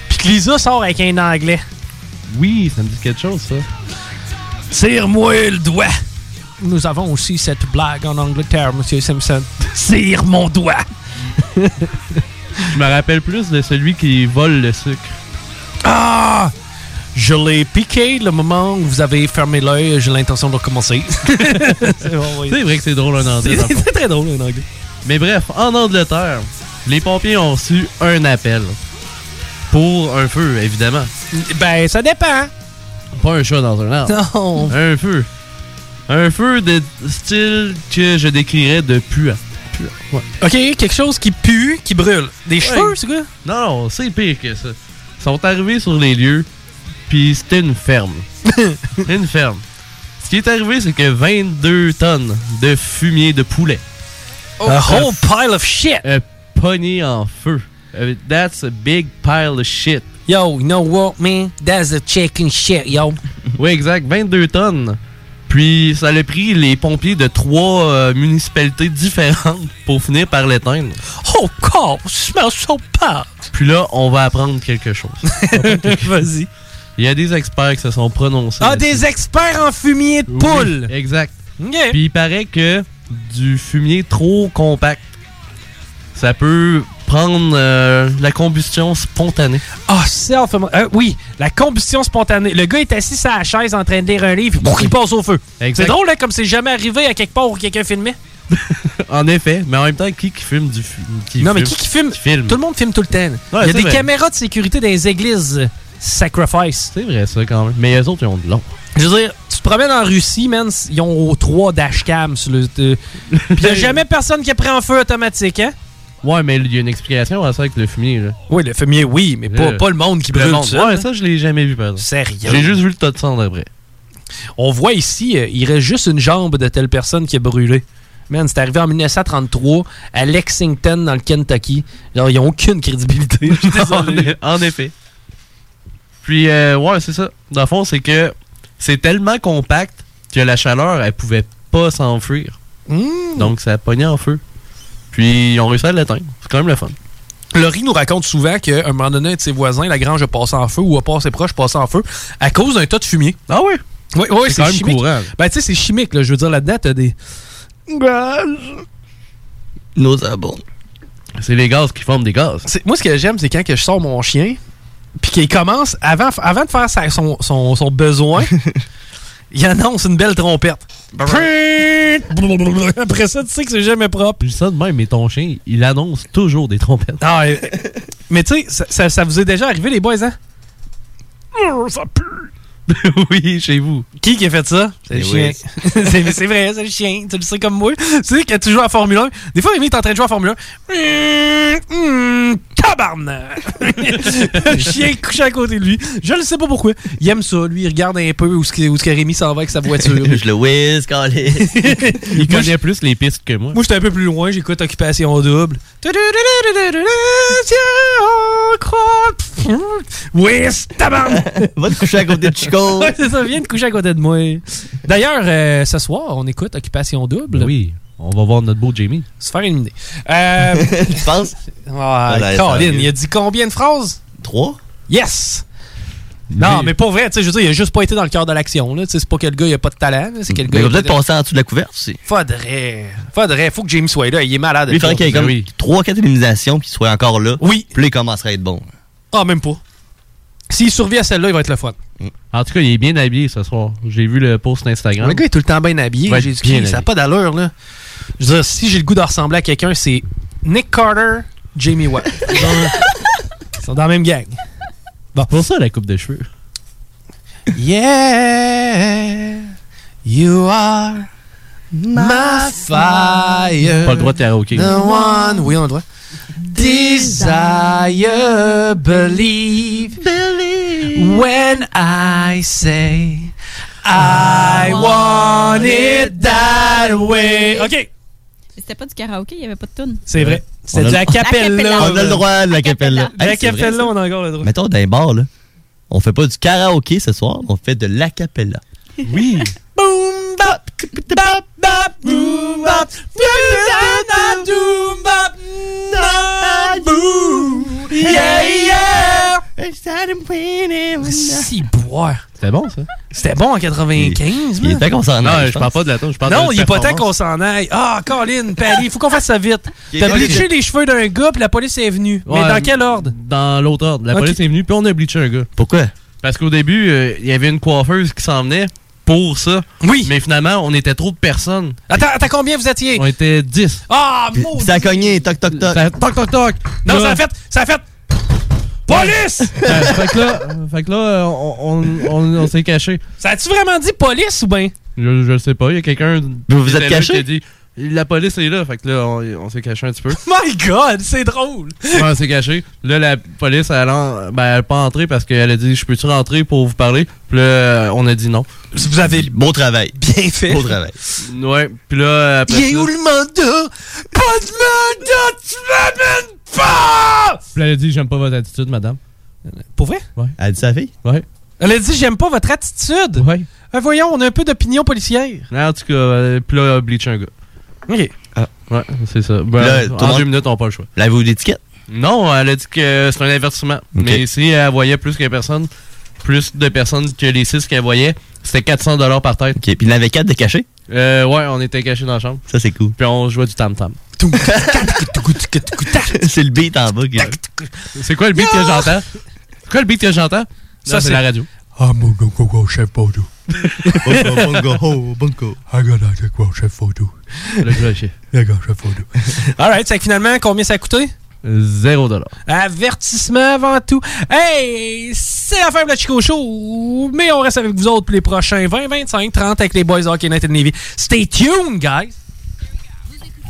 puis que Lisa sort avec un anglais. Oui, ça me dit quelque chose, ça. Tire-moi le doigt. Nous avons aussi cette blague en Angleterre, Monsieur Simpson. Tire mon doigt. Je me rappelle plus de celui qui vole le sucre. Ah! Je l'ai piqué le moment où vous avez fermé l'œil. J'ai l'intention de recommencer. c'est bon, oui. C'est vrai que c'est drôle un anglais. C'est très drôle un anglais. Mais bref, en Angleterre, les pompiers ont reçu un appel. Pour un feu, évidemment. Ben, ça dépend. Pas un chat dans un arbre. Non. Un feu. Un feu de style que je décrirais de puant. Puant, ouais. OK, quelque chose qui pue, qui brûle. Des cheveux, c'est quoi? Non, non, c'est pire que ça. Ils sont arrivés sur les lieux, puis c'était une ferme. une ferme. Ce qui est arrivé, c'est que 22 tonnes de fumier de poulet. A whole pile of shit. Euh, pogné en feu. Euh, That's a big pile of shit. Yo, you know what, man? That's a chicken shit, yo. Oui, exact. 22 tonnes. Puis ça a pris les pompiers de trois euh, municipalités différentes pour finir par l'éteindre. Oh, God, smells so bad. Puis là, on va apprendre quelque chose. Vas-y. Il y a des experts qui se sont prononcés. Ah, des experts en fumier de Oui, poule. exact. Puis il paraît que du fumier trop compact, ça peut prendre euh, la combustion spontanée. Ah, self euh, Oui, la combustion spontanée. Le gars est assis sur la chaise en train de lire un livre, puis il passe au feu. C'est drôle, là, comme c'est jamais arrivé à quelque part où quelqu'un filmait. en effet, mais en même temps, qui qui filme du fumier? non, mais qui qui filme? Tout le monde filme tout le temps. Ouais, Il y a des vrai. caméras de sécurité dans les églises. Sacrifice. C'est vrai, ça, quand même. Mais les autres, ils ont de long. Je veux dire, tu te promènes en Russie, man, ils ont trois dashcams sur le. Puis il a jamais personne qui a pris en feu automatique, hein? Ouais, mais il y a une explication à ça avec le fumier, là. Oui, le fumier, oui, mais pas, Le- pas le monde qui le brûle tout seul, Ouais, ça, je l'ai jamais vu, par exemple. Sérieux? J'ai juste vu le tas de sang d'après. On voit ici, euh, il reste juste une jambe de telle personne qui a brûlé. Man, c'est arrivé en 1933 à Lexington, dans le Kentucky. Genre, ils n'ont aucune crédibilité. Je suis désolé. en effet. Puis, euh, ouais, c'est ça. Dans le fond, c'est que c'est tellement compact que la chaleur, elle pouvait pas s'enfuir. Hmm. Donc, ça pogné en feu. Puis, ils ont réussi à l'éteindre. C'est quand même le fun. Laurie nous raconte souvent qu'à un moment donné, un de ses voisins, la grange a passé en feu ou a passé proche, passé en feu à cause d'un tas de fumier. Ah oui? Oui, oui, C'est c'est quand même chimique. courant. Ben, tu sais, c'est chimique, là. Je veux dire, là-dedans, t'as des. Nauséabond. C'est les gaz qui forment des gaz. Moi, ce que j'aime, c'est quand que je sors mon chien, puis qu'il commence, avant, avant de faire sa- son, son, son besoin, il annonce une belle trompette. Après ça, tu sais que c'est jamais propre. Je dis ça de même, mais ton chien, il annonce toujours des trompettes. Ah, mais tu sais, ça, ça- ça vous est déjà arrivé, les boys, hein? ça pue. oui, chez vous. Qui qui a fait ça? C'est le Eh chien. oui. c'est vrai, c'est le chien. Tu le sais comme moi. Tu sais, quand tu joues à Formule 1, des fois, Rémi est en train de jouer à Formule 1. Hum, tabarnak! le chien couché à côté de lui. Je ne sais pas pourquoi. Il aime ça. Lui, il regarde un peu où ce que, où ce que Rémi s'en va avec sa voiture. Je le whiz. Il connaît plus les pistes que moi. Moi, j'étais un peu plus loin. J'écoute Occupation Double. Oui, c'est tabarnak! Va te coucher à côté de Chico. Ouais, c'est ça, viens de coucher à côté de moi. D'ailleurs, euh, ce soir, on écoute Occupation Double. Oui, on va voir notre beau Jamie. Se faire éliminer. Euh, Tu penses? Ah, Colin, il a dit combien de phrases? Trois? Yes! Non, mais, Mais- pas vrai, tu sais, je veux dire, il a juste pas été dans le cœur de l'action, là. C'est pas que le gars, il a pas de talent, c'est que le gars. Mais il a peut-être passer en dessous de la couverte. Faudrait. Faudrait. Faut que James soit là, il est malade. Il faudrait qu'il y ait Ben comme oui. 3-4 éliminations puis qu'il soit encore là. Oui. Puis il commencerait à être bon. Ah, même pas. S'il survit à celle-là, il va être le fun. En tout cas, il est bien habillé ce soir. J'ai vu le post Instagram. Le gars est tout le temps bien habillé. Bien ça n'a pas d'allure, là. Je veux dire, si j'ai le goût de ressembler à quelqu'un, c'est Nick Carter, Jamie Watt. Ils sont- Ils sont dans la même gang. Bon. Pour ça, la coupe de cheveux. Yeah, you are my fire. Pas le droit de karaoké. The one, oui, on a le droit. Desire, believe, when I say I want it that way. OK, C'était pas du karaoké, il n'y avait pas de tune. c'est vrai. C'était a- du acapella. On a le droit de la capella. Du acapella, on a encore le droit. Mettons, dans les bars, là, on fait pas du karaoké ce soir, on fait de l'acapella. Oui. Boom, Si, boire. C'était bon, ça. C'était bon en 95, Il temps qu'on s'en aille. Non, je parle pas de la tune, je parle Non, de il est pas temps qu'on s'en aille. Ah, Colin, il faut qu'on fasse ça vite. Il T'as bleaché les cheveux d'un gars, puis la police est venue. Mais dans quel ordre? Dans l'autre ordre. La police est venue, puis on a bleaché un gars. Pourquoi? Parce qu'au début, euh, il y avait une coiffeuse qui s'en venait pour ça. Oui. Mais finalement, on était trop de personnes. Attends, attends, combien vous étiez? On était 10. Ah, maudit. Ça a cogné, toc, toc, toc. Ça- toc, toc, toc. Non, Là- ça a fait. Ça a fait. Police! Euh, fait que là, fait que là euh, on, on, on- on s'est caché. Ça a-tu vraiment dit police ou bien? Je, je le sais pas, il y a quelqu'un. Vous vous qui êtes caché? qui a dit La police est là, fait que là, on, on s'est caché un petit peu. My God, c'est drôle. Ouais, on s'est caché. Là, la police, elle a ben, pas entré parce qu'elle a dit Je peux-tu rentrer pour vous parler? Puis là, euh, on a dit non. Vous avez Beau travail. bien fait. Beau travail. Ouais, puis là, après. Il est où le mandat? Pas de mandat, tu m'amènes pas! Puis là, elle a dit J'aime pas votre attitude, madame. Pour vrai? Ouais. Elle a dit sa fille? Ouais. Elle a dit j'aime pas votre attitude. Ouais. Euh, voyons, on a un peu d'opinion policière. En tout cas, euh, puis là, bleach un gars. OK. Ah, ouais, c'est ça. Ben, Là, en monde- deux minutes, on n'a pas le choix. L'avez-vous d'étiquette? Non, elle a dit que c'est un avertissement. Mais si elle voyait plus que personne, plus de personnes que les six qu'elle voyait, c'était 400 par tête. OK. Puis il y en avait quatre de cachés? Euh, ouais, on était cachés dans la chambre. Ça, c'est cool. Puis on jouait du tam-tam. c'est le beat en bas. qui- C'est quoi le beat que j'entends? C'est quoi le beat que j'entends? Ça, c'est- la radio. I'm gonna go go chef photo. Bongo, bongo, ho, bongo. I gotta go chef photo. I gotta chef photo. Alright, c'est que finalement, combien ça a coûté? Zéro dollar. Avertissement avant tout. Hey, c'est la fin de la Chico Show, mais on reste avec vous autres pour les prochains 20, 25, 30 avec les Boys Hockey Night at Navy. Stay tuned, guys!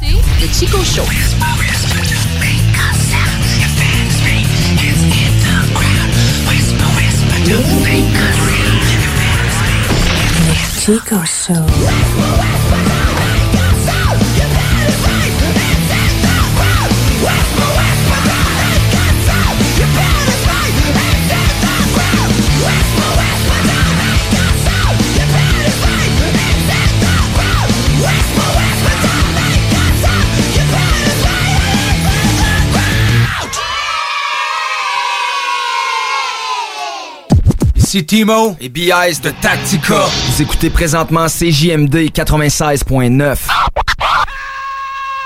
Le Chico Show. Chico Show. Ici Timo et BIS de Tactica. Vous écoutez présentement CJMD 96.9.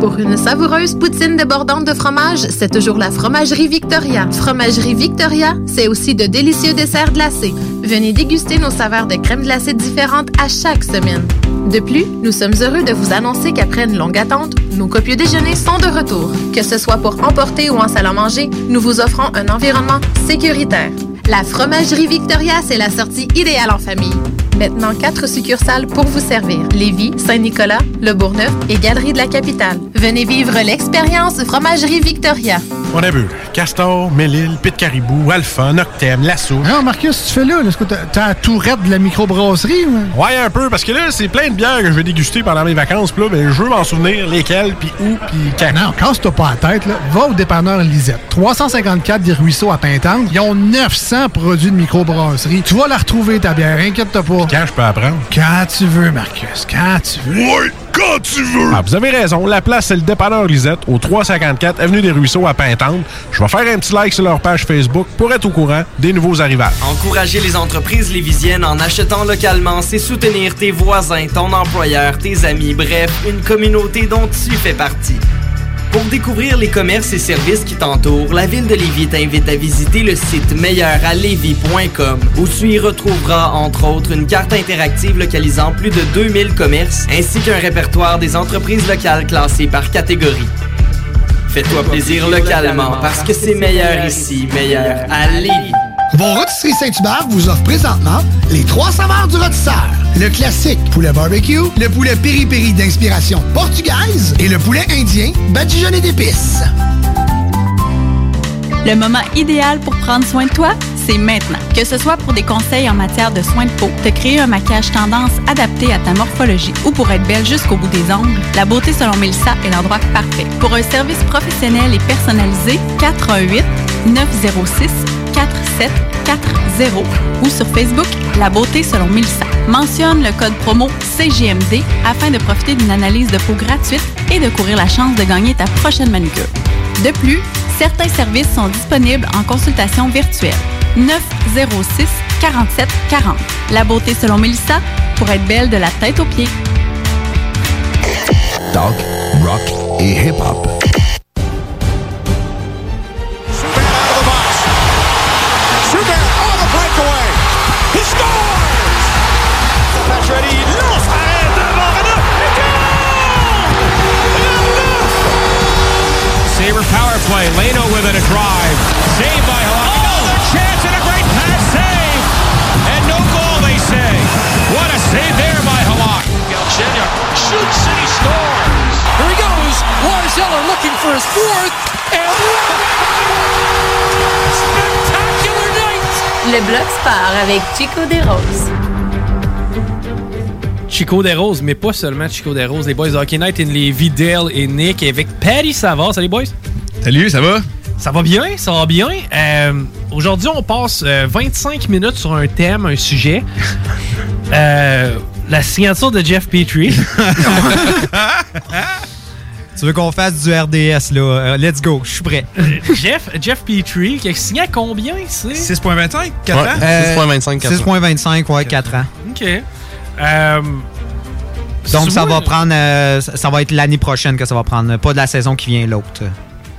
Pour une savoureuse poutine débordante de fromage, c'est toujours la Fromagerie Victoria. Fromagerie Victoria, c'est aussi de délicieux desserts glacés. Venez déguster nos saveurs de crème glacée différentes à chaque semaine. De plus, nous sommes heureux de vous annoncer qu'après une longue attente, nos copieux déjeuners sont de retour. Que ce soit pour emporter ou en salle à manger, nous vous offrons un environnement sécuritaire. La Fromagerie Victoria, c'est la sortie idéale en famille. Maintenant, quatre succursales pour vous servir. Lévis, Saint-Nicolas, Le Bourgneuf et Galerie de la Capitale. Venez vivre l'expérience Fromagerie Victoria. On a vu Castor, Mélile, Pit Caribou, Alpha, Noctem, Lasso. Non, Marcus, tu fais là? Est-ce que t'as- t'as la tourette de la microbrasserie? ou? Ouais, un peu, parce que là, c'est plein de bières que je vais déguster pendant mes vacances. Puis là, ben, je veux m'en souvenir lesquelles, puis où, puis quand. Non, casse-toi pas la tête, là. Va au dépanneur Lisette. 354 des Ruisseaux à Pintante. Ils ont 900 produits de microbrasserie. Tu vas la retrouver, ta bière, inquiète-toi pas. Quand je peux apprendre? Quand tu veux, Marcus, quand tu veux. Ouais, quand tu veux! Ah, vous avez raison. La place, c'est le dépanneur Lisette, au 354 Avenue des Ruisseaux à Pintante. Je vais faire un petit like sur leur page Facebook pour être au courant des nouveaux arrivages. Encourager les entreprises lévisiennes en achetant localement, c'est soutenir tes voisins, ton employeur, tes amis, bref, une communauté dont tu fais partie. Pour découvrir les commerces et services qui t'entourent, la ville de Lévis t'invite à visiter le site meilleuralevis.com où tu y retrouveras entre autres une carte interactive localisant plus de 2000 commerces ainsi qu'un répertoire des entreprises locales classées par catégorie. Fais-toi plaisir localement parce que c'est meilleur ici, meilleur à Lévis. Vos rôtisseries Saint-Hubert vous offrent présentement les trois saveurs du rôtisseur. Le classique poulet barbecue, le poulet piri-piri d'inspiration portugaise et le poulet indien badigeonné d'épices. Le moment idéal pour prendre soin de toi, c'est maintenant. Que ce soit pour des conseils en matière de soins de peau, te créer un maquillage tendance adapté à ta morphologie ou pour être belle jusqu'au bout des ongles, la beauté selon Mélissa est l'endroit parfait. Pour un service professionnel et personnalisé, 418 906 4740 ou sur Facebook La beauté selon Mélissa. Mentionne le code promo CGMD afin de profiter d'une analyse de peau gratuite et de courir la chance de gagner ta prochaine manucure. De plus, certains services sont disponibles en consultation virtuelle. 906 47 40. La beauté selon Mélissa pour être belle de la tête aux pieds. Rock et hip-hop. Play. Leno with it a drive. Saved by Halak. Another chance and a great pass save. And no goal, they say. What a save there by Halak. Galchenyuk shoots and he scores. Here he goes. Lars Eller looking for his fourth. And spectacular night. Le bloc sport avec Chico des Roses. Chico des Roses, mais pas seulement Chico des Roses. Les boys de Hockey Night in Levy, Dale et Nick avec Patty Savard. Salut, boys. Salut, ça va? Ça va bien, ça va bien. Euh, Aujourd'hui, on passe euh, 25 minutes sur un thème, un sujet. Euh, la signature de Jeff Petrie. Tu veux qu'on fasse du RDS, là? Euh, let's go, je suis prêt. Jeff, Jeff Petrie, qui a signé à combien, c'est 6,25? 4 Ouais, ans? euh, 6,25, 4 ans. 6,25, ouais, 4 ans. OK. Euh, Donc, ça va prendre. euh, ça va être l'année prochaine que ça va prendre, pas de la saison qui vient l'autre.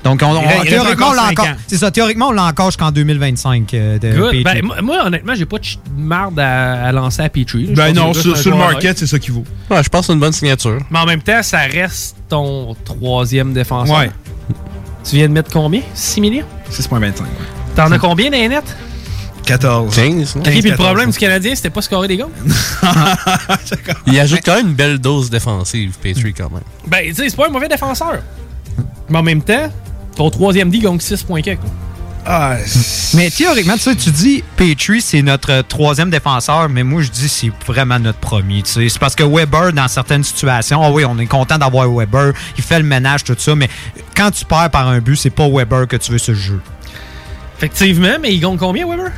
Donc, on, on- Il théoriquement, encore on l'a cinq encore. ans. C'est ça, théoriquement, on l'a encore jusqu'en 2025. euh, de Good. Petrie. Ben, moi, moi, honnêtement, j'ai pas de marde à, à lancer à Petrie. là. Ben non, sur, le market, c'est ça qu'il vaut. Ouais, je pense que c'est une bonne signature. Mais en même temps, ça reste ton troisième défenseur. Ouais. Tu viens de mettre combien? 6 millions? 6,25. ouais. T'en as combien dans les nets 14. 15. Ok, puis le problème du Canadien, c'était pas scorer des goals Il ajoute quand même une belle dose défensive, Petrie, quand même. Ben, tu sais, c'est pas un mauvais défenseur. Mais en même temps, ton troisième D gagne 6 points quelques. Ah, Mais théoriquement, tu sais, tu dis Petrie, c'est notre troisième défenseur, mais moi, je dis c'est vraiment notre premier. tu sais. C'est parce que Weber, dans certaines situations, ah oui, on est content d'avoir Weber, il fait le ménage, tout ça, mais quand tu perds par un but, c'est pas Weber que tu veux le jeu. Effectivement, mais il gagne combien, Weber?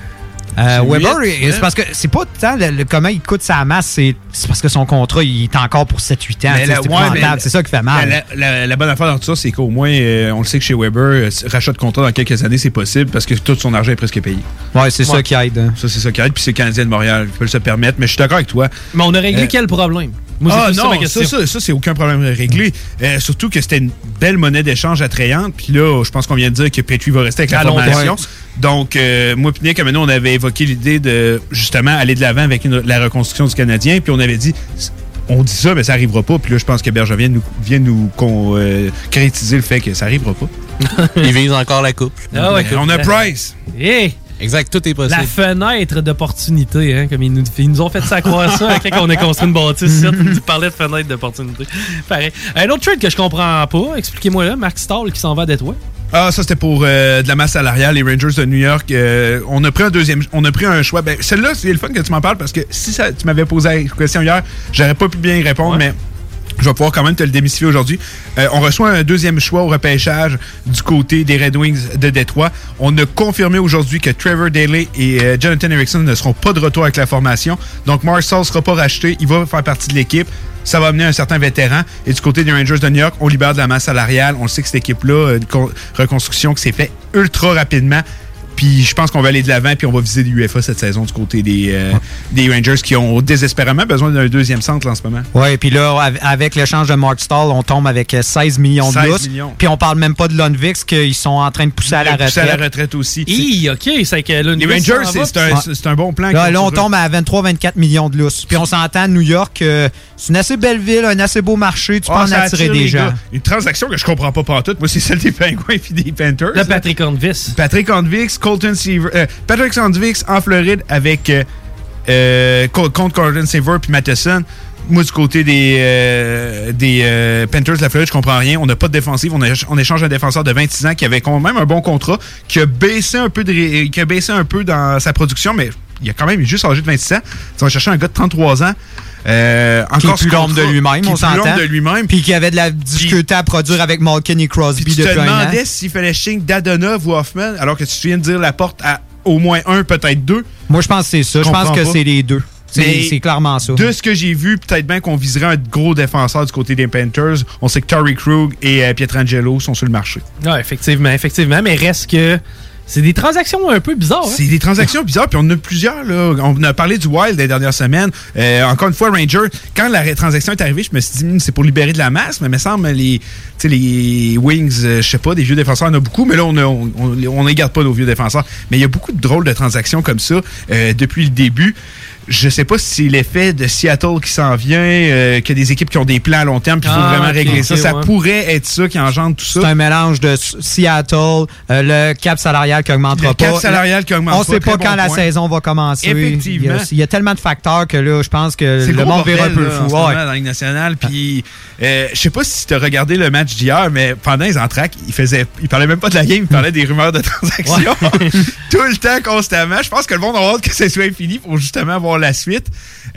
Euh, Weber, c'est parce que c'est pas tant le, le- comment il coûte sa masse, c'est c'est parce que son contrat, il est encore pour 7-8 ans. C'est ouais, ça qui fait mal. La, la- la bonne affaire dans tout ça, c'est qu'au moins, euh, on le sait que chez Weber, euh, rachat de contrat dans quelques années, c'est possible parce que tout son argent est presque payé. Ouais, c'est ça qui aide. hein. Ça, c'est ça qui aide. Puis c'est le Canadien de Montréal qui peut se permettre. Mais je suis d'accord avec toi. Mais on a réglé Euh, quel problème? Moi, ah non, ça, ça, ça, c'est aucun problème réglé. Euh, surtout que c'était une belle monnaie d'échange attrayante. Puis là, je pense qu'on vient de dire que Petrie va rester avec la À long formation. terme. Donc, euh, moi et Nick, comme nous, on avait évoqué l'idée de justement aller de l'avant avec une- la reconstruction du Canadien. Puis on avait dit, on dit ça, mais ça arrivera pas. Puis là, je pense que Berger vient nous, vient nous con- euh, crétiser le fait que ça arrivera pas. Il vise encore la coupe. Ah ouais, on a Price. Hey! Exact, tout est possible. La fenêtre d'opportunité, hein, comme ils nous, ils nous ont fait ça croire ça quand on a construit une bâtisse. nous parlaient de fenêtre d'opportunité. Pareil. Un autre trade que je comprends pas, expliquez-moi là, Mark Stahl qui s'en va à Détroit. Ah, ça c'était pour euh, de la masse salariale, les Rangers de New York. euh, on a pris un deuxième, on a pris un choix. Ben, celle-là, c'est le fun que tu m'en parles parce que si ça, tu m'avais posé la question hier, j'aurais pas pu bien y répondre, mais je vais pouvoir quand même te le démystifier aujourd'hui. Euh, on reçoit un deuxième choix au repêchage du côté des Red Wings de Détroit. On a confirmé aujourd'hui que Trevor Daley et euh, Jonathan Erickson ne seront pas de retour avec la formation. Donc, Marcel ne sera pas racheté. Il va faire partie de l'équipe. Ça va amener un certain vétéran. Et du côté des Rangers de New York, on libère de la masse salariale. On sait que cette équipe-là, euh, une con- reconstruction qui s'est faite ultra rapidement. Puis je pense qu'on va aller de l'avant puis on va viser l'UFA cette saison du côté des, euh, des Rangers qui ont désespérément besoin d'un deuxième centre en ce moment. Ouais, puis là, av- avec l'échange de Mark Stahl, on tombe avec euh, 16 millions de 16 lousse. millions. Puis on parle même pas de Lundvix, qu'ils sont en train de pousser à la Pousser retraite. à la retraite aussi. Hi, ok, c'est que Les Rangers, c'est un, Ouais. c'est un bon plan. Là, là, on tombe à 23-24 millions de lousse. Puis on s'entend, New York, euh, c'est une assez belle ville, un assez beau marché. Tu peux Ah, en ça attirer attire des gens. gars. Une transaction que je comprends pas partout. Moi, c'est celle des Penguins et des Panthers. Le Patrick Hornvis. Patrick Ondvix, Colton Seaver, euh, Patrick Ondvix en Floride avec euh, euh, co- contre Gordon Saver puis Matheson. Moi, du côté des, Panthers de la Floride, je comprends rien. On n'a pas de défensive. On, échange un défenseur de 26 ans qui avait quand même un bon contrat, qui a baissé un peu, de qui a baissé un peu dans sa production, mais il a quand même juste âgé de 26 ans. Tu vas chercher un gars de 33 ans. Euh, Qui est encore plus l'ombre de lui-même, on s'entend. de lui-même. Puis qui avait de la difficulté à produire avec Malkin et Crosby te depuis un an. demandais s'il fallait signe d'Adonov ou Hoffman, alors que tu viens de dire la porte à au moins un, peut-être deux. Moi, je pense que c'est ça. Je pense que pas. c'est les deux. C'est clairement ça. De ce que j'ai vu, peut-être bien qu'on viserait un gros défenseur du côté des Panthers. On sait que Torrey Krug et euh, Pietrangelo sont sur le marché. Ouais, effectivement, effectivement. Mais reste que c'est des transactions un peu bizarres. hein? C'est des transactions bizarres, puis on en a plusieurs. Là. On a parlé du Wild les dernières semaines. Euh, encore une fois, Ranger, quand la transaction est arrivée, je me suis dit, Hum, c'est pour libérer de la masse, mais il me semble, les, les Wings, euh, je sais pas, des vieux défenseurs, en a beaucoup, mais là, on ne on, on, on les garde pas, nos vieux défenseurs. Mais il y a beaucoup de drôles de transactions comme ça euh, depuis le début. Je sais pas si c'est l'effet de Seattle qui s'en vient, euh, qu'il y a des équipes qui ont des plans à long terme, puis il faut Ah, vraiment régler ça. Ça pourrait être ça qui engendre tout ça. C'est un mélange de Seattle, euh, le cap salarial qui augmentera Le pas. cap salarial qui augmente On pas, sait pas quand bon la point. saison va commencer. Effectivement. Il y, a, il y a tellement de facteurs que là, je pense que C'est le monde verra un peu là, fou. en ce Ouais. moment dans la Ligue nationale. Puis, euh, je sais pas si tu as regardé le match d'hier, mais pendant les entraques, il faisait, il parlait même pas de la game, il parlait des rumeurs de transactions. Tout le temps, constamment. Je pense que le monde a hâte que ce soit fini pour justement voir la suite.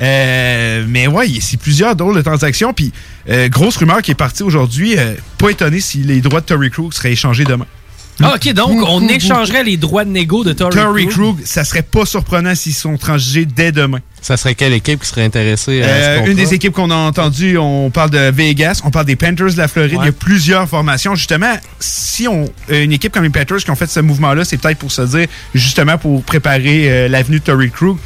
Euh, mais ouais, il- c'est plusieurs drôles de transactions. Puis, euh, grosse rumeur qui est partie aujourd'hui. euh, pas étonné si les droits de Tory Krug seraient échangés demain. Ah, ok, donc on échangerait les droits de négo de Torrey Tory Krug. Krug, ça serait pas surprenant s'ils sont transigés dès demain. Ça serait quelle équipe qui serait intéressée à Euh, ce une des équipes qu'on a entendues, on parle de Vegas, on parle des Panthers de la Floride. Il y a plusieurs formations. Justement, si on une équipe comme les Panthers qui ont fait ce mouvement-là, c'est peut-être pour se dire, justement, pour préparer euh, l'avenue de Tory Krug.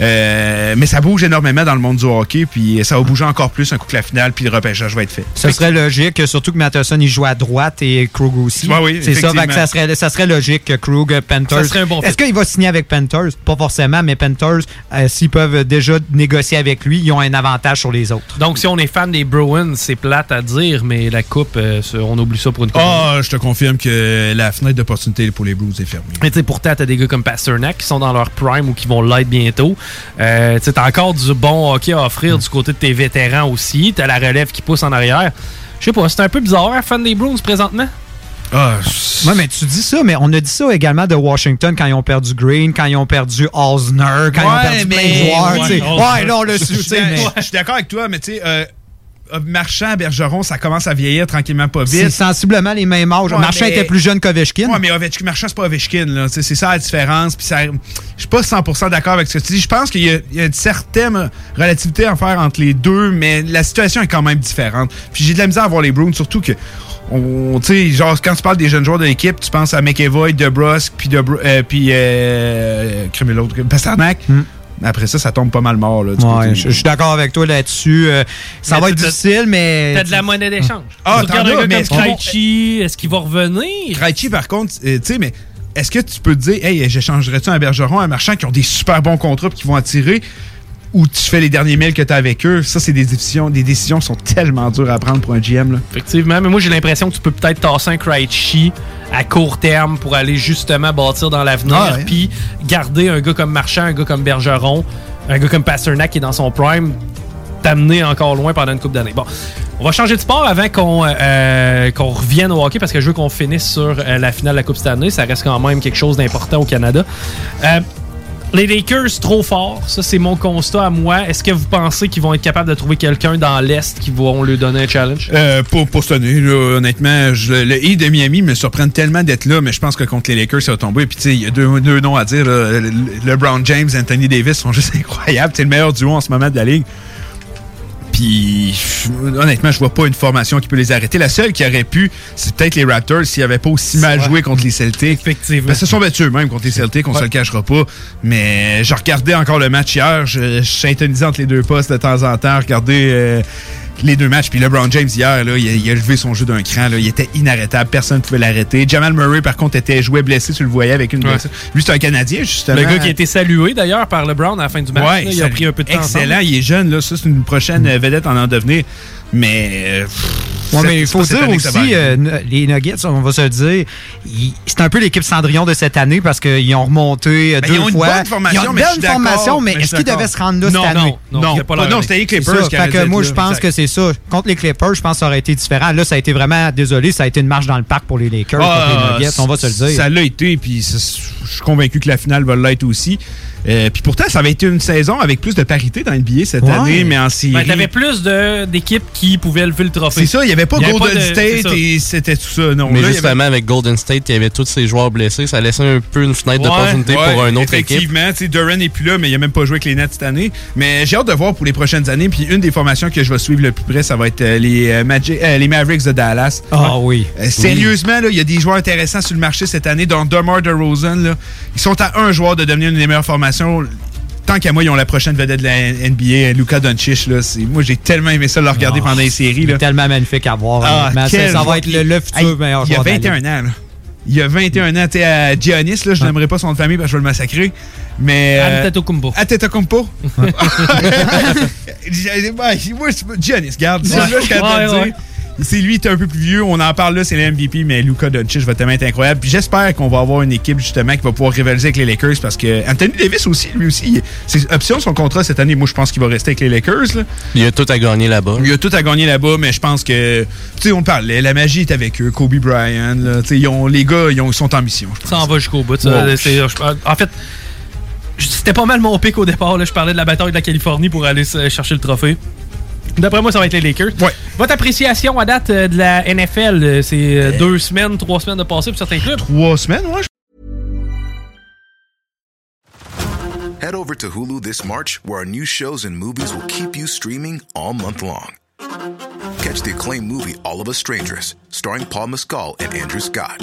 Euh, mais ça bouge énormément dans le monde du hockey, puis ça va bouger encore plus un coup que la finale, puis le repêchage va être fait. Ce serait logique, surtout que Matheson il joue à droite et Krug aussi. Ouais, oui, c'est ça, ça serait, ça serait logique que Krug, euh, Panthers. Ça serait un bon. Est-ce qu'il va signer avec Panthers? Pas forcément, mais Panthers, euh, s'ils peuvent déjà négocier avec lui, ils ont un avantage sur les autres. Donc, si on est fan des Bruins, c'est plate à dire, mais la coupe, euh, on oublie ça pour une coupe. Ah, je te confirme que la fenêtre d'opportunité pour les Blues est fermée. Mais tu sais, pourtant, t'as des gars comme Pasternak qui sont dans leur prime ou qui vont l'être bientôt. Euh, tu encore du bon hockey à offrir du côté de tes vétérans aussi. T'as la relève qui pousse en arrière. Je sais pas, c'est un peu bizarre, hein, fan des Bruins présentement? Ah, Ouais, mais tu dis ça, mais on a dit ça également de Washington quand ils ont perdu Green, quand ils ont perdu Osner, quand ils ont perdu plein de joueurs. tu sais. Ouais, là, on l'a su, Je tu suis sais, mais- je suis d'accord avec toi, mais tu sais, euh, Marchand, Bergeron, ça commence à vieillir tranquillement pas C'est vite. sensiblement les mêmes âges. Ouais, Marchand mais- était plus jeune qu'Ovechkin. Ouais, mais Ovechkin, Marchand, c'est pas Ovechkin, là. C'est ça la différence. Puis ça, je suis pas 100% d'accord avec ce que tu dis. Je pense qu'il y, a- il y a une certaine relativité à faire entre les deux, mais la situation est quand même différente. Puis j'ai de la misère à voir les Bruins, surtout que. on- genre, quand tu parles des jeunes joueurs de l'équipe, tu penses à McEvoy, DeBrusque, puis de, puis euh, crime l'autre, Pasternak. Mais après ça, ça tombe pas mal mort, là. Ouais, je je suis d'accord avec toi là-dessus. Euh, ça Mais va être difficile, mais. T'as de la monnaie d'échange. Ah, t'en as, mais Krejci, est-ce qu'il va revenir? Krejci, par contre, euh, tu sais, mais est-ce que tu peux te dire, hey, j'échangerais-tu un Bergeron, un Marchand qui ont des super bons contrats puis qui vont attirer? Ou tu fais les derniers mails que tu as avec eux? Ça, c'est des décisions, des décisions qui sont tellement dures à prendre pour un GM. Là. Effectivement, mais moi j'ai l'impression que tu peux peut-être tasser un Krejci à court terme pour aller justement bâtir dans l'avenir, Ah ouais. puis garder un gars comme Marchand, un gars comme Bergeron, un gars comme Pasternak qui est dans son prime, t'amener encore loin pendant une coupe d'années. Bon, on va changer de sport avant qu'on euh, qu'on revienne au hockey parce que je veux qu'on finisse sur euh, la finale de la Coupe cette année. Ça reste quand même quelque chose d'important au Canada. Euh, les Lakers trop forts, ça c'est mon constat à moi. Est-ce que vous pensez qu'ils vont être capables de trouver quelqu'un dans l'Est qui vont lui donner un challenge? Euh, pour, pour cette honnêtement, le Heat de Miami me surprend tellement d'être là, mais je pense que contre les Lakers, ça va tomber. Puis, tu sais, il y a deux, noms à dire. là. Le- LeBron James, Anthony Davis sont juste incroyables. C'est le meilleur duo en ce moment de la ligue. Puis, honnêtement, je vois pas une formation qui peut les arrêter. La seule qui aurait pu, c'est peut-être les Raptors s'ils n'avaient pas aussi mal joué contre les Celtics. Effectivement. Ben, se sont battus eux-mêmes contre les Celtics, on se le cachera pas. Mais je regardais encore le match hier, je, je syntonisais entre les deux postes de temps en temps, regarder euh, les deux matchs. Puis LeBron James hier, là, il, a, il a levé son jeu d'un cran. Là, il était inarrêtable, personne ne pouvait l'arrêter. Jamal Murray, par contre, était joué blessé, tu le voyais avec une Ouais. blessure. Lui, c'est un Canadien, justement. Le gars qui a été salué d'ailleurs par LeBron à la fin du match. Ouais, là, il a pris un peu de temps. Excellent, ensemble. il est jeune, là. Ça, c'est une prochaine euh, vedette en en devenir. Mais euh, pff, Ouais, mais il faut dire aussi, euh, les Nuggets, on va se le dire, c'est un peu l'équipe Cendrillon de cette année parce qu'ils ont remonté euh, Ben, deux ils ont une fois. bonne formation, ils ont une mais bonne d'accord, formation, mais mais est-ce qu'ils devaient se rendre là Non, cette non, année? non, Non, non, année. c'était les Clippers qui Fait avaient que moi, je pense que c'est ça. Contre les Clippers, je pense que ça aurait été différent. Là, ça a été vraiment, désolé, ça a été une marche dans le parc pour les Lakers, Ah, contre les Nuggets, on va se le dire. Ça l'a été, puis je suis convaincu que la finale va l'être aussi. Euh, puis pourtant, ça avait été une saison avec plus de parité dans le billet cette Ouais. année, mais en série. Ben, t'avais plus de- d'équipes qui pouvaient lever le trophée. C'est ça, il avait pas Il y avait Golden pas de- State et c'était tout ça. Non, Mais Là, justement, avec Golden State, il y avait tous ces joueurs blessés. Ça laissait un peu une fenêtre Ouais, d'opportunité ouais, pour une autre équipe. Effectivement, Duran n'est plus là, mais il n'a même pas joué avec les Nets cette année. Mais j'ai hâte de voir pour les prochaines années. Puis une des formations que je vais suivre le plus près, ça va être euh, les, euh, Magic- euh, les Mavericks de Dallas. Ah oui. Euh, sérieusement, là, il y a des joueurs intéressants sur le marché cette année, dont DeMar DeRozan. Là, ils sont à un joueur de devenir une des meilleures formations. Tant qu'à moi, ils ont la prochaine vedette de la NBA, Luka Doncic. Là, moi, j'ai tellement aimé ça le regarder Ah, pendant les séries. il Là. tellement magnifique à voir. Ah. Ça- va joueur. être le, le futur Hey, meilleur Il y a joueur. de la 21 Ligue. ans. Là. Il y a 21 ans. Tu sais, à Giannis, là, je n'aimerais pas son de famille parce que je vais le massacrer. Mais. euh, Antetokounmpo. Antetokounmpo. Moi, Giannis, garde. C'est là, je suis dire. C'est lui, t'es un peu plus vieux. On en parle là, c'est le MVP, mais Luka Doncic va tellement être incroyable. Puis j'espère qu'on va avoir une équipe justement qui va pouvoir rivaliser avec les Lakers parce que Anthony Davis aussi, lui aussi, c'est option son contrat cette année. Moi, je pense qu'il va rester avec les Lakers. là. Il y a tout à gagner là-bas. Il y a tout à gagner là-bas, mais je pense que, tu sais, on parlait, la magie est avec eux. Kobe Bryant, là, tu sais, ils ont- les gars, ils, ont- ils sont en mission. je pense. Ça en va jusqu'au bout. ça. Wow. En fait, c'était pas mal mon pic au départ. Là. Je parlais de la bataille de la Californie pour aller chercher le trophée. D'après moi, ça va être les Lakers. Votre appréciation à date euh, de la NFL, euh, c'est euh, deux semaines, trois semaines de passé pour certains clubs? Trois semaines, ouais. Head over to Hulu this March, where our new shows and movies will keep you streaming all month long. Catch the acclaimed movie All of Us Strangers, starring Paul Mescal and Andrew Scott.